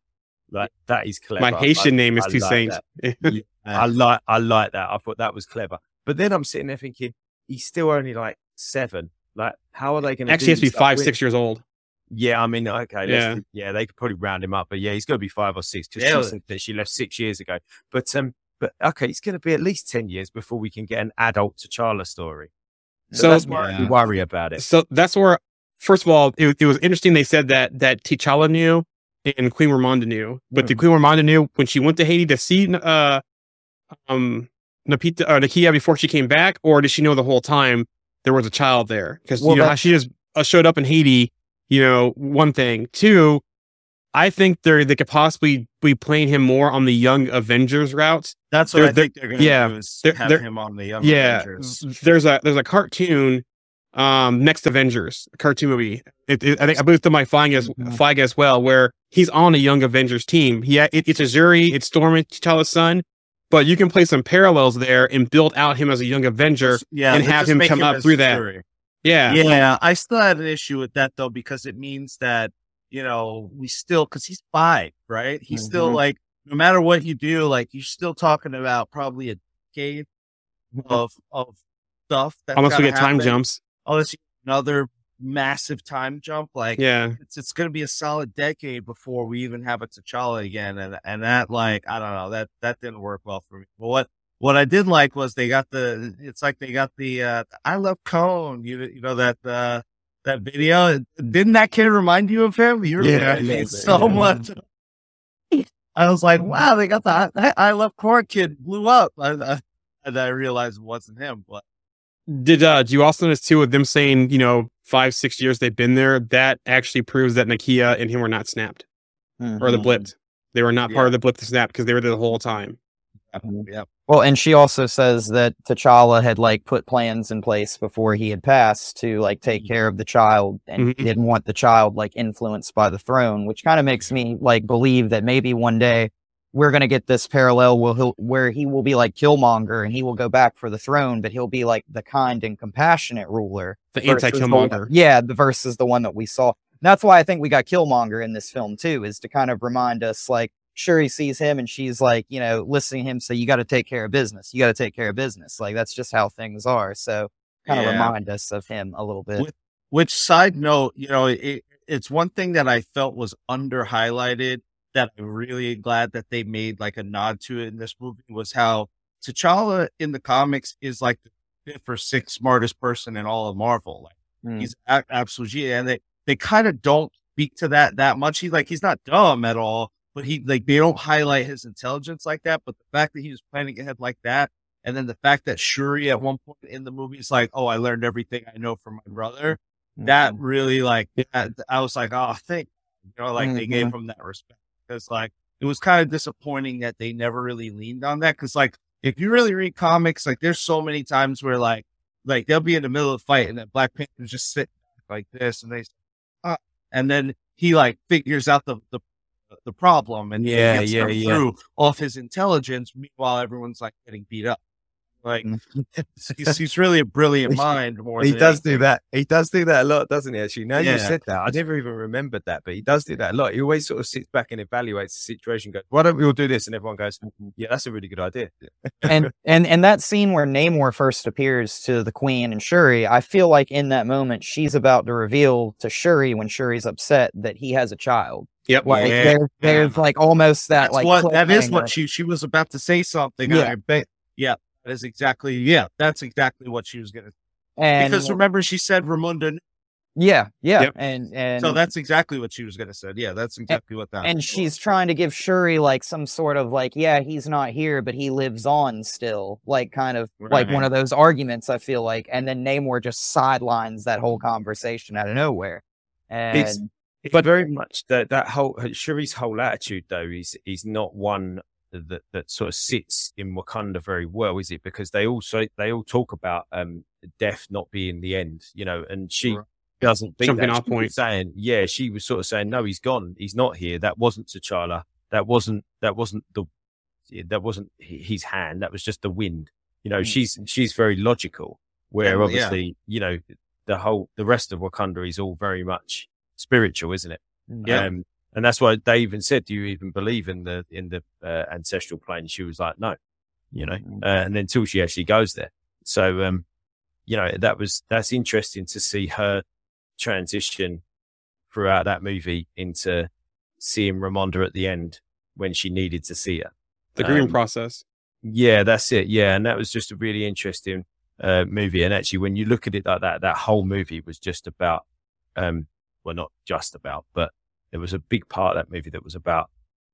Like, that is clever. My Haitian name is like Toussaint. <laughs> I like, I like that. I thought that was clever. But then I'm sitting there thinking, he's still only like seven. Like, how are they going to Actually, has to be five, six years old. Yeah, I mean, okay, Yeah. yeah, they could probably round him up, but yeah, he's going to be five or six because Yeah. she she left six years ago. But um, but okay, it's going to be at least ten years before we can get an adult T'Challa story. So, So- that's why Yeah. we worry about it. So that's where, first of all, it, it was interesting. They said that that T'Challa knew and Queen Ramonda knew, but the Queen Ramonda knew when she went to Haiti to see uh, um, Napita or Nakia before she came back, or did she know the whole time there was a child there? Because Well, you know that- how she just uh, showed up in Haiti. You know, one thing. Two, I think they they could possibly be playing him more on the Young Avengers route. That's what They're- I think they're going to yeah, do is they're- have they're- him on the Young yeah, Avengers. there's a there's a cartoon, um, next Avengers a cartoon movie. It, it, I think I believe it's my flying as Mhm. flag as well, where he's on a Young Avengers team. Yeah, it, it's Azari, it's Storm and T'Challa's son, but you can play some parallels there and build out him as a Young Avenger. Yeah, and have him come up as through that. Yeah, Yeah, I still had an issue with that though because it means that you know we still because he's five, right? He's still Mhm. like no matter what you do, like you're still talking about probably a decade of of stuff. That's almost we get time jumps. Unless you- another massive time jump, like Yeah, it's it's going to be a solid decade before we even have a T'Challa again, and and that like I don't know that that didn't work well for me. But what what I did like was they got the it's like they got the uh, I love Corn, you you know that uh, that video. Didn't that kid remind you of him? You Yeah, remember a little bit, so yeah. much. I was like, wow, they got the I, I love Corn kid blew up, I, I, and I realized it wasn't him, but. did uh, do you also notice too with them saying you know five six years they've been there? That actually proves that Nakia and him were not snapped or the Mhm. blipped. They were not Yeah. part of the blip to snap because they were there the whole time. Yeah, Well, and she also says that T'Challa had like put plans in place before he had passed to like take care of the child and Mhm. didn't want the child like influenced by the throne, which kind of makes me like believe that maybe one day we're going to get this parallel where he'll, where he will be like Killmonger and he will go back for the throne, but he'll be like the kind and compassionate ruler. The anti Killmonger. Yeah, the versus the one that we saw. That's why I think we got Killmonger in this film too, is to kind of remind us like Shuri sees him and she's like, you know, listening to him say, You gotta take care of business. You gotta take care of business. Like that's just how things are. So kind of Yeah. remind us of him a little bit. With- Which side note, you know, it, it's one thing that I felt was under highlighted that I'm really glad that they made like a nod to it in this movie was how T'Challa in the comics is like the fifth or sixth smartest person in all of Marvel. Like Mm. he's a- absolutely, and they, they kind of don't speak to that that much. He's like, he's not dumb at all, but he like, they don't highlight his intelligence like that. But the fact that he was planning ahead like that, and then the fact that Shuri at one point in the movie is like, oh, I learned everything I know from my brother that Mm-hmm. really like that, I was like, oh, thank you. you know, like they gave him that respect because like it was kind of disappointing that they never really leaned on that because like if you really read comics, like there's so many times where like like they'll be in the middle of a fight and then Black Panther just sit like this and they uh, and then he like figures out the the the problem and Yeah, gets yeah, them yeah. through off his intelligence. Meanwhile, everyone's like getting beat up. Like mm. <laughs> he's, he's really a brilliant <laughs> mind. More He than does do that. He does do that a lot, doesn't he? Actually, now you said that, I never even remembered that, but he does do that a lot. He always sort of sits back and evaluates the situation. Goes, "Why don't we all do this?" And everyone goes, mm-hmm. "Yeah, that's a really good idea." and <laughs> and and that scene where Namor first appears to the Queen and Shuri, I feel like in that moment she's about to reveal to Shuri when Shuri's upset that he has a child. Yep. Like Yeah. there, there's like almost that That's like what that is what she she was about to say something. Yeah. I bet. Yeah, that is exactly. Yeah, that's exactly what she was gonna. and because remember, she said Ramonda. yeah, yeah, Yep. and and So that's exactly what she was gonna say. Yeah, that's exactly what that. and was. she's trying to give Shuri like some sort of like, yeah, he's not here, but he lives on still, like kind of like one of those arguments. I feel like, and then Namor just sidelines that whole conversation out of nowhere. And It's- But very much that that whole Shuri's whole attitude, though, is is not one that that sort of sits in Wakanda very well, is it? Because they also they all talk about um death not being the end, you know, and she Right. doesn't think Jumping that. off point. saying, yeah, she was sort of saying, no, he's gone, he's not here. That wasn't T'Challa. That wasn't that wasn't the that wasn't his hand. That was just the wind. You know, Mm. she's she's very logical. Where Yeah, well, yeah. obviously, you know, the whole the rest of Wakanda is all very much spiritual, isn't it? Yeah. Um, and that's why they even said, "Do you even believe in the in the uh, ancestral plane?" She was like, "No," you know. Mhm. Uh, and then until she actually goes there, so um, you know that was that's interesting to see her transition throughout that movie into seeing Ramonda at the end when she needed to see her. The grieving Um, process. Yeah, that's it. Yeah, and that was just a really interesting uh, movie. And actually, when you look at it like that, that whole movie was just about, um, well, not just about, but there was a big part of that movie that was about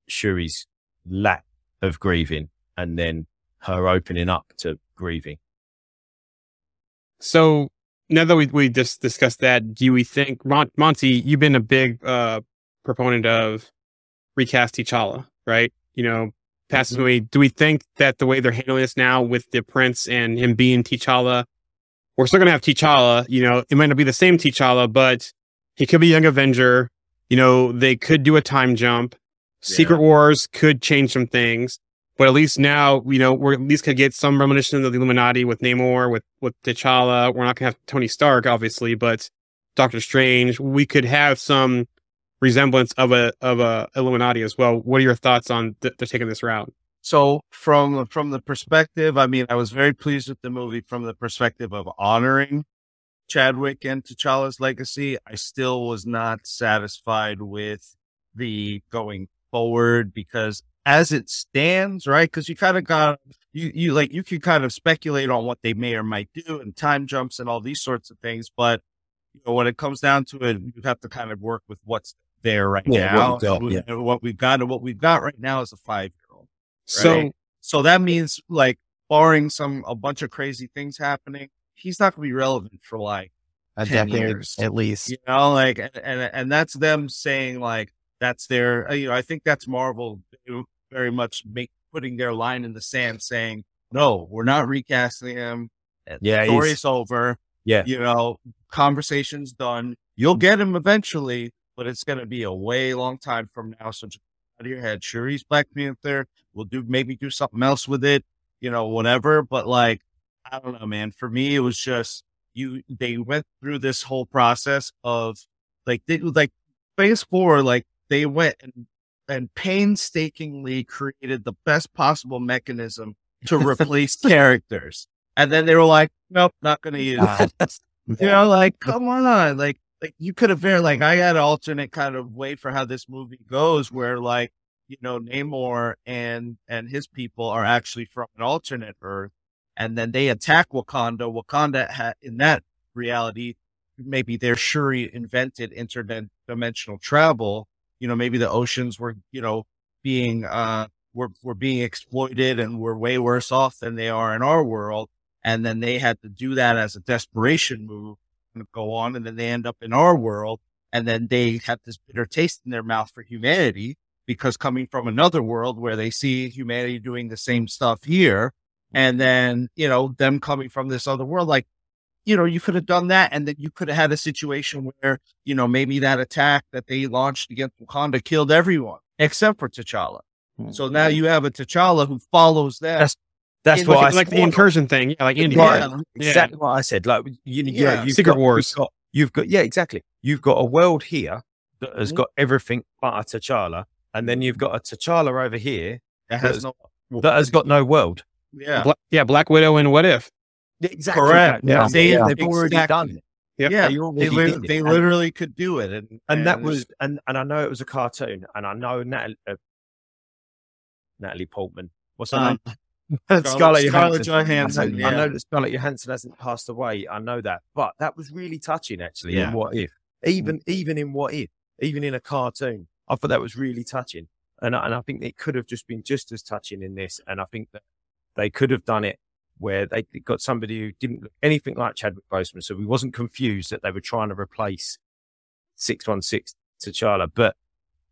Shuri's lack of grieving and then her opening up to grieving. So now that we we just discussed that, do we think Mon- Monty? You've been a big uh, proponent of recast T'Challa, right? You know, passes Mm-hmm. away. Do we think that the way they're handling this now with the Prince and him being T'Challa, we're still gonna have T'Challa? You know, it might not be the same T'Challa, but he could be Young Avenger. You know, they could do a time jump. Secret Wars could change some things. But at least now, you know, we're at least could get some reminiscence of the Illuminati with Namor, with with T'Challa. We're not gonna have Tony Stark, obviously, but Doctor Strange. We could have some resemblance of a of a Illuminati as well. What are your thoughts on th- they're taking this route? So from from the perspective, I mean, I was very pleased with the movie from the perspective of honoring Chadwick and T'Challa's legacy. I still was not satisfied with the going forward because as it stands, right? Because you kind of got you you like you can kind of speculate on what they may or might do and time jumps and all these sorts of things, but you know when it comes down to it, you have to kind of work with what's there right Yeah, now. what we've got, And yeah. what we've got and what we've got right now is a five year old. So So that means like barring some a bunch of crazy things happening, he's not going to be relevant for like A 10 decade years. at least. you know like and and, and that's them saying like that's their uh, you know I think that's Marvel very much make putting their line in the sand saying no we're not recasting him Yeah, he's- story's over Yeah. you know conversation's done you'll get him eventually but it's going to be a way long time from now so just out of your head sure he's Black Panther we'll do maybe do something else with it you know whatever but like I don't know man for me it was just you they went through this whole process of like they like phase four like they went and and painstakingly created the best possible mechanism to replace <laughs> characters. And then they were like nope not gonna use it. <laughs> You know like come on like like you could have very like i had an alternate kind of way for how this movie goes where like you know namor and and his people are actually from an alternate earth and then they attack wakanda. Wakanda ha- in that reality maybe their shuri invented interdimensional travel. You know maybe the oceans were you know being uh were, were being exploited and were way worse off than they are in our world. And then they had to do that as a desperation move and go on and then they end up in our world. And then they have this bitter taste in their mouth for humanity because coming from another world where they see humanity doing the same stuff here and then you know them coming from this other world like you know you could have done that and then you could have had a situation where you know maybe that attack that they launched against Wakanda killed everyone except for T'Challa Hmm. so now you have a T'Challa who follows that That's- That's what like, I like the incursion thing, yeah, like Indy. Right. did. exactly what I said. Like you, yeah, Yeah. you've Secret got, Wars. You've got, you've got, yeah, exactly. You've got a world here that has Mhm. got everything but a T'Challa, and then you've got a T'Challa over here that has no that has got no world. Yeah Bla- yeah, Black Widow and What If. Exactly. Correct. Yeah, Yeah. they, Yeah. they've already Exactly. done it. Yep. yeah They they, already lit- did they And- literally could do it and and that was and and I know it was a cartoon, and I know Natalie, uh, Natalie Portman. What's her um, name? Scarlett- Scarlett <laughs> Scarlett Johansson. Johansson, I know, I know that Scarlett Johansson hasn't passed away. I know that, but that was really touching, actually. Yeah. In What If, even even in What If, even in a cartoon, I thought that was really touching, and I- and I think it could have just been just as touching in this, and I think that they could have done it where they got somebody who didn't look anything like Chadwick Boseman, so we wasn't confused that they were trying to replace six one six T'Challa. But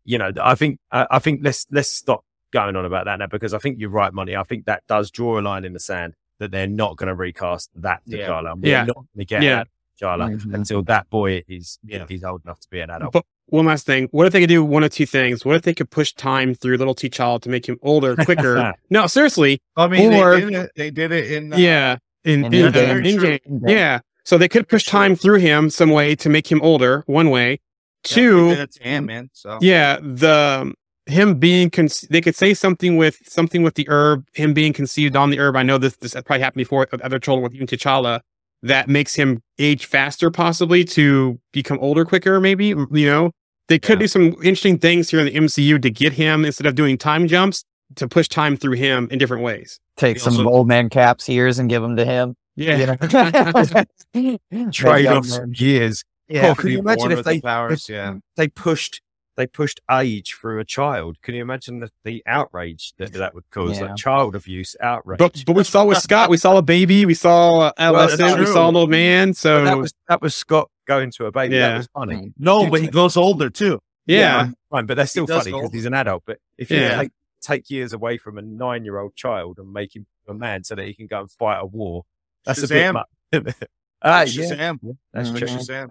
you know, I think I, I think let's let's stop going on about that now because I think you're right, Monty. I think that does draw a line in the sand that they're not going to recast that Yeah. T'Challa. We're Yeah. not going to get Yeah. that T'Challa Mhm. until that boy is Yeah. he's old enough to be an adult. But one last thing. What if they could do one of two things? What if they could push time through little T'Challa to make him older, <laughs> quicker? no, seriously. I mean Or- they did it they did it in uh, yeah. In, In in, game. in game. Yeah. So they could push time through him some way to make him older, one way. Two, they did to Ant-Man so yeah, the him being con- they could say something with something with the herb, him being conceived on the herb. I know this this probably happened before with other children with even T'Challa. That makes him age faster, possibly to become older quicker. Maybe you know they could Yeah. do some interesting things here in the MCU to get him instead of doing time jumps to push time through him in different ways. Take He some also- old man Cap's years and give them to him. Yeah, You know? <laughs> Trade Young off some years. Yeah. Oh, can you imagine if with the they powers? Yeah. they pushed they pushed age through a child? Can you imagine the, the outrage that that would cause? Yeah. Like child abuse, outrage. but but we saw with Scott, we saw a baby, we saw uh, adolescent, we saw an old man. So But that was that was Scott going to a baby. Yeah. That was funny. No, but he goes older too. yeah, fine, but that's still funny because he's an adult. But if you Yeah. take, take years away from a nine year old child and make him a man so that he can go and fight a war, that's a bit Shazam. much. Ah, <laughs> yeah, Shazam. that's true. Shazam.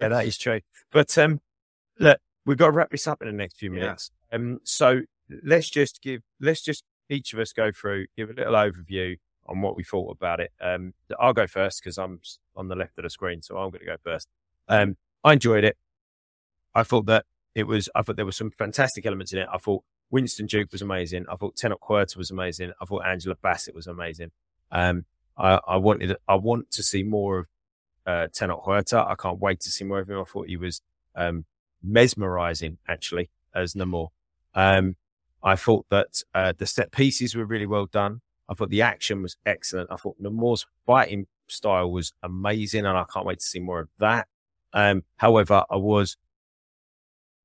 Yeah, that is true. But um, look, we've got to wrap this up in the next few Yeah. minutes. Um, so let's just give, let's just each of us go through, give a little overview on what we thought about it. Um, I'll go first because I'm on the left of the screen, so I'm going to go first. Um, I enjoyed it. I thought that it was, I thought there were some fantastic elements in it. I thought Winston Duke was amazing. I thought Tenoch Huerta was amazing. I thought Angela Bassett was amazing. Um, I, I wanted, I want to see more of uh, Tenoch Huerta. I can't wait to see more of him. I thought he was um, mesmerizing, actually, as Namor. Um, I thought that uh, the set pieces were really well done. I thought the action was excellent. I thought Namor's fighting style was amazing, and I can't wait to see more of that. Um, however, I was,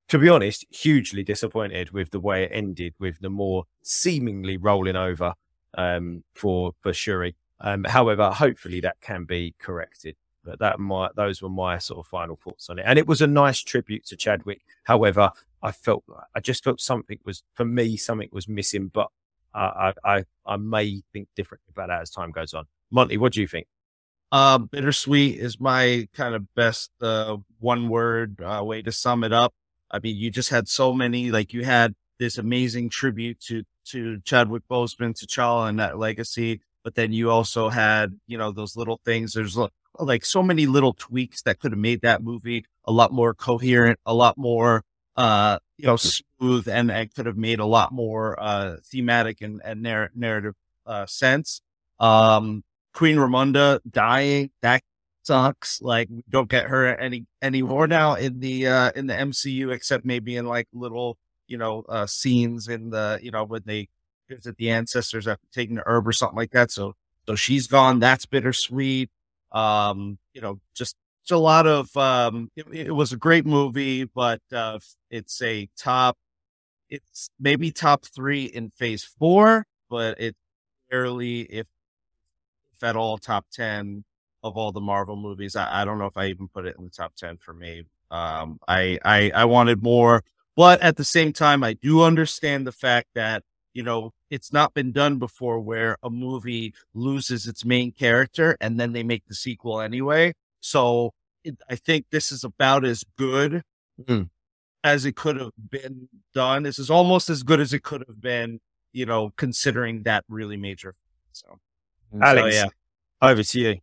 to be honest, hugely disappointed with the way it ended, with Namor seemingly rolling over um, for for Shuri. Um, however, hopefully that can be corrected. But that my those were my sort of final thoughts on it, and it was a nice tribute to Chadwick. However, I felt I just felt something was for me something was missing, but I I I, may think differently about that as time goes on. Monty, what do you think? Uh, bittersweet is my kind of best uh, one word uh, way to sum it up. I mean, you just had so many, like you had this amazing tribute to, to Chadwick Boseman, to T'Challa and that legacy. But then you also had, you know, those little things. There's like so many little tweaks that could have made that movie a lot more coherent, a lot more, uh, you know, smooth and, and could have made a lot more, uh, thematic and, and narr- narrative, uh, sense. Um, Queen Ramonda dying, that sucks. Like we don't get her any anymore now in the uh in the MCU except maybe in like little, you know, uh scenes in the, you know, when they visit the ancestors after taking the herb or something like that. So so she's gone. That's bittersweet. Um, you know, just a lot of um it, it was a great movie, but uh it's a top it's maybe top three in phase four, but it's barely if if at all top 10 of all the Marvel movies. I, I don't know if I even put it in the top 10 for me. Um, I, I, I wanted more, but at the same time, I do understand the fact that, you know, it's not been done before where a movie loses its main character and then they make the sequel anyway. So it, I think this is about as good Mm. as it could have been done. This is almost as good as it could have been, you know, considering that really major. So, Alex, yeah. over to you.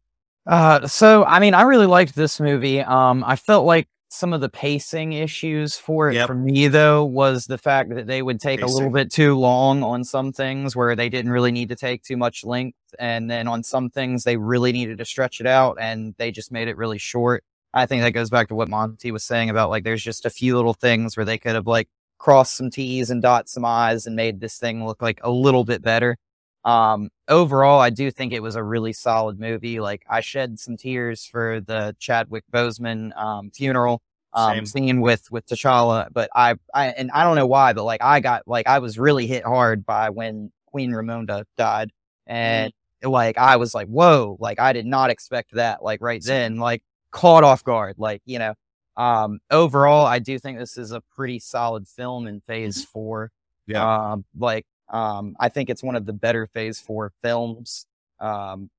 Uh, so I mean, I really liked this movie. Um, I felt like some of the pacing issues for it Yep. for me though was the fact that they would take a little bit too long on some things where they didn't really need to take too much length, and then on some things they really needed to stretch it out, and they just made it really short. I think that goes back to what Monty was saying about like there's just a few little things where they could have like crossed some T's and dot some I's and made this thing look like a little bit better. Um, overall, I do think it was a really solid movie. Like I shed some tears for the Chadwick Boseman um, funeral um, scene with with T'Challa, but I I and I don't know why, but like I got like I was really hit hard by when Queen Ramonda died, and like I was like, whoa, like I did not expect that. Like right then, like caught off guard. Like you know, um, overall, I do think this is a pretty solid film in Phase Four. Yeah. Um, like, um, I think it's one of the better Phase Four films, um,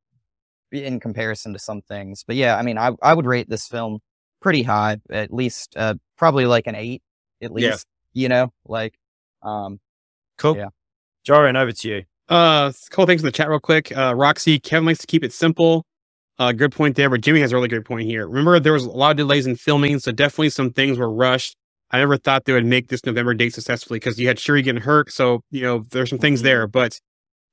in comparison to some things. But yeah, I mean, I I would rate this film pretty high, at least, uh, probably like an eight, at least. Yeah. least. You know, like, um, Cool. Yeah. Jorin, over to you. Uh, a couple things in the chat real quick. Uh, Roxy, Kevin likes to keep it simple. Uh, good point there, but Jimmy has a really good point here. Remember, there was a lot of delays in filming, so definitely some things were rushed. I never thought they would make this November date successfully because you had Shuri getting hurt, so you know there's some things there. But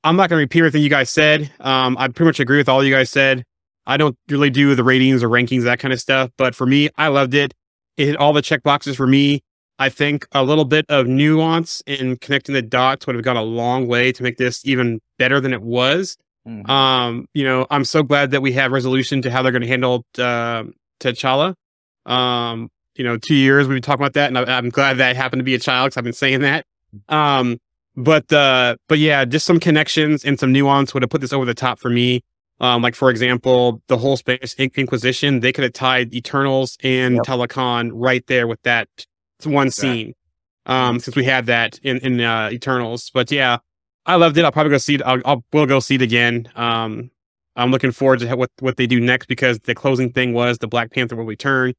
I'm not going to repeat everything you guys said. Um, I pretty much agree with all you guys said. I don't really do the ratings or rankings, that kind of stuff. But for me, I loved it. It hit all the check boxes for me. I think a little bit of nuance in connecting the dots would have gone a long way to make this even better than it was. Mhm. Um, you know, I'm so glad that we have resolution to how they're going to handle uh, T'Challa. Um, you know, two years we've been talking about that, and I, I'm glad that happened to be a child because I've been saying that. Um, but uh, but yeah, just some connections and some nuance would have put this over the top for me. Um, like for example, the whole Spanish In- Inquisition, they could have tied Eternals and Yep. Talokan right there with that one scene. Um, since we had that in in uh, Eternals, but yeah, I loved it. I'll probably go see it. I'll, I'll we'll go see it again. Um, I'm looking forward to what what they do next because the closing thing was the Black Panther will return.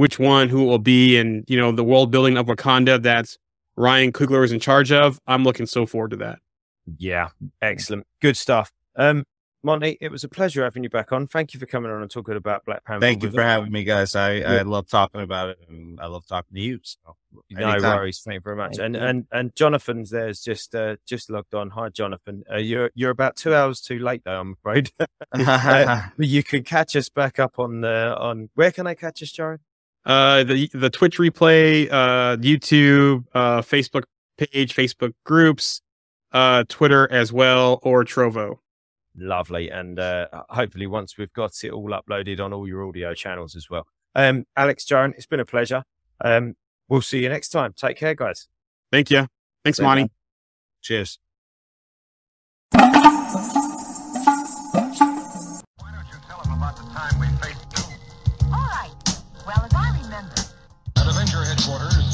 Which one, who it will be, and you know the world building of Wakanda that's Ryan Coogler is in charge of. I'm looking so forward to that. Yeah, excellent, good stuff. Um, Monty, it was a pleasure having you back on. Thank you for coming on and talking about Black Panther. Thank you for us. having me, guys. I, I love talking about it, and I love talking to you. So, No anytime. worries. Thank you very much. Thank And you. and and Jonathan's there's just uh, just logged on. Hi, Jonathan. Uh, you're you're about two hours too late though. I'm afraid. <laughs> Uh, <laughs> you can catch us back up on the on. Where can I catch us, Jared? Uh, the the Twitch replay, uh, YouTube, uh, Facebook page, Facebook groups, uh, Twitter as well, or Trovo. Lovely. And uh, hopefully, once we've got it all uploaded on all your audio channels as well. Um, Alex, Jared, it's been a pleasure. Um, we'll see you next time. Take care, guys. Thank you. Thanks, Thank Monty. Cheers. quarters.